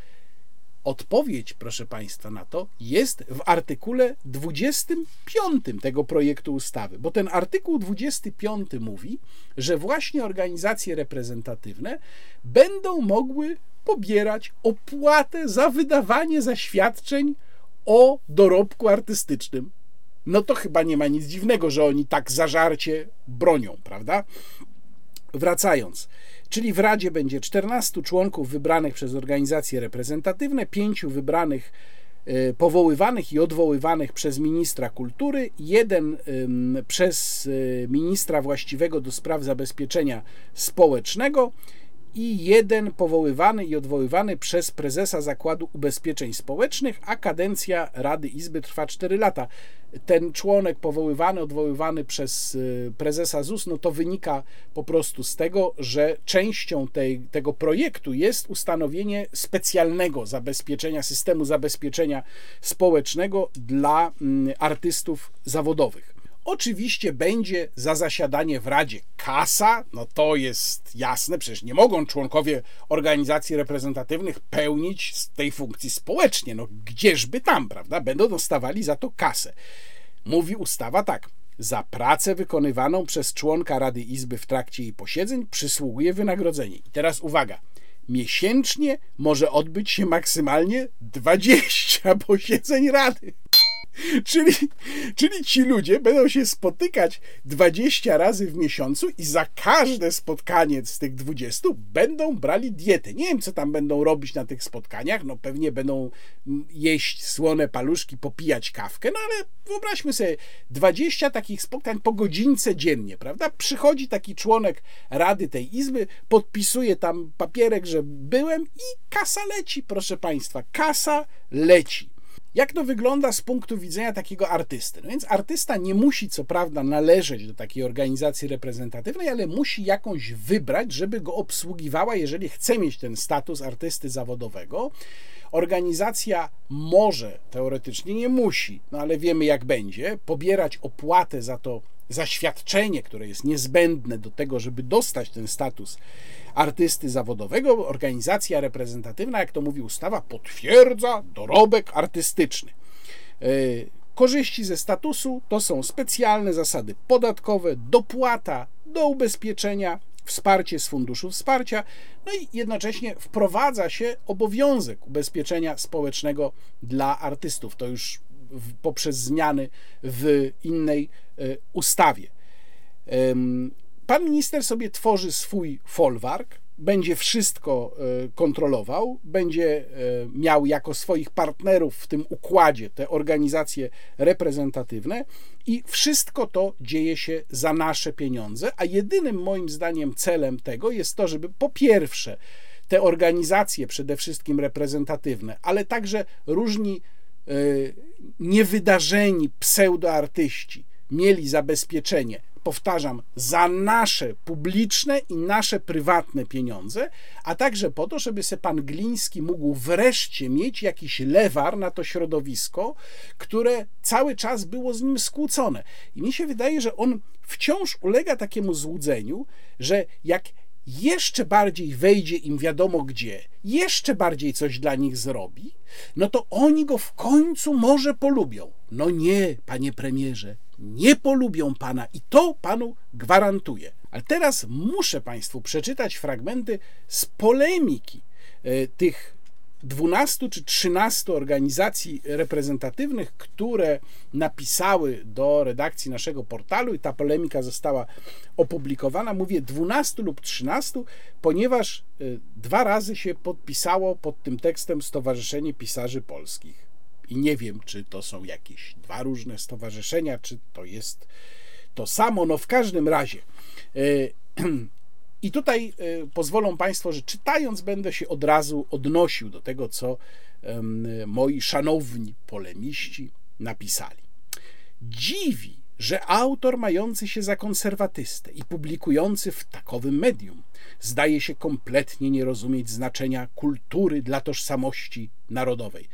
Odpowiedź, proszę Państwa, na to jest w artykule 25 tego projektu ustawy, bo ten artykuł 25 mówi, że właśnie organizacje reprezentatywne będą mogły pobierać opłatę za wydawanie zaświadczeń o dorobku artystycznym. No to chyba nie ma nic dziwnego, że oni tak zażarcie bronią, prawda? Wracając, czyli w Radzie będzie 14 członków wybranych przez organizacje reprezentatywne, 5 wybranych, e, powoływanych i odwoływanych przez ministra kultury, jeden przez e, ministra właściwego do spraw zabezpieczenia społecznego i jeden powoływany i odwoływany przez prezesa Zakładu Ubezpieczeń Społecznych, a kadencja Rady Izby trwa 4 lata. Ten członek powoływany, odwoływany przez y, prezesa ZUS, no to wynika po prostu z tego, że częścią tej, tego projektu jest ustanowienie specjalnego zabezpieczenia, systemu zabezpieczenia społecznego dla mm, artystów zawodowych. Oczywiście będzie za zasiadanie w Radzie kasa, no to jest jasne, przecież nie mogą członkowie organizacji reprezentatywnych pełnić tej funkcji społecznie, no gdzieżby tam, prawda? Będą dostawali za to kasę. Mówi ustawa tak. Za pracę wykonywaną przez członka Rady Izby w trakcie jej posiedzeń przysługuje wynagrodzenie. I teraz uwaga. Miesięcznie może odbyć się maksymalnie 20 posiedzeń Rady. Czyli, czyli ci ludzie będą się spotykać 20 razy w miesiącu i za każde spotkanie z tych 20 będą brali dietę. Nie wiem, co tam będą robić na tych spotkaniach. No pewnie będą mm, jeść słone paluszki, popijać kawkę, no ale wyobraźmy sobie 20 takich spotkań po godzince dziennie, prawda? Przychodzi taki członek rady tej izby, podpisuje tam papierek, że byłem i kasa leci, proszę państwa. Kasa leci. Jak to wygląda z punktu widzenia takiego artysty? No więc artysta nie musi co prawda należeć do takiej organizacji reprezentatywnej, ale musi jakąś wybrać, żeby go obsługiwała, jeżeli chce mieć ten status artysty zawodowego. Organizacja może, teoretycznie nie musi, no ale wiemy jak będzie, pobierać opłatę za to zaświadczenie, które jest niezbędne do tego, żeby dostać ten status artysty zawodowego. Organizacja reprezentatywna, jak to mówi ustawa, potwierdza dorobek artystyczny. E, Korzyści ze statusu to są specjalne zasady podatkowe, dopłata do ubezpieczenia, wsparcie z funduszu wsparcia, no i jednocześnie wprowadza się obowiązek ubezpieczenia społecznego dla artystów. To już poprzez zmiany w innej e, ustawie. Pan minister sobie tworzy swój folwark, będzie wszystko e, kontrolował, będzie e, miał jako swoich partnerów w tym układzie te organizacje reprezentatywne i wszystko to dzieje się za nasze pieniądze, a jedynym moim zdaniem celem tego jest to, żeby po pierwsze te organizacje przede wszystkim reprezentatywne, ale także różni niewydarzeni pseudoartyści mieli zabezpieczenie powtarzam, za nasze publiczne i nasze prywatne pieniądze, a także po to, żeby se pan Gliński mógł wreszcie mieć jakiś lewar na to środowisko, które cały czas było z nim skłócone. I mi się wydaje, że on wciąż ulega takiemu złudzeniu, że jak jeszcze bardziej wejdzie im wiadomo gdzie, jeszcze bardziej coś dla nich zrobi, no to oni go w końcu może polubią. No nie, panie premierze, nie polubią pana i to panu gwarantuję. Ale teraz muszę państwu przeczytać fragmenty z polemiki e, tych 12 czy 13 organizacji reprezentatywnych, które napisały do redakcji naszego portalu i ta polemika została opublikowana. Mówię 12 lub 13, ponieważ e, dwa razy się podpisało pod tym tekstem Stowarzyszenie Pisarzy Polskich. I nie wiem, czy to są jakieś dwa różne stowarzyszenia, czy to jest to samo. No w każdym razie. I tutaj e, pozwolą Państwo, że czytając będę się od razu odnosił do tego, co moi szanowni polemiści napisali. Dziwi, że autor mający się za konserwatystę i publikujący w takowym medium zdaje się kompletnie nie rozumieć znaczenia kultury dla tożsamości narodowej.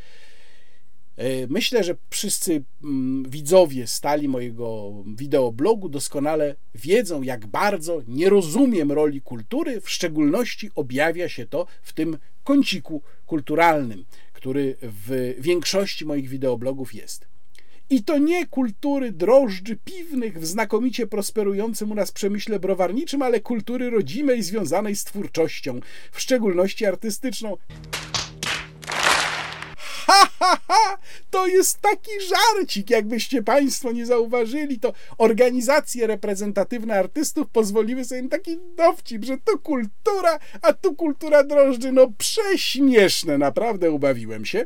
E, Myślę, że wszyscy mm, widzowie stali mojego wideoblogu doskonale wiedzą, jak bardzo nie rozumiem roli kultury, w szczególności objawia się to w tym kąciku kulturalnym, który w większości moich wideoblogów jest. I to nie kultury drożdży piwnych w znakomicie prosperującym u nas przemyśle browarniczym, ale kultury rodzimej związanej z twórczością, w szczególności artystyczną. Ha, ha, ha! To jest taki żarcik, jakbyście Państwo nie zauważyli, to organizacje reprezentatywne artystów pozwoliły sobie na taki dowcip, że to kultura, a tu kultura drożdży. No prześmieszne, naprawdę ubawiłem się.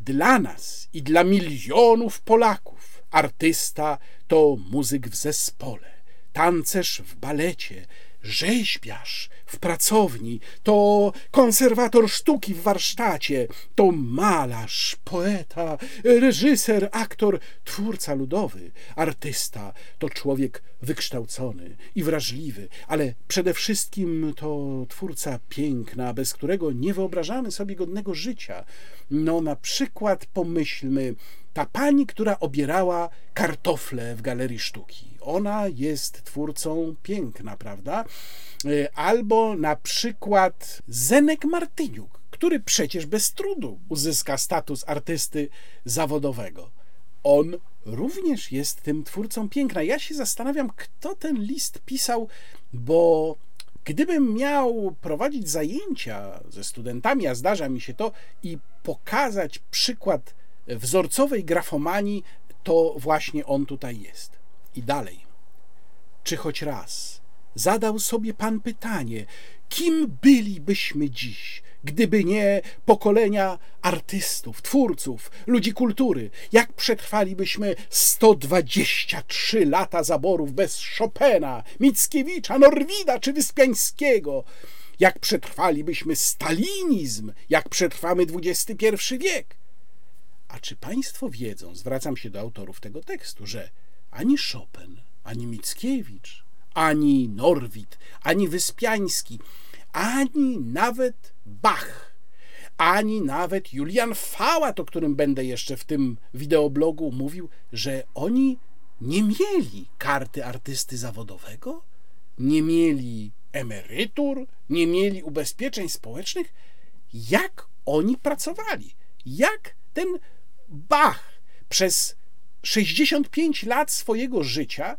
Dla nas i dla milionów Polaków artysta to muzyk w zespole, tancerz w balecie, rzeźbiarz w pracowni, to konserwator sztuki w warsztacie, to malarz, poeta, reżyser, aktor, twórca ludowy, artysta, to człowiek wykształcony i wrażliwy, ale przede wszystkim to twórca piękna, bez którego nie wyobrażamy sobie godnego życia. No na przykład pomyślmy, ta pani, która obierała kartofle w galerii sztuki. Ona jest twórcą piękna, prawda? E, Albo na przykład Zenek Martyniuk, który przecież bez trudu uzyska status artysty zawodowego. On również jest tym twórcą piękna. Ja się zastanawiam, kto ten list pisał, bo gdybym miał prowadzić zajęcia ze studentami, a zdarza mi się to, i pokazać przykład wzorcowej grafomanii, to właśnie on tutaj jest. I dalej. Czy choć raz zadał sobie pan pytanie, kim bylibyśmy dziś, gdyby nie pokolenia artystów, twórców, ludzi kultury? Jak przetrwalibyśmy 123 lata zaborów bez Chopina, Mickiewicza, Norwida czy Wyspiańskiego? Jak przetrwalibyśmy stalinizm? Jak przetrwamy XXI wiek? A czy Państwo wiedzą, zwracam się do autorów tego tekstu, że ani Chopin, ani Mickiewicz, ani Norwid, ani Wyspiański, ani nawet Bach, ani nawet Julian Fałat, o którym będę jeszcze w tym wideoblogu mówił, że oni nie mieli karty artysty zawodowego, nie mieli emerytur, nie mieli ubezpieczeń społecznych. Jak oni pracowali? Jak ten Bach przez 65 lat swojego życia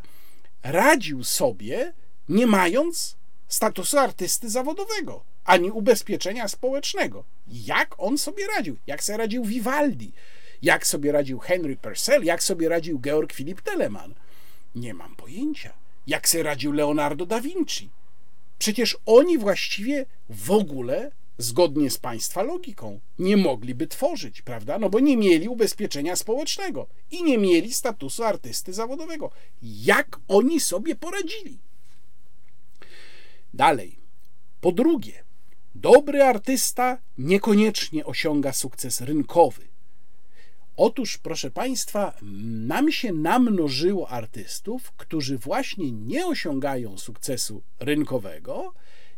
radził sobie, nie mając statusu artysty zawodowego ani ubezpieczenia społecznego. Jak on sobie radził? Jak sobie radził Vivaldi? Jak sobie radził Henry Purcell? Jak sobie radził Georg Philipp Telemann? Nie mam pojęcia. Jak sobie radził Leonardo da Vinci? Przecież oni właściwie w ogóle zgodnie z państwa logiką, nie mogliby tworzyć, prawda? No bo nie mieli ubezpieczenia społecznego i nie mieli statusu artysty zawodowego. Jak oni sobie poradzili? Dalej. Po drugie, dobry artysta niekoniecznie osiąga sukces rynkowy. Otóż, proszę Państwa, nam się namnożyło artystów, którzy właśnie nie osiągają sukcesu rynkowego,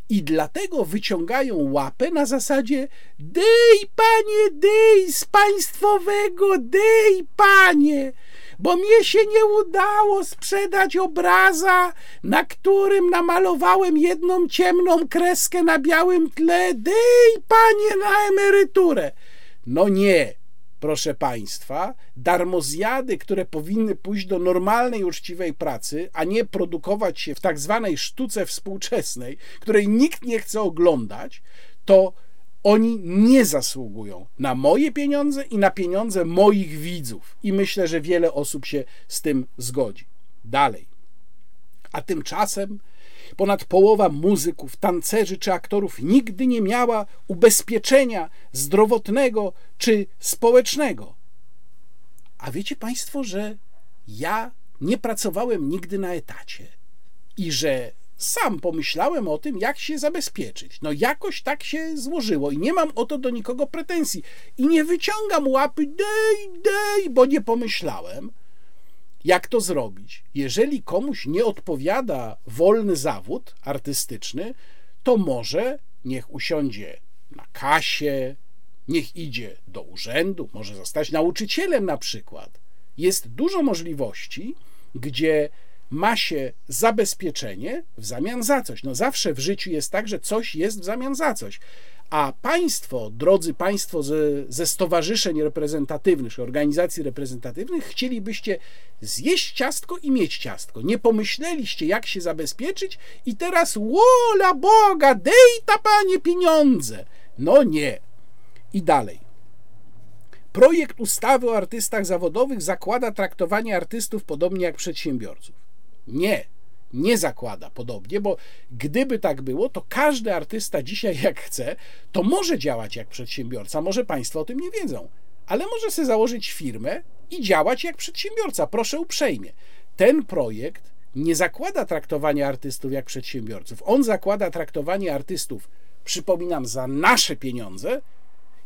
i dlatego wyciągają łapę na zasadzie dej panie, dej z państwowego, dej panie, bo mnie się nie udało sprzedać obraza, na którym namalowałem jedną ciemną kreskę na białym tle, dej panie na emeryturę. No nie, proszę Państwa, darmozjady, które powinny pójść do normalnej, uczciwej pracy, a nie produkować się w tak zwanej sztuce współczesnej, której nikt nie chce oglądać, to oni nie zasługują na moje pieniądze i na pieniądze moich widzów. I myślę, że wiele osób się z tym zgodzi. Dalej. A tymczasem Ponad połowa muzyków, tancerzy czy aktorów nigdy nie miała ubezpieczenia zdrowotnego czy społecznego. A wiecie Państwo, że ja nie pracowałem nigdy na etacie i że sam pomyślałem o tym, jak się zabezpieczyć. No jakoś tak się złożyło i nie mam o to do nikogo pretensji. I nie wyciągam łapy, dej, dej, bo nie pomyślałem. Jak to zrobić? Jeżeli komuś nie odpowiada wolny zawód artystyczny, to może niech usiądzie na kasie, niech idzie do urzędu, może zostać nauczycielem na przykład. Jest dużo możliwości, gdzie ma się zabezpieczenie w zamian za coś. No zawsze w życiu jest tak, że coś jest w zamian za coś. A państwo, drodzy państwo ze, ze stowarzyszeń reprezentatywnych, organizacji reprezentatywnych, chcielibyście zjeść ciastko i mieć ciastko. Nie pomyśleliście, jak się zabezpieczyć, i teraz, wola Boga, dej ta panie pieniądze. No nie. I dalej. Projekt ustawy o artystach zawodowych zakłada traktowanie artystów podobnie jak przedsiębiorców. Nie nie zakłada podobnie, bo gdyby tak było, to każdy artysta dzisiaj, jak chce, to może działać jak przedsiębiorca. Może Państwo o tym nie wiedzą, ale może sobie założyć firmę i działać jak przedsiębiorca. Proszę uprzejmie. Ten projekt nie zakłada traktowania artystów jak przedsiębiorców. On zakłada traktowanie artystów, przypominam, za nasze pieniądze,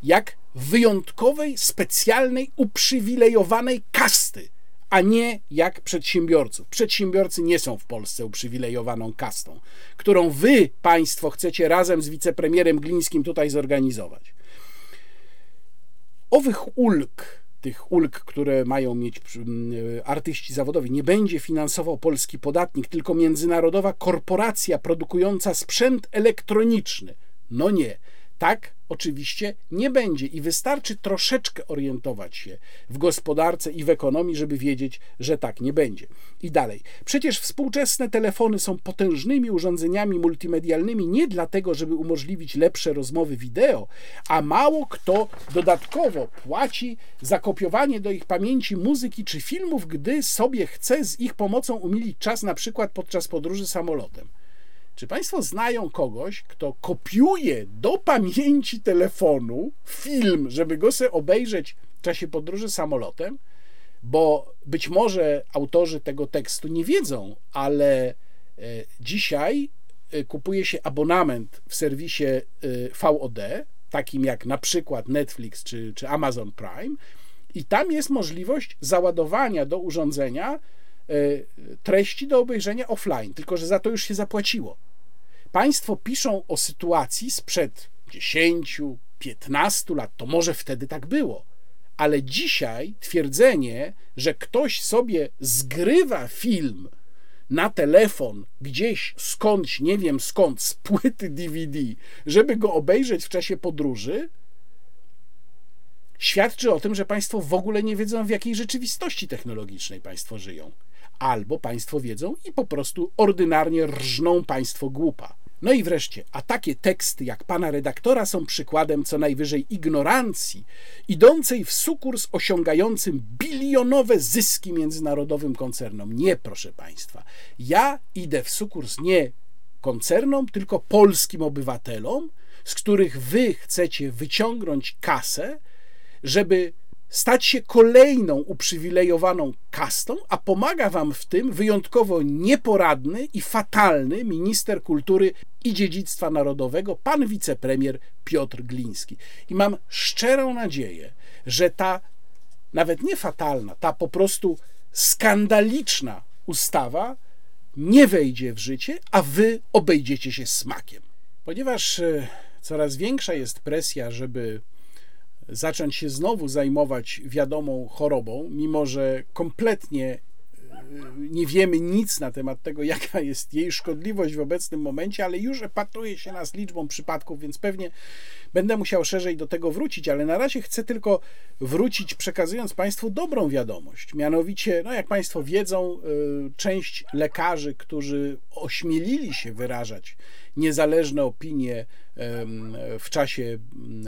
jak wyjątkowej, specjalnej, uprzywilejowanej kasty a nie jak przedsiębiorców. Przedsiębiorcy nie są w Polsce uprzywilejowaną kastą, którą wy, państwo, chcecie razem z wicepremierem Glińskim tutaj zorganizować. Owych ulg, tych ulg, które mają mieć artyści zawodowi, nie będzie finansował polski podatnik, tylko międzynarodowa korporacja produkująca sprzęt elektroniczny. No nie Tak oczywiście nie będzie i wystarczy troszeczkę orientować się w gospodarce i w ekonomii, żeby wiedzieć, że tak nie będzie. I dalej. Przecież współczesne telefony są potężnymi urządzeniami multimedialnymi nie dlatego, żeby umożliwić lepsze rozmowy wideo, a mało kto dodatkowo płaci za kopiowanie do ich pamięci muzyki czy filmów, gdy sobie chce z ich pomocą umilić czas na przykład podczas podróży samolotem. Czy Państwo znają kogoś, kto kopiuje do pamięci telefonu film, żeby go sobie obejrzeć w czasie podróży samolotem? Bo być może autorzy tego tekstu nie wiedzą, ale e, dzisiaj e, kupuje się abonament w serwisie e, VOD, takim jak na przykład Netflix czy, czy Amazon Prime, i tam jest możliwość załadowania do urządzenia treści do obejrzenia offline, tylko że za to już się zapłaciło. Państwo piszą o sytuacji sprzed 10, 15 lat, to może wtedy tak było. Ale dzisiaj twierdzenie, że ktoś sobie zgrywa film na telefon gdzieś skądś, nie wiem skąd, z płyty DVD, żeby go obejrzeć w czasie podróży, świadczy o tym, że Państwo w ogóle nie wiedzą, w jakiej rzeczywistości technologicznej Państwo żyją. Albo Państwo wiedzą i po prostu ordynarnie rżną Państwo głupa. No i wreszcie, a takie teksty jak pana redaktora są przykładem co najwyżej ignorancji, idącej w sukurs osiągającym bilionowe zyski międzynarodowym koncernom. Nie, proszę państwa. Ja idę w sukurs nie koncernom, tylko polskim obywatelom, z których wy chcecie wyciągnąć kasę, żeby stać się kolejną uprzywilejowaną kastą, a pomaga wam w tym wyjątkowo nieporadny i fatalny minister kultury i dziedzictwa narodowego, pan wicepremier Piotr Gliński. I mam szczerą nadzieję, że ta nawet nie fatalna, ta po prostu skandaliczna ustawa nie wejdzie w życie, a wy obejdziecie się smakiem. Ponieważ e, coraz większa jest presja, żeby zacząć się znowu zajmować wiadomą chorobą, mimo że kompletnie nie wiemy nic na temat tego, jaka jest jej szkodliwość w obecnym momencie, ale już epatuje się nas liczbą przypadków, więc pewnie będę musiał szerzej do tego wrócić, ale na razie chcę tylko wrócić, przekazując Państwu dobrą wiadomość. Mianowicie, no jak Państwo wiedzą, y, część lekarzy, którzy ośmielili się wyrażać niezależne opinie w czasie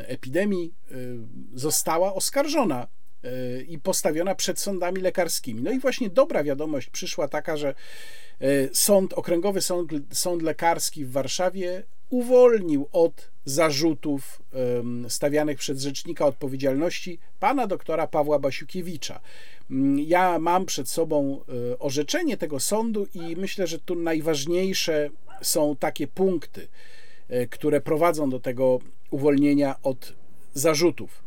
epidemii, y, została oskarżona E, i postawiona przed sądami lekarskimi. No i właśnie dobra wiadomość przyszła taka, że e, sąd, okręgowy sąd, sąd lekarski w Warszawie uwolnił od zarzutów stawianych przez rzecznika odpowiedzialności pana doktora Pawła Basiukiewicza. Mm, ja mam przed sobą orzeczenie tego sądu i myślę, że tu najważniejsze są takie punkty, które prowadzą do tego uwolnienia od zarzutów.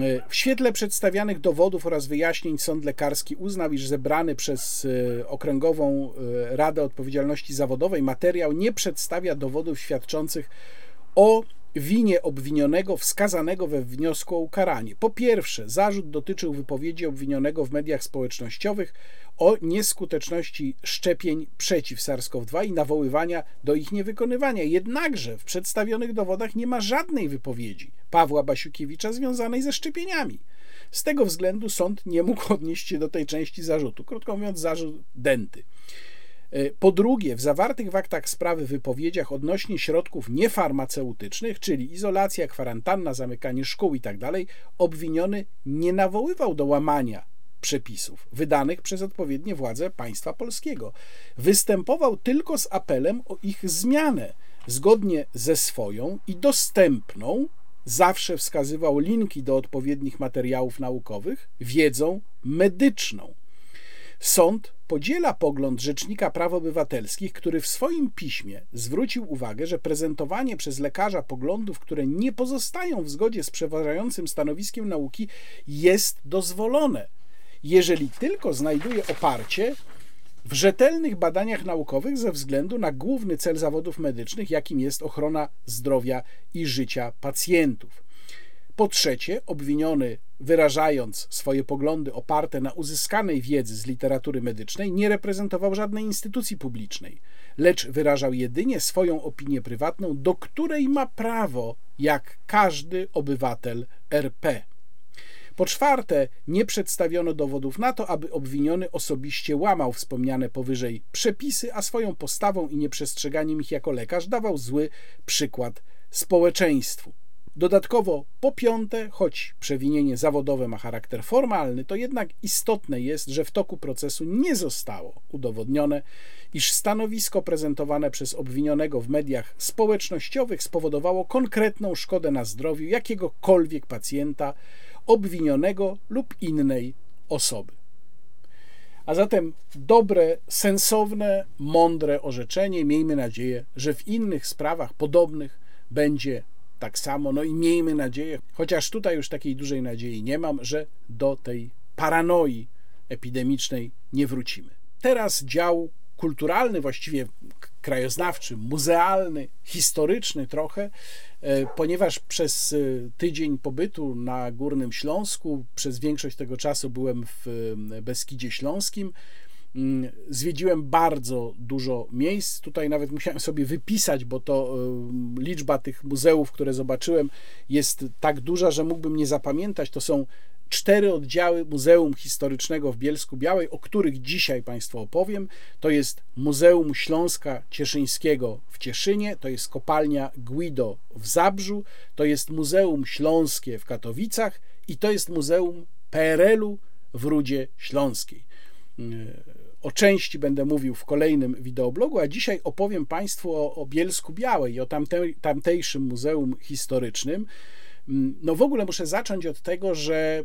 E, w świetle przedstawianych dowodów oraz wyjaśnień sąd lekarski uznał, iż zebrany przez e, Okręgową e, Radę Odpowiedzialności Zawodowej materiał nie przedstawia dowodów świadczących o winie obwinionego wskazanego we wniosku o ukaranie. Po pierwsze, zarzut dotyczył wypowiedzi obwinionego w mediach społecznościowych o nieskuteczności szczepień przeciw SARS-CoV-2 i nawoływania do ich niewykonywania. Jednakże w przedstawionych dowodach nie ma żadnej wypowiedzi Pawła Basiukiewicza związanej ze szczepieniami. Z tego względu sąd nie mógł odnieść się do tej części zarzutu. Krótko mówiąc, zarzut denty. E, po drugie, w zawartych w aktach sprawy wypowiedziach odnośnie środków niefarmaceutycznych, czyli izolacja, kwarantanna, zamykanie szkół itd., tak obwiniony nie nawoływał do łamania przepisów wydanych przez odpowiednie władze państwa polskiego. Występował tylko z apelem o ich zmianę zgodnie ze swoją i dostępną, zawsze wskazywał linki do odpowiednich materiałów naukowych, wiedzą medyczną. Sąd podziela pogląd Rzecznika Praw Obywatelskich, który w swoim piśmie zwrócił uwagę, że prezentowanie przez lekarza poglądów, które nie pozostają w zgodzie z przeważającym stanowiskiem nauki, jest dozwolone, jeżeli tylko znajduje oparcie w rzetelnych badaniach naukowych ze względu na główny cel zawodów medycznych, jakim jest ochrona zdrowia i życia pacjentów. Po trzecie, obwiniony, wyrażając swoje poglądy oparte na uzyskanej wiedzy z literatury medycznej, nie reprezentował żadnej instytucji publicznej, lecz wyrażał jedynie swoją opinię prywatną, do której ma prawo jak każdy obywatel RP. Po czwarte, nie przedstawiono dowodów na to, aby obwiniony osobiście łamał wspomniane powyżej przepisy, a swoją postawą i nieprzestrzeganiem ich jako lekarz dawał zły przykład społeczeństwu. Dodatkowo, po piąte, choć przewinienie zawodowe ma charakter formalny, to jednak istotne jest, że w toku procesu nie zostało udowodnione, iż stanowisko prezentowane przez obwinionego w mediach społecznościowych spowodowało konkretną szkodę na zdrowiu jakiegokolwiek pacjenta, obwinionego lub innej osoby. A zatem dobre, sensowne, mądre orzeczenie. Miejmy nadzieję, że w innych sprawach podobnych będzie tak samo. No i miejmy nadzieję, chociaż tutaj już takiej dużej nadziei nie mam, że do tej paranoi epidemicznej nie wrócimy. Teraz dział kulturalny, właściwie krajoznawczy, muzealny, historyczny trochę, e, ponieważ przez e, tydzień pobytu na Górnym Śląsku, przez większość tego czasu byłem w e, Beskidzie Śląskim, Zwiedziłem bardzo dużo miejsc. Tutaj nawet musiałem sobie wypisać, bo to liczba tych muzeów, które zobaczyłem, jest tak duża, że mógłbym nie zapamiętać. To są cztery oddziały Muzeum Historycznego w Bielsku Białej, o których dzisiaj Państwu opowiem. To jest Muzeum Śląska Cieszyńskiego w Cieszynie, to jest kopalnia Guido w Zabrzu, to jest Muzeum Śląskie w Katowicach i to jest Muzeum PRL-u w Rudzie Śląskiej. O części będę mówił w kolejnym wideoblogu, a dzisiaj opowiem Państwu o, o Bielsku Białej i o tamtej, tamtejszym Muzeum Historycznym. No w ogóle muszę zacząć od tego, że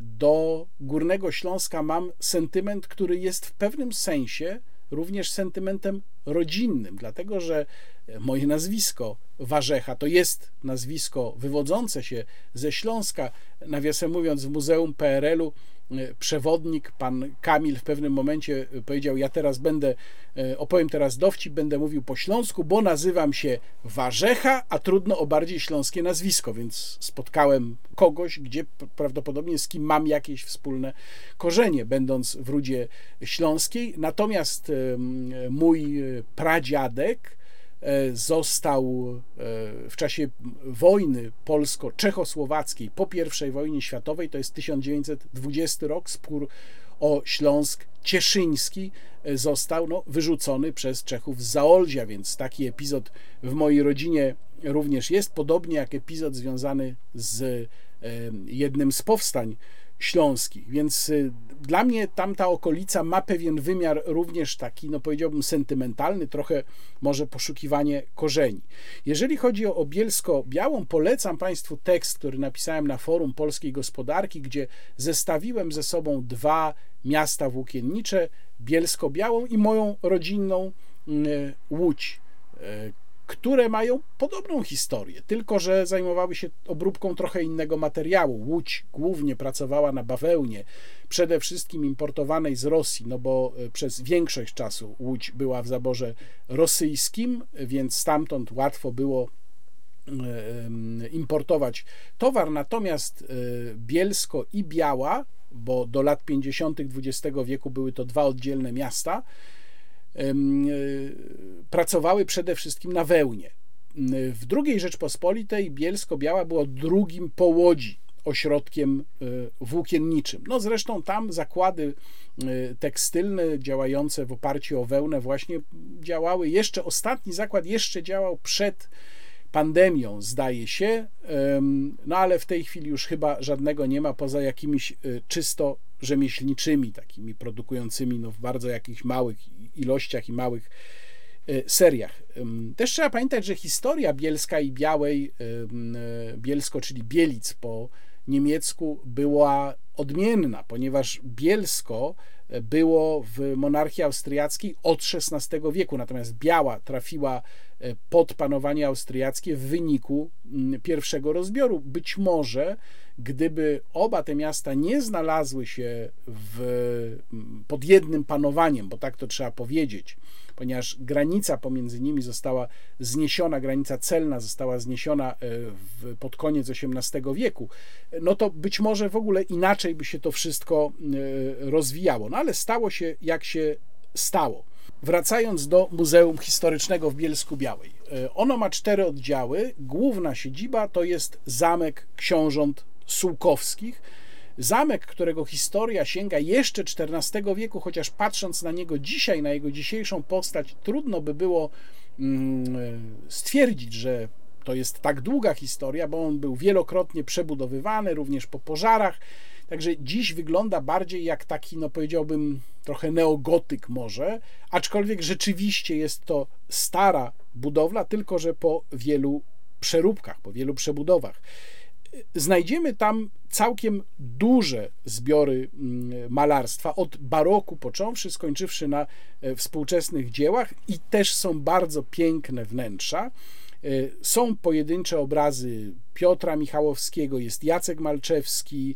do Górnego Śląska mam sentyment, który jest w pewnym sensie również sentymentem rodzinnym, dlatego że moje nazwisko Warzecha to jest nazwisko wywodzące się ze Śląska. Nawiasem mówiąc, w Muzeum PRL-u E, przewodnik, pan Kamil w pewnym momencie e, powiedział: Ja teraz będę, e, opowiem teraz dowcip, będę mówił po śląsku, bo nazywam się Warzecha, a trudno o bardziej śląskie nazwisko, więc spotkałem kogoś, gdzie prawdopodobnie z kim mam jakieś wspólne korzenie, będąc w Rudzie Śląskiej. Natomiast mój pradziadek, został e, w czasie wojny polsko-czechosłowackiej po I wojnie światowej, to jest 1920 rok, spór o Śląsk Cieszyński e, został no, wyrzucony przez Czechów z Zaolzia, więc taki epizod w mojej rodzinie również jest, podobnie jak epizod związany z jednym z powstań śląskich. Więc dla mnie tamta okolica ma pewien wymiar również taki, no powiedziałbym, sentymentalny, trochę może poszukiwanie korzeni. Jeżeli chodzi o Bielsko-Białą, polecam Państwu tekst, który napisałem na forum polskiej gospodarki, gdzie zestawiłem ze sobą dwa miasta włókiennicze, Bielsko-Białą i moją rodzinną y, Łódź y, które mają podobną historię, tylko że zajmowały się obróbką trochę innego materiału. Łódź głównie pracowała na bawełnie, przede wszystkim importowanej z Rosji, no bo e, przez większość czasu Łódź była w zaborze rosyjskim, więc stamtąd łatwo było e, importować towar, natomiast e, Bielsko i Biała, bo do lat 50. XX wieku były to dwa oddzielne miasta, pracowały przede wszystkim na wełnie. W II Rzeczpospolitej Bielsko-Biała było drugim po Łodzi ośrodkiem e, włókienniczym. No zresztą tam zakłady e, tekstylne działające w oparciu o wełnę właśnie działały. Jeszcze ostatni zakład jeszcze działał przed pandemią, zdaje się, no ale w tej chwili już chyba żadnego nie ma poza jakimiś czysto rzemieślniczymi, takimi produkującymi no, w bardzo jakichś małych ilościach i małych e, seriach. Też trzeba pamiętać, że historia Bielska i Białej, e, Bielsko, czyli Bielic po niemiecku, była odmienna, ponieważ Bielsko e, było w monarchii austriackiej od XVI wieku, natomiast Biała trafiła pod panowanie austriackie w wyniku pierwszego rozbioru. Być może gdyby oba te miasta nie znalazły się w, pod jednym panowaniem, bo tak to trzeba powiedzieć, ponieważ granica pomiędzy nimi została zniesiona, granica celna została zniesiona e, w, pod koniec XVIII wieku, no to być może w ogóle inaczej by się to wszystko e, rozwijało. No ale stało się jak się stało. Wracając do Muzeum Historycznego w Bielsku Białej. E, Ono ma cztery oddziały. Główna siedziba to jest Zamek Książąt Sułkowskich. Zamek, którego historia sięga jeszcze XIV wieku, chociaż patrząc na niego dzisiaj, na jego dzisiejszą postać, trudno by było mm, stwierdzić, że to jest tak długa historia, bo on był wielokrotnie przebudowywany, również po pożarach. Także dziś wygląda bardziej jak taki, no powiedziałbym, trochę neogotyk może, aczkolwiek rzeczywiście jest to stara budowla, tylko że po wielu przeróbkach, po wielu przebudowach. Znajdziemy tam całkiem duże zbiory mm, malarstwa, od baroku począwszy, skończywszy na e, współczesnych dziełach, i też są bardzo piękne wnętrza. E, Są pojedyncze obrazy Piotra Michałowskiego, jest Jacek Malczewski,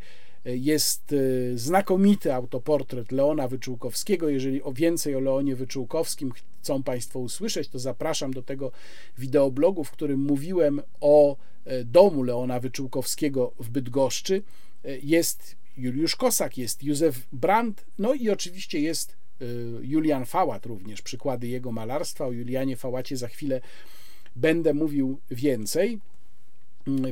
jest e, znakomity autoportret Leona Wyczółkowskiego. Jeżeli o więcej o Leonie Wyczółkowskim chcą Państwo usłyszeć, to zapraszam do tego wideoblogu, w którym mówiłem o e, domu Leona Wyczółkowskiego w Bydgoszczy. E, Jest Juliusz Kosak, jest Józef Brandt, no i oczywiście jest e, Julian Fałat również, przykłady jego malarstwa. O Julianie Fałacie za chwilę będę mówił więcej.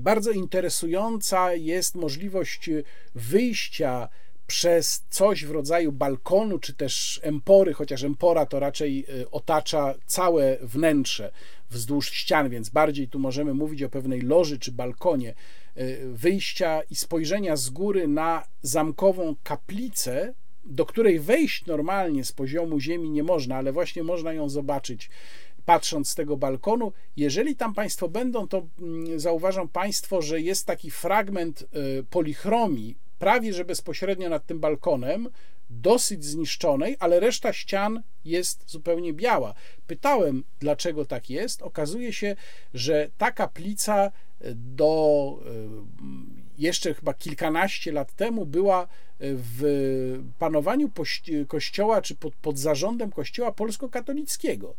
Bardzo interesująca jest możliwość wyjścia przez coś w rodzaju balkonu, czy też empory, chociaż empora to raczej y, otacza całe wnętrze wzdłuż ścian, więc bardziej tu możemy mówić o pewnej loży czy balkonie. y, Wyjścia i spojrzenia z góry na zamkową kaplicę, do której wejść normalnie z poziomu ziemi nie można, ale właśnie można ją zobaczyć patrząc z tego balkonu. Jeżeli tam Państwo będą, to mm, zauważą Państwo, że jest taki fragment y, polichromii, prawie że bezpośrednio nad tym balkonem, dosyć zniszczonej, ale reszta ścian jest zupełnie biała. Pytałem, dlaczego tak jest. Okazuje się, że ta kaplica do y, jeszcze chyba kilkanaście lat temu była w panowaniu kościoła, czy pod, pod zarządem kościoła polsko-katolickiego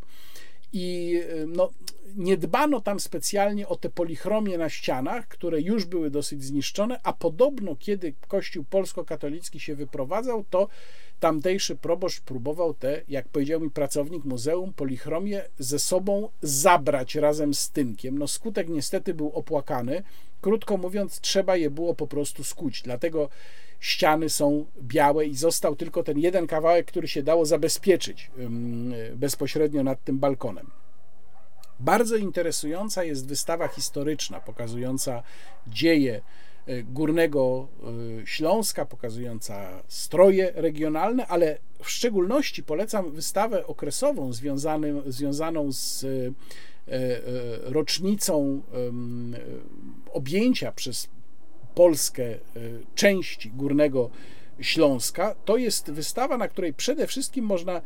i no, nie dbano tam specjalnie o te polichromie na ścianach, które już były dosyć zniszczone, a podobno kiedy kościół polsko-katolicki się wyprowadzał, to tamtejszy proboszcz próbował te, jak powiedział mi pracownik muzeum, polichromie ze sobą zabrać razem z tynkiem. No skutek niestety był opłakany. Krótko mówiąc, trzeba je było po prostu skuć. Dlatego ściany są białe i został tylko ten jeden kawałek, który się dało zabezpieczyć bezpośrednio nad tym balkonem. Bardzo interesująca jest wystawa historyczna pokazująca dzieje y, Górnego y, Śląska, pokazująca stroje regionalne, ale w szczególności polecam wystawę okresową związanym, związaną z rocznicą ym, y, objęcia przez Polskę y, części Górnego Śląska. To jest wystawa, na której przede wszystkim można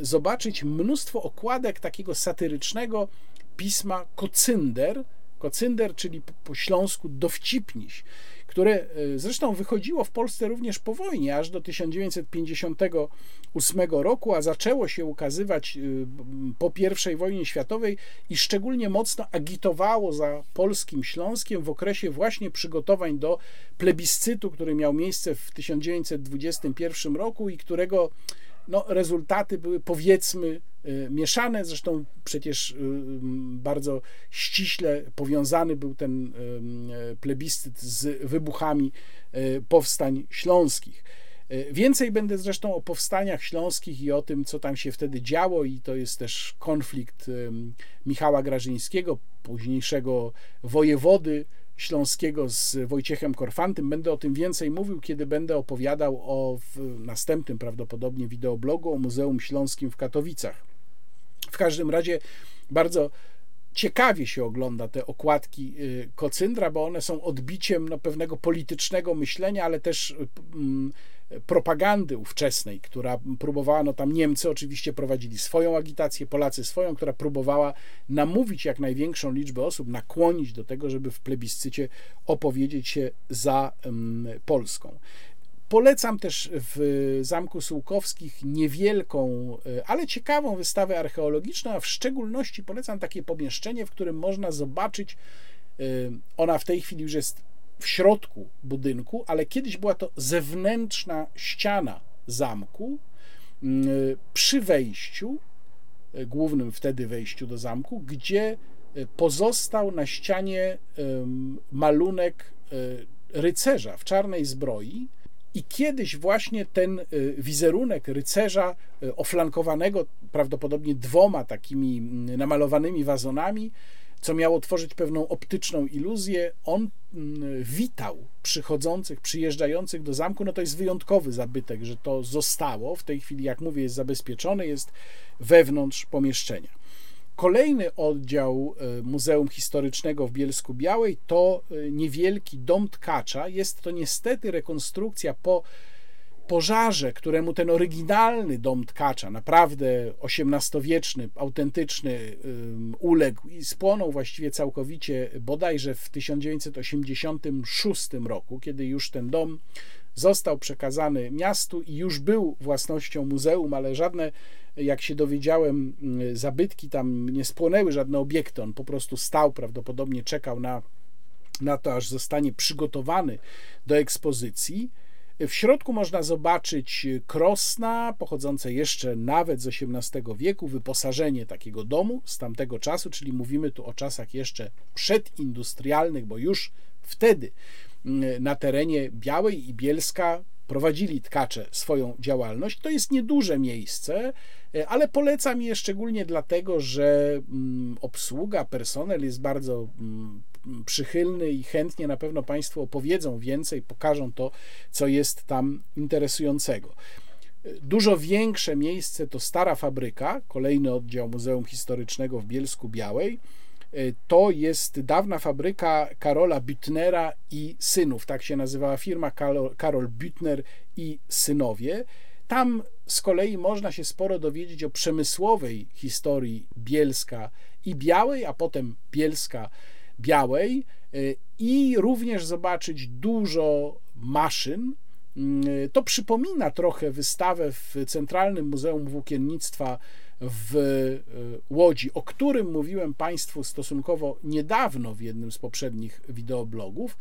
zobaczyć mnóstwo okładek takiego satyrycznego pisma Kocynder. Kocynder, czyli po śląsku dowcipniś, które y, zresztą wychodziło w Polsce również po wojnie, aż do 1958 roku, a zaczęło się ukazywać y, po I wojnie światowej i szczególnie mocno agitowało za polskim Śląskiem w okresie właśnie przygotowań do plebiscytu, który miał miejsce w 1921 roku i którego no, rezultaty były powiedzmy mieszane. Zresztą przecież y, bardzo ściśle powiązany był ten y, plebiscyt z wybuchami y, powstań śląskich. Y, Więcej będę zresztą o powstaniach śląskich i o tym, co tam się wtedy działo, i to jest też konflikt Michała Grażyńskiego, późniejszego wojewody śląskiego z Wojciechem Korfantym. Będę o tym więcej mówił, kiedy będę opowiadał o następnym prawdopodobnie wideoblogu o Muzeum Śląskim w Katowicach. W każdym razie bardzo ciekawie się ogląda te okładki y, Kocyndra, bo one są odbiciem no, pewnego politycznego myślenia, ale też mm, propagandy ówczesnej, która próbowała, no tam Niemcy oczywiście prowadzili swoją agitację, Polacy swoją, która próbowała namówić jak największą liczbę osób, nakłonić do tego, żeby w plebiscycie opowiedzieć się za um, Polską. Polecam też w Zamku Sułkowskich niewielką, e, ale ciekawą wystawę archeologiczną, a w szczególności polecam takie pomieszczenie, w którym można zobaczyć, e, ona w tej chwili już jest w środku budynku, ale kiedyś była to zewnętrzna ściana zamku mm, przy wejściu, e, głównym wtedy wejściu do zamku, gdzie pozostał na ścianie malunek e, rycerza w czarnej zbroi. I kiedyś właśnie ten e, wizerunek rycerza e, oflankowanego prawdopodobnie dwoma takimi mm, namalowanymi wazonami, co miało tworzyć pewną optyczną iluzję, on mm, witał przychodzących, przyjeżdżających do zamku. No to jest wyjątkowy zabytek, że to zostało. W tej chwili, jak mówię, jest zabezpieczone, jest wewnątrz pomieszczenia. Kolejny oddział e, Muzeum Historycznego w Bielsku Białej to e, niewielki dom tkacza. Jest to niestety rekonstrukcja po pożarze, któremu ten oryginalny dom tkacza, naprawdę XVIII-wieczny, autentyczny, uległ i spłonął właściwie całkowicie bodajże w 1986 roku, kiedy już ten dom został przekazany miastu i już był własnością muzeum, ale żadne, jak się dowiedziałem, zabytki tam nie spłonęły, żadne obiekty. On po prostu stał, prawdopodobnie czekał na, na to, aż zostanie przygotowany do ekspozycji. W środku można zobaczyć krosna, pochodzące jeszcze nawet z XVIII wieku, wyposażenie takiego domu z tamtego czasu, czyli mówimy tu o czasach jeszcze przedindustrialnych, bo już wtedy mm, na terenie Białej i Bielska prowadzili tkacze swoją działalność. To jest nieduże miejsce, e, ale polecam je szczególnie dlatego, że mm, obsługa, personel jest bardzo mm, przychylny i chętnie na pewno Państwo opowiedzą więcej, pokażą to, co jest tam interesującego. Dużo większe miejsce to stara fabryka, kolejny oddział Muzeum Historycznego w Bielsku Białej. To jest dawna fabryka Karola Büttnera i synów, tak się nazywała firma Karol Büttner i synowie. Tam z kolei można się sporo dowiedzieć o przemysłowej historii Bielska i Białej, a potem Bielska białej y, i również zobaczyć dużo maszyn. Y, to przypomina trochę wystawę w Centralnym Muzeum Włókiennictwa w y, Łodzi, o którym mówiłem Państwu stosunkowo niedawno w jednym z poprzednich wideoblogów.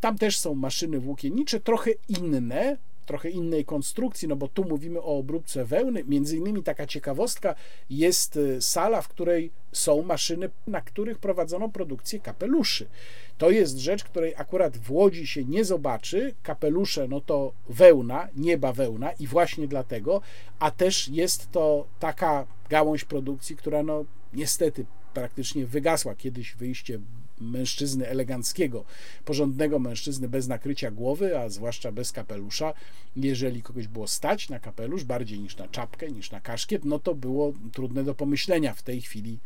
Tam też są maszyny włókiennicze, trochę inne, trochę innej konstrukcji, no bo tu mówimy o obróbce wełny. Między innymi taka ciekawostka jest y, sala, w której są maszyny, na których prowadzono produkcję kapeluszy. To jest rzecz, której akurat w Łodzi się nie zobaczy. Kapelusze no to wełna, nieba wełna i właśnie dlatego, a też jest to taka gałąź produkcji, która no niestety praktycznie wygasła. Kiedyś wyjście mężczyzny eleganckiego, porządnego mężczyzny bez nakrycia głowy, a zwłaszcza bez kapelusza. Jeżeli kogoś było stać na kapelusz bardziej niż na czapkę, niż na kaszkiet, no to było trudne do pomyślenia w tej chwili.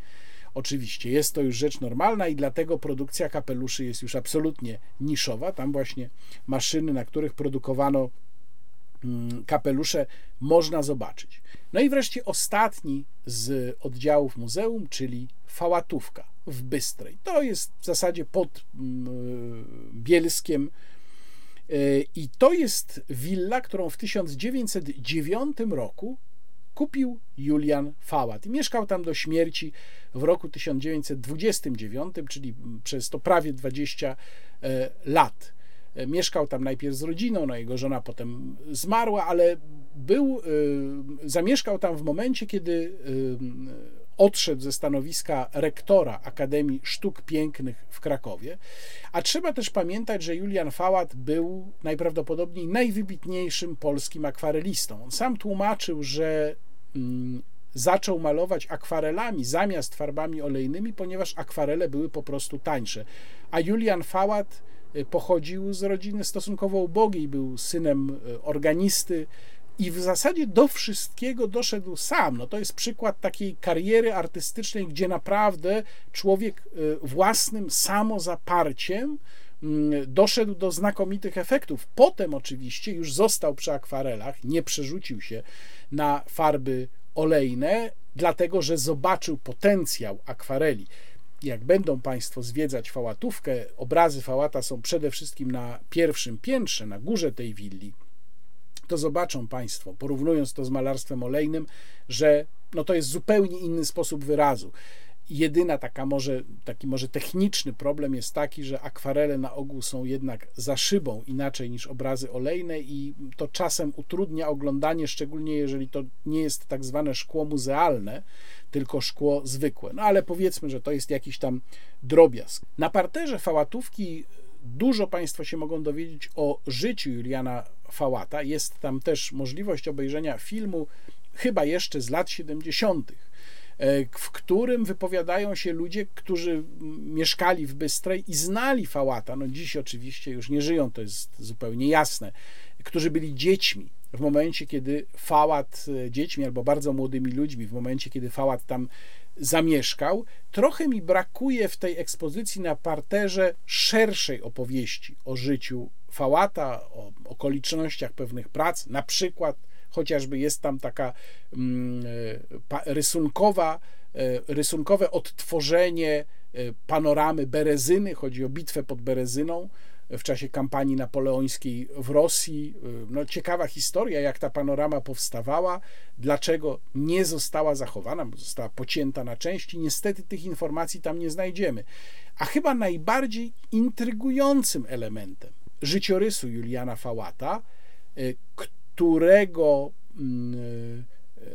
Oczywiście jest to już rzecz normalna i dlatego produkcja kapeluszy jest już absolutnie niszowa. Tam właśnie maszyny, na których produkowano mm, kapelusze, można zobaczyć. No i wreszcie ostatni z oddziałów muzeum, czyli fałatówka w Bystrej. To jest w zasadzie pod mm, Bielskiem e, i to jest willa, którą w 1909 roku kupił Julian Fałat. Mieszkał tam do śmierci w roku 1929, czyli przez to prawie 20 e, lat. E, mieszkał tam najpierw z rodziną, no jego żona potem zmarła, ale był, zamieszkał tam w momencie, kiedy odszedł ze stanowiska rektora Akademii Sztuk Pięknych w Krakowie. A trzeba też pamiętać, że Julian Fałat był najprawdopodobniej najwybitniejszym polskim akwarelistą. On sam tłumaczył, że mm, zaczął malować akwarelami zamiast farbami olejnymi, ponieważ akwarele były po prostu tańsze. A Julian Fałat y, pochodził z rodziny stosunkowo ubogiej, był synem y, organisty, i w zasadzie do wszystkiego doszedł sam. No to jest przykład takiej kariery artystycznej, gdzie naprawdę człowiek y, własnym samozaparciem mm, doszedł do znakomitych efektów. Potem oczywiście już został przy akwarelach, nie przerzucił się na farby olejne, dlatego że zobaczył potencjał akwareli. Jak będą Państwo zwiedzać fałatówkę, obrazy fałata są przede wszystkim na pierwszym piętrze, na górze tej willi to zobaczą Państwo, porównując to z malarstwem olejnym, że no to jest zupełnie inny sposób wyrazu. Jedyna taka może, taki może techniczny problem jest taki, że akwarele na ogół są jednak za szybą inaczej niż obrazy olejne i to czasem utrudnia oglądanie, szczególnie jeżeli to nie jest tak zwane szkło muzealne, tylko szkło zwykłe. No ale powiedzmy, że to jest jakiś tam drobiazg. Na parterze fałatówki dużo Państwo się mogą dowiedzieć o życiu Juliana Fałata. Jest tam też możliwość obejrzenia filmu, chyba jeszcze z lat 70., e, w którym wypowiadają się ludzie, którzy mieszkali w Bystrej i znali Fałata. No dziś oczywiście już nie żyją, to jest zupełnie jasne. Którzy byli dziećmi w momencie, kiedy Fałat, e, dziećmi albo bardzo młodymi ludźmi, w momencie, kiedy Fałat tam zamieszkał. Trochę mi brakuje w tej ekspozycji na parterze szerszej opowieści o życiu Fałata, o okolicznościach pewnych prac, na przykład chociażby jest tam taka mm, e, rysunkowa, e, rysunkowe odtworzenie e, panoramy Berezyny, chodzi o bitwę pod Berezyną, w czasie kampanii napoleońskiej w Rosji. No, ciekawa historia, jak ta panorama powstawała, dlaczego nie została zachowana, bo została pocięta na części. Niestety tych informacji tam nie znajdziemy. A chyba najbardziej intrygującym elementem życiorysu Juliana Fałata, y, którego mm, y,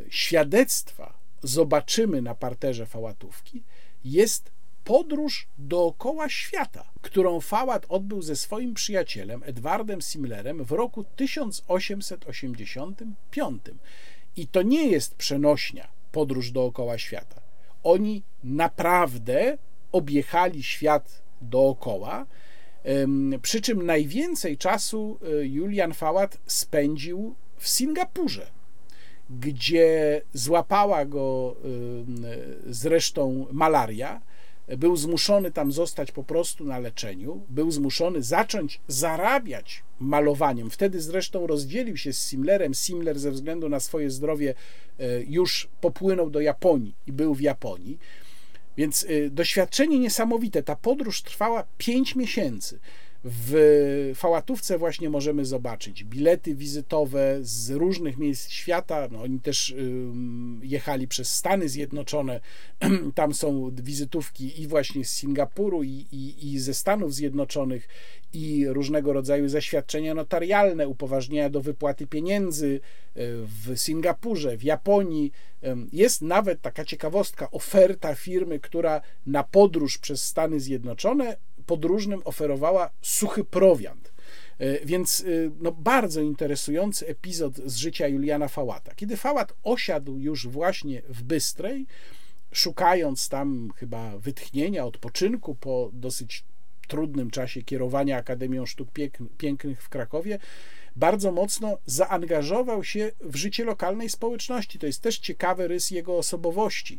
świadectwa zobaczymy na parterze Fałatówki, jest podróż dookoła świata, którą Fałat odbył ze swoim przyjacielem Edwardem Simlerem w roku 1885. I to nie jest przenośnia podróż dookoła świata. Oni naprawdę objechali świat dookoła, przy czym najwięcej czasu e, Julian Fałat spędził w Singapurze, gdzie złapała go zresztą malaria był zmuszony tam zostać po prostu na leczeniu, był zmuszony zacząć zarabiać malowaniem. Wtedy zresztą rozdzielił się z Simlerem. Simler ze względu na swoje zdrowie e, już popłynął do Japonii i był w Japonii. Więc e, doświadczenie niesamowite. Ta podróż trwała 5 miesięcy. W Fałatówce właśnie możemy zobaczyć bilety wizytowe z różnych miejsc świata. No, oni też jechali przez Stany Zjednoczone. Tam są wizytówki i właśnie z Singapuru, i, i, i ze Stanów Zjednoczonych, i różnego rodzaju zaświadczenia notarialne, upoważnienia do wypłaty pieniędzy e, w Singapurze, w Japonii. Jest nawet taka ciekawostka, oferta firmy, która na podróż przez Stany Zjednoczone podróżnym oferowała suchy prowiant. E, więc e, no, bardzo interesujący epizod z życia Juliana Fałata. Kiedy Fałat osiadł już właśnie w Bystrej, szukając tam chyba wytchnienia, odpoczynku po dosyć trudnym czasie kierowania Akademią Sztuk Pięknych w Krakowie, bardzo mocno zaangażował się w życie lokalnej społeczności. To jest też ciekawy rys jego osobowości.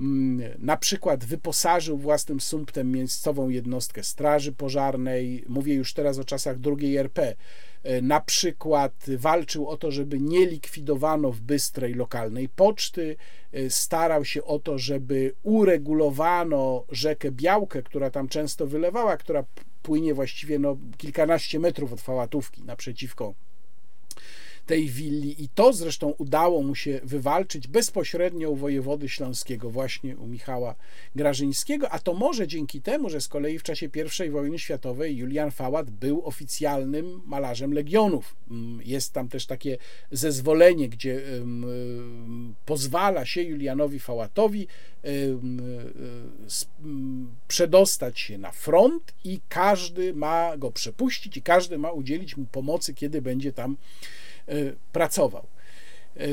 Mm, na przykład wyposażył własnym sumptem miejscową jednostkę straży pożarnej, mówię już teraz o czasach drugiej RP, e, na przykład walczył o to, żeby nie likwidowano w Bystrej lokalnej poczty, e, starał się o to, żeby uregulowano rzekę Białkę, która tam często wylewała, która płynie właściwie no, kilkanaście metrów od Fałatówki naprzeciwko tej willi i to zresztą udało mu się wywalczyć bezpośrednio u wojewody śląskiego, właśnie u Michała Grażyńskiego, a to może dzięki temu, że z kolei w czasie I wojny światowej Julian Fałat był oficjalnym malarzem legionów. Mm, jest tam też takie zezwolenie, gdzie pozwala się Julianowi Fałatowi przedostać się na front i każdy ma go przepuścić i każdy ma udzielić mu pomocy, kiedy będzie tam E, pracował. E,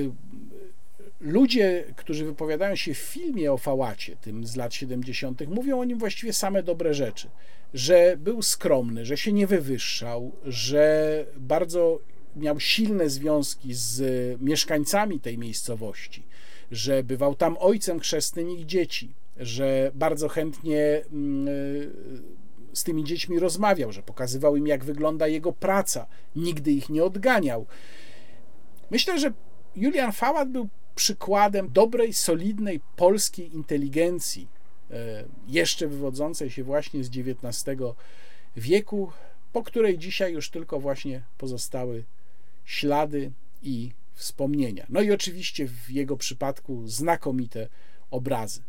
ludzie, którzy wypowiadają się w filmie o Fałacie, tym z lat 70., mówią o nim właściwie same dobre rzeczy. Że był skromny, że się nie wywyższał, że bardzo miał silne związki z mieszkańcami tej miejscowości, że bywał tam ojcem chrzestnym ich dzieci, że bardzo chętnie mm, e, z tymi dziećmi rozmawiał, że pokazywał im, jak wygląda jego praca, nigdy ich nie odganiał. Myślę, że Julian Fałat był przykładem dobrej, solidnej polskiej inteligencji, e, jeszcze wywodzącej się właśnie z XIX wieku, po której dzisiaj już tylko właśnie pozostały ślady i wspomnienia. No i oczywiście w jego przypadku znakomite obrazy.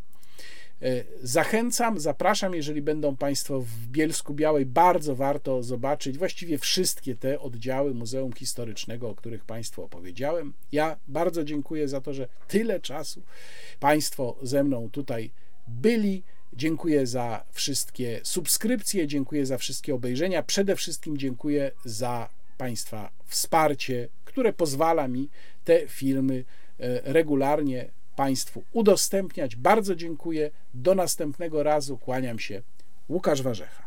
E, Zachęcam, zapraszam, jeżeli będą Państwo w Bielsku Białej, bardzo warto zobaczyć właściwie wszystkie te oddziały Muzeum Historycznego, o których Państwu opowiedziałem. Ja bardzo dziękuję za to, że tyle czasu Państwo ze mną tutaj byli. Dziękuję za wszystkie subskrypcje, dziękuję za wszystkie obejrzenia. Przede wszystkim dziękuję za Państwa wsparcie, które pozwala mi te filmy e, regularnie Państwu udostępniać. Bardzo dziękuję. Do następnego razu. Kłaniam się. Łukasz Warzecha.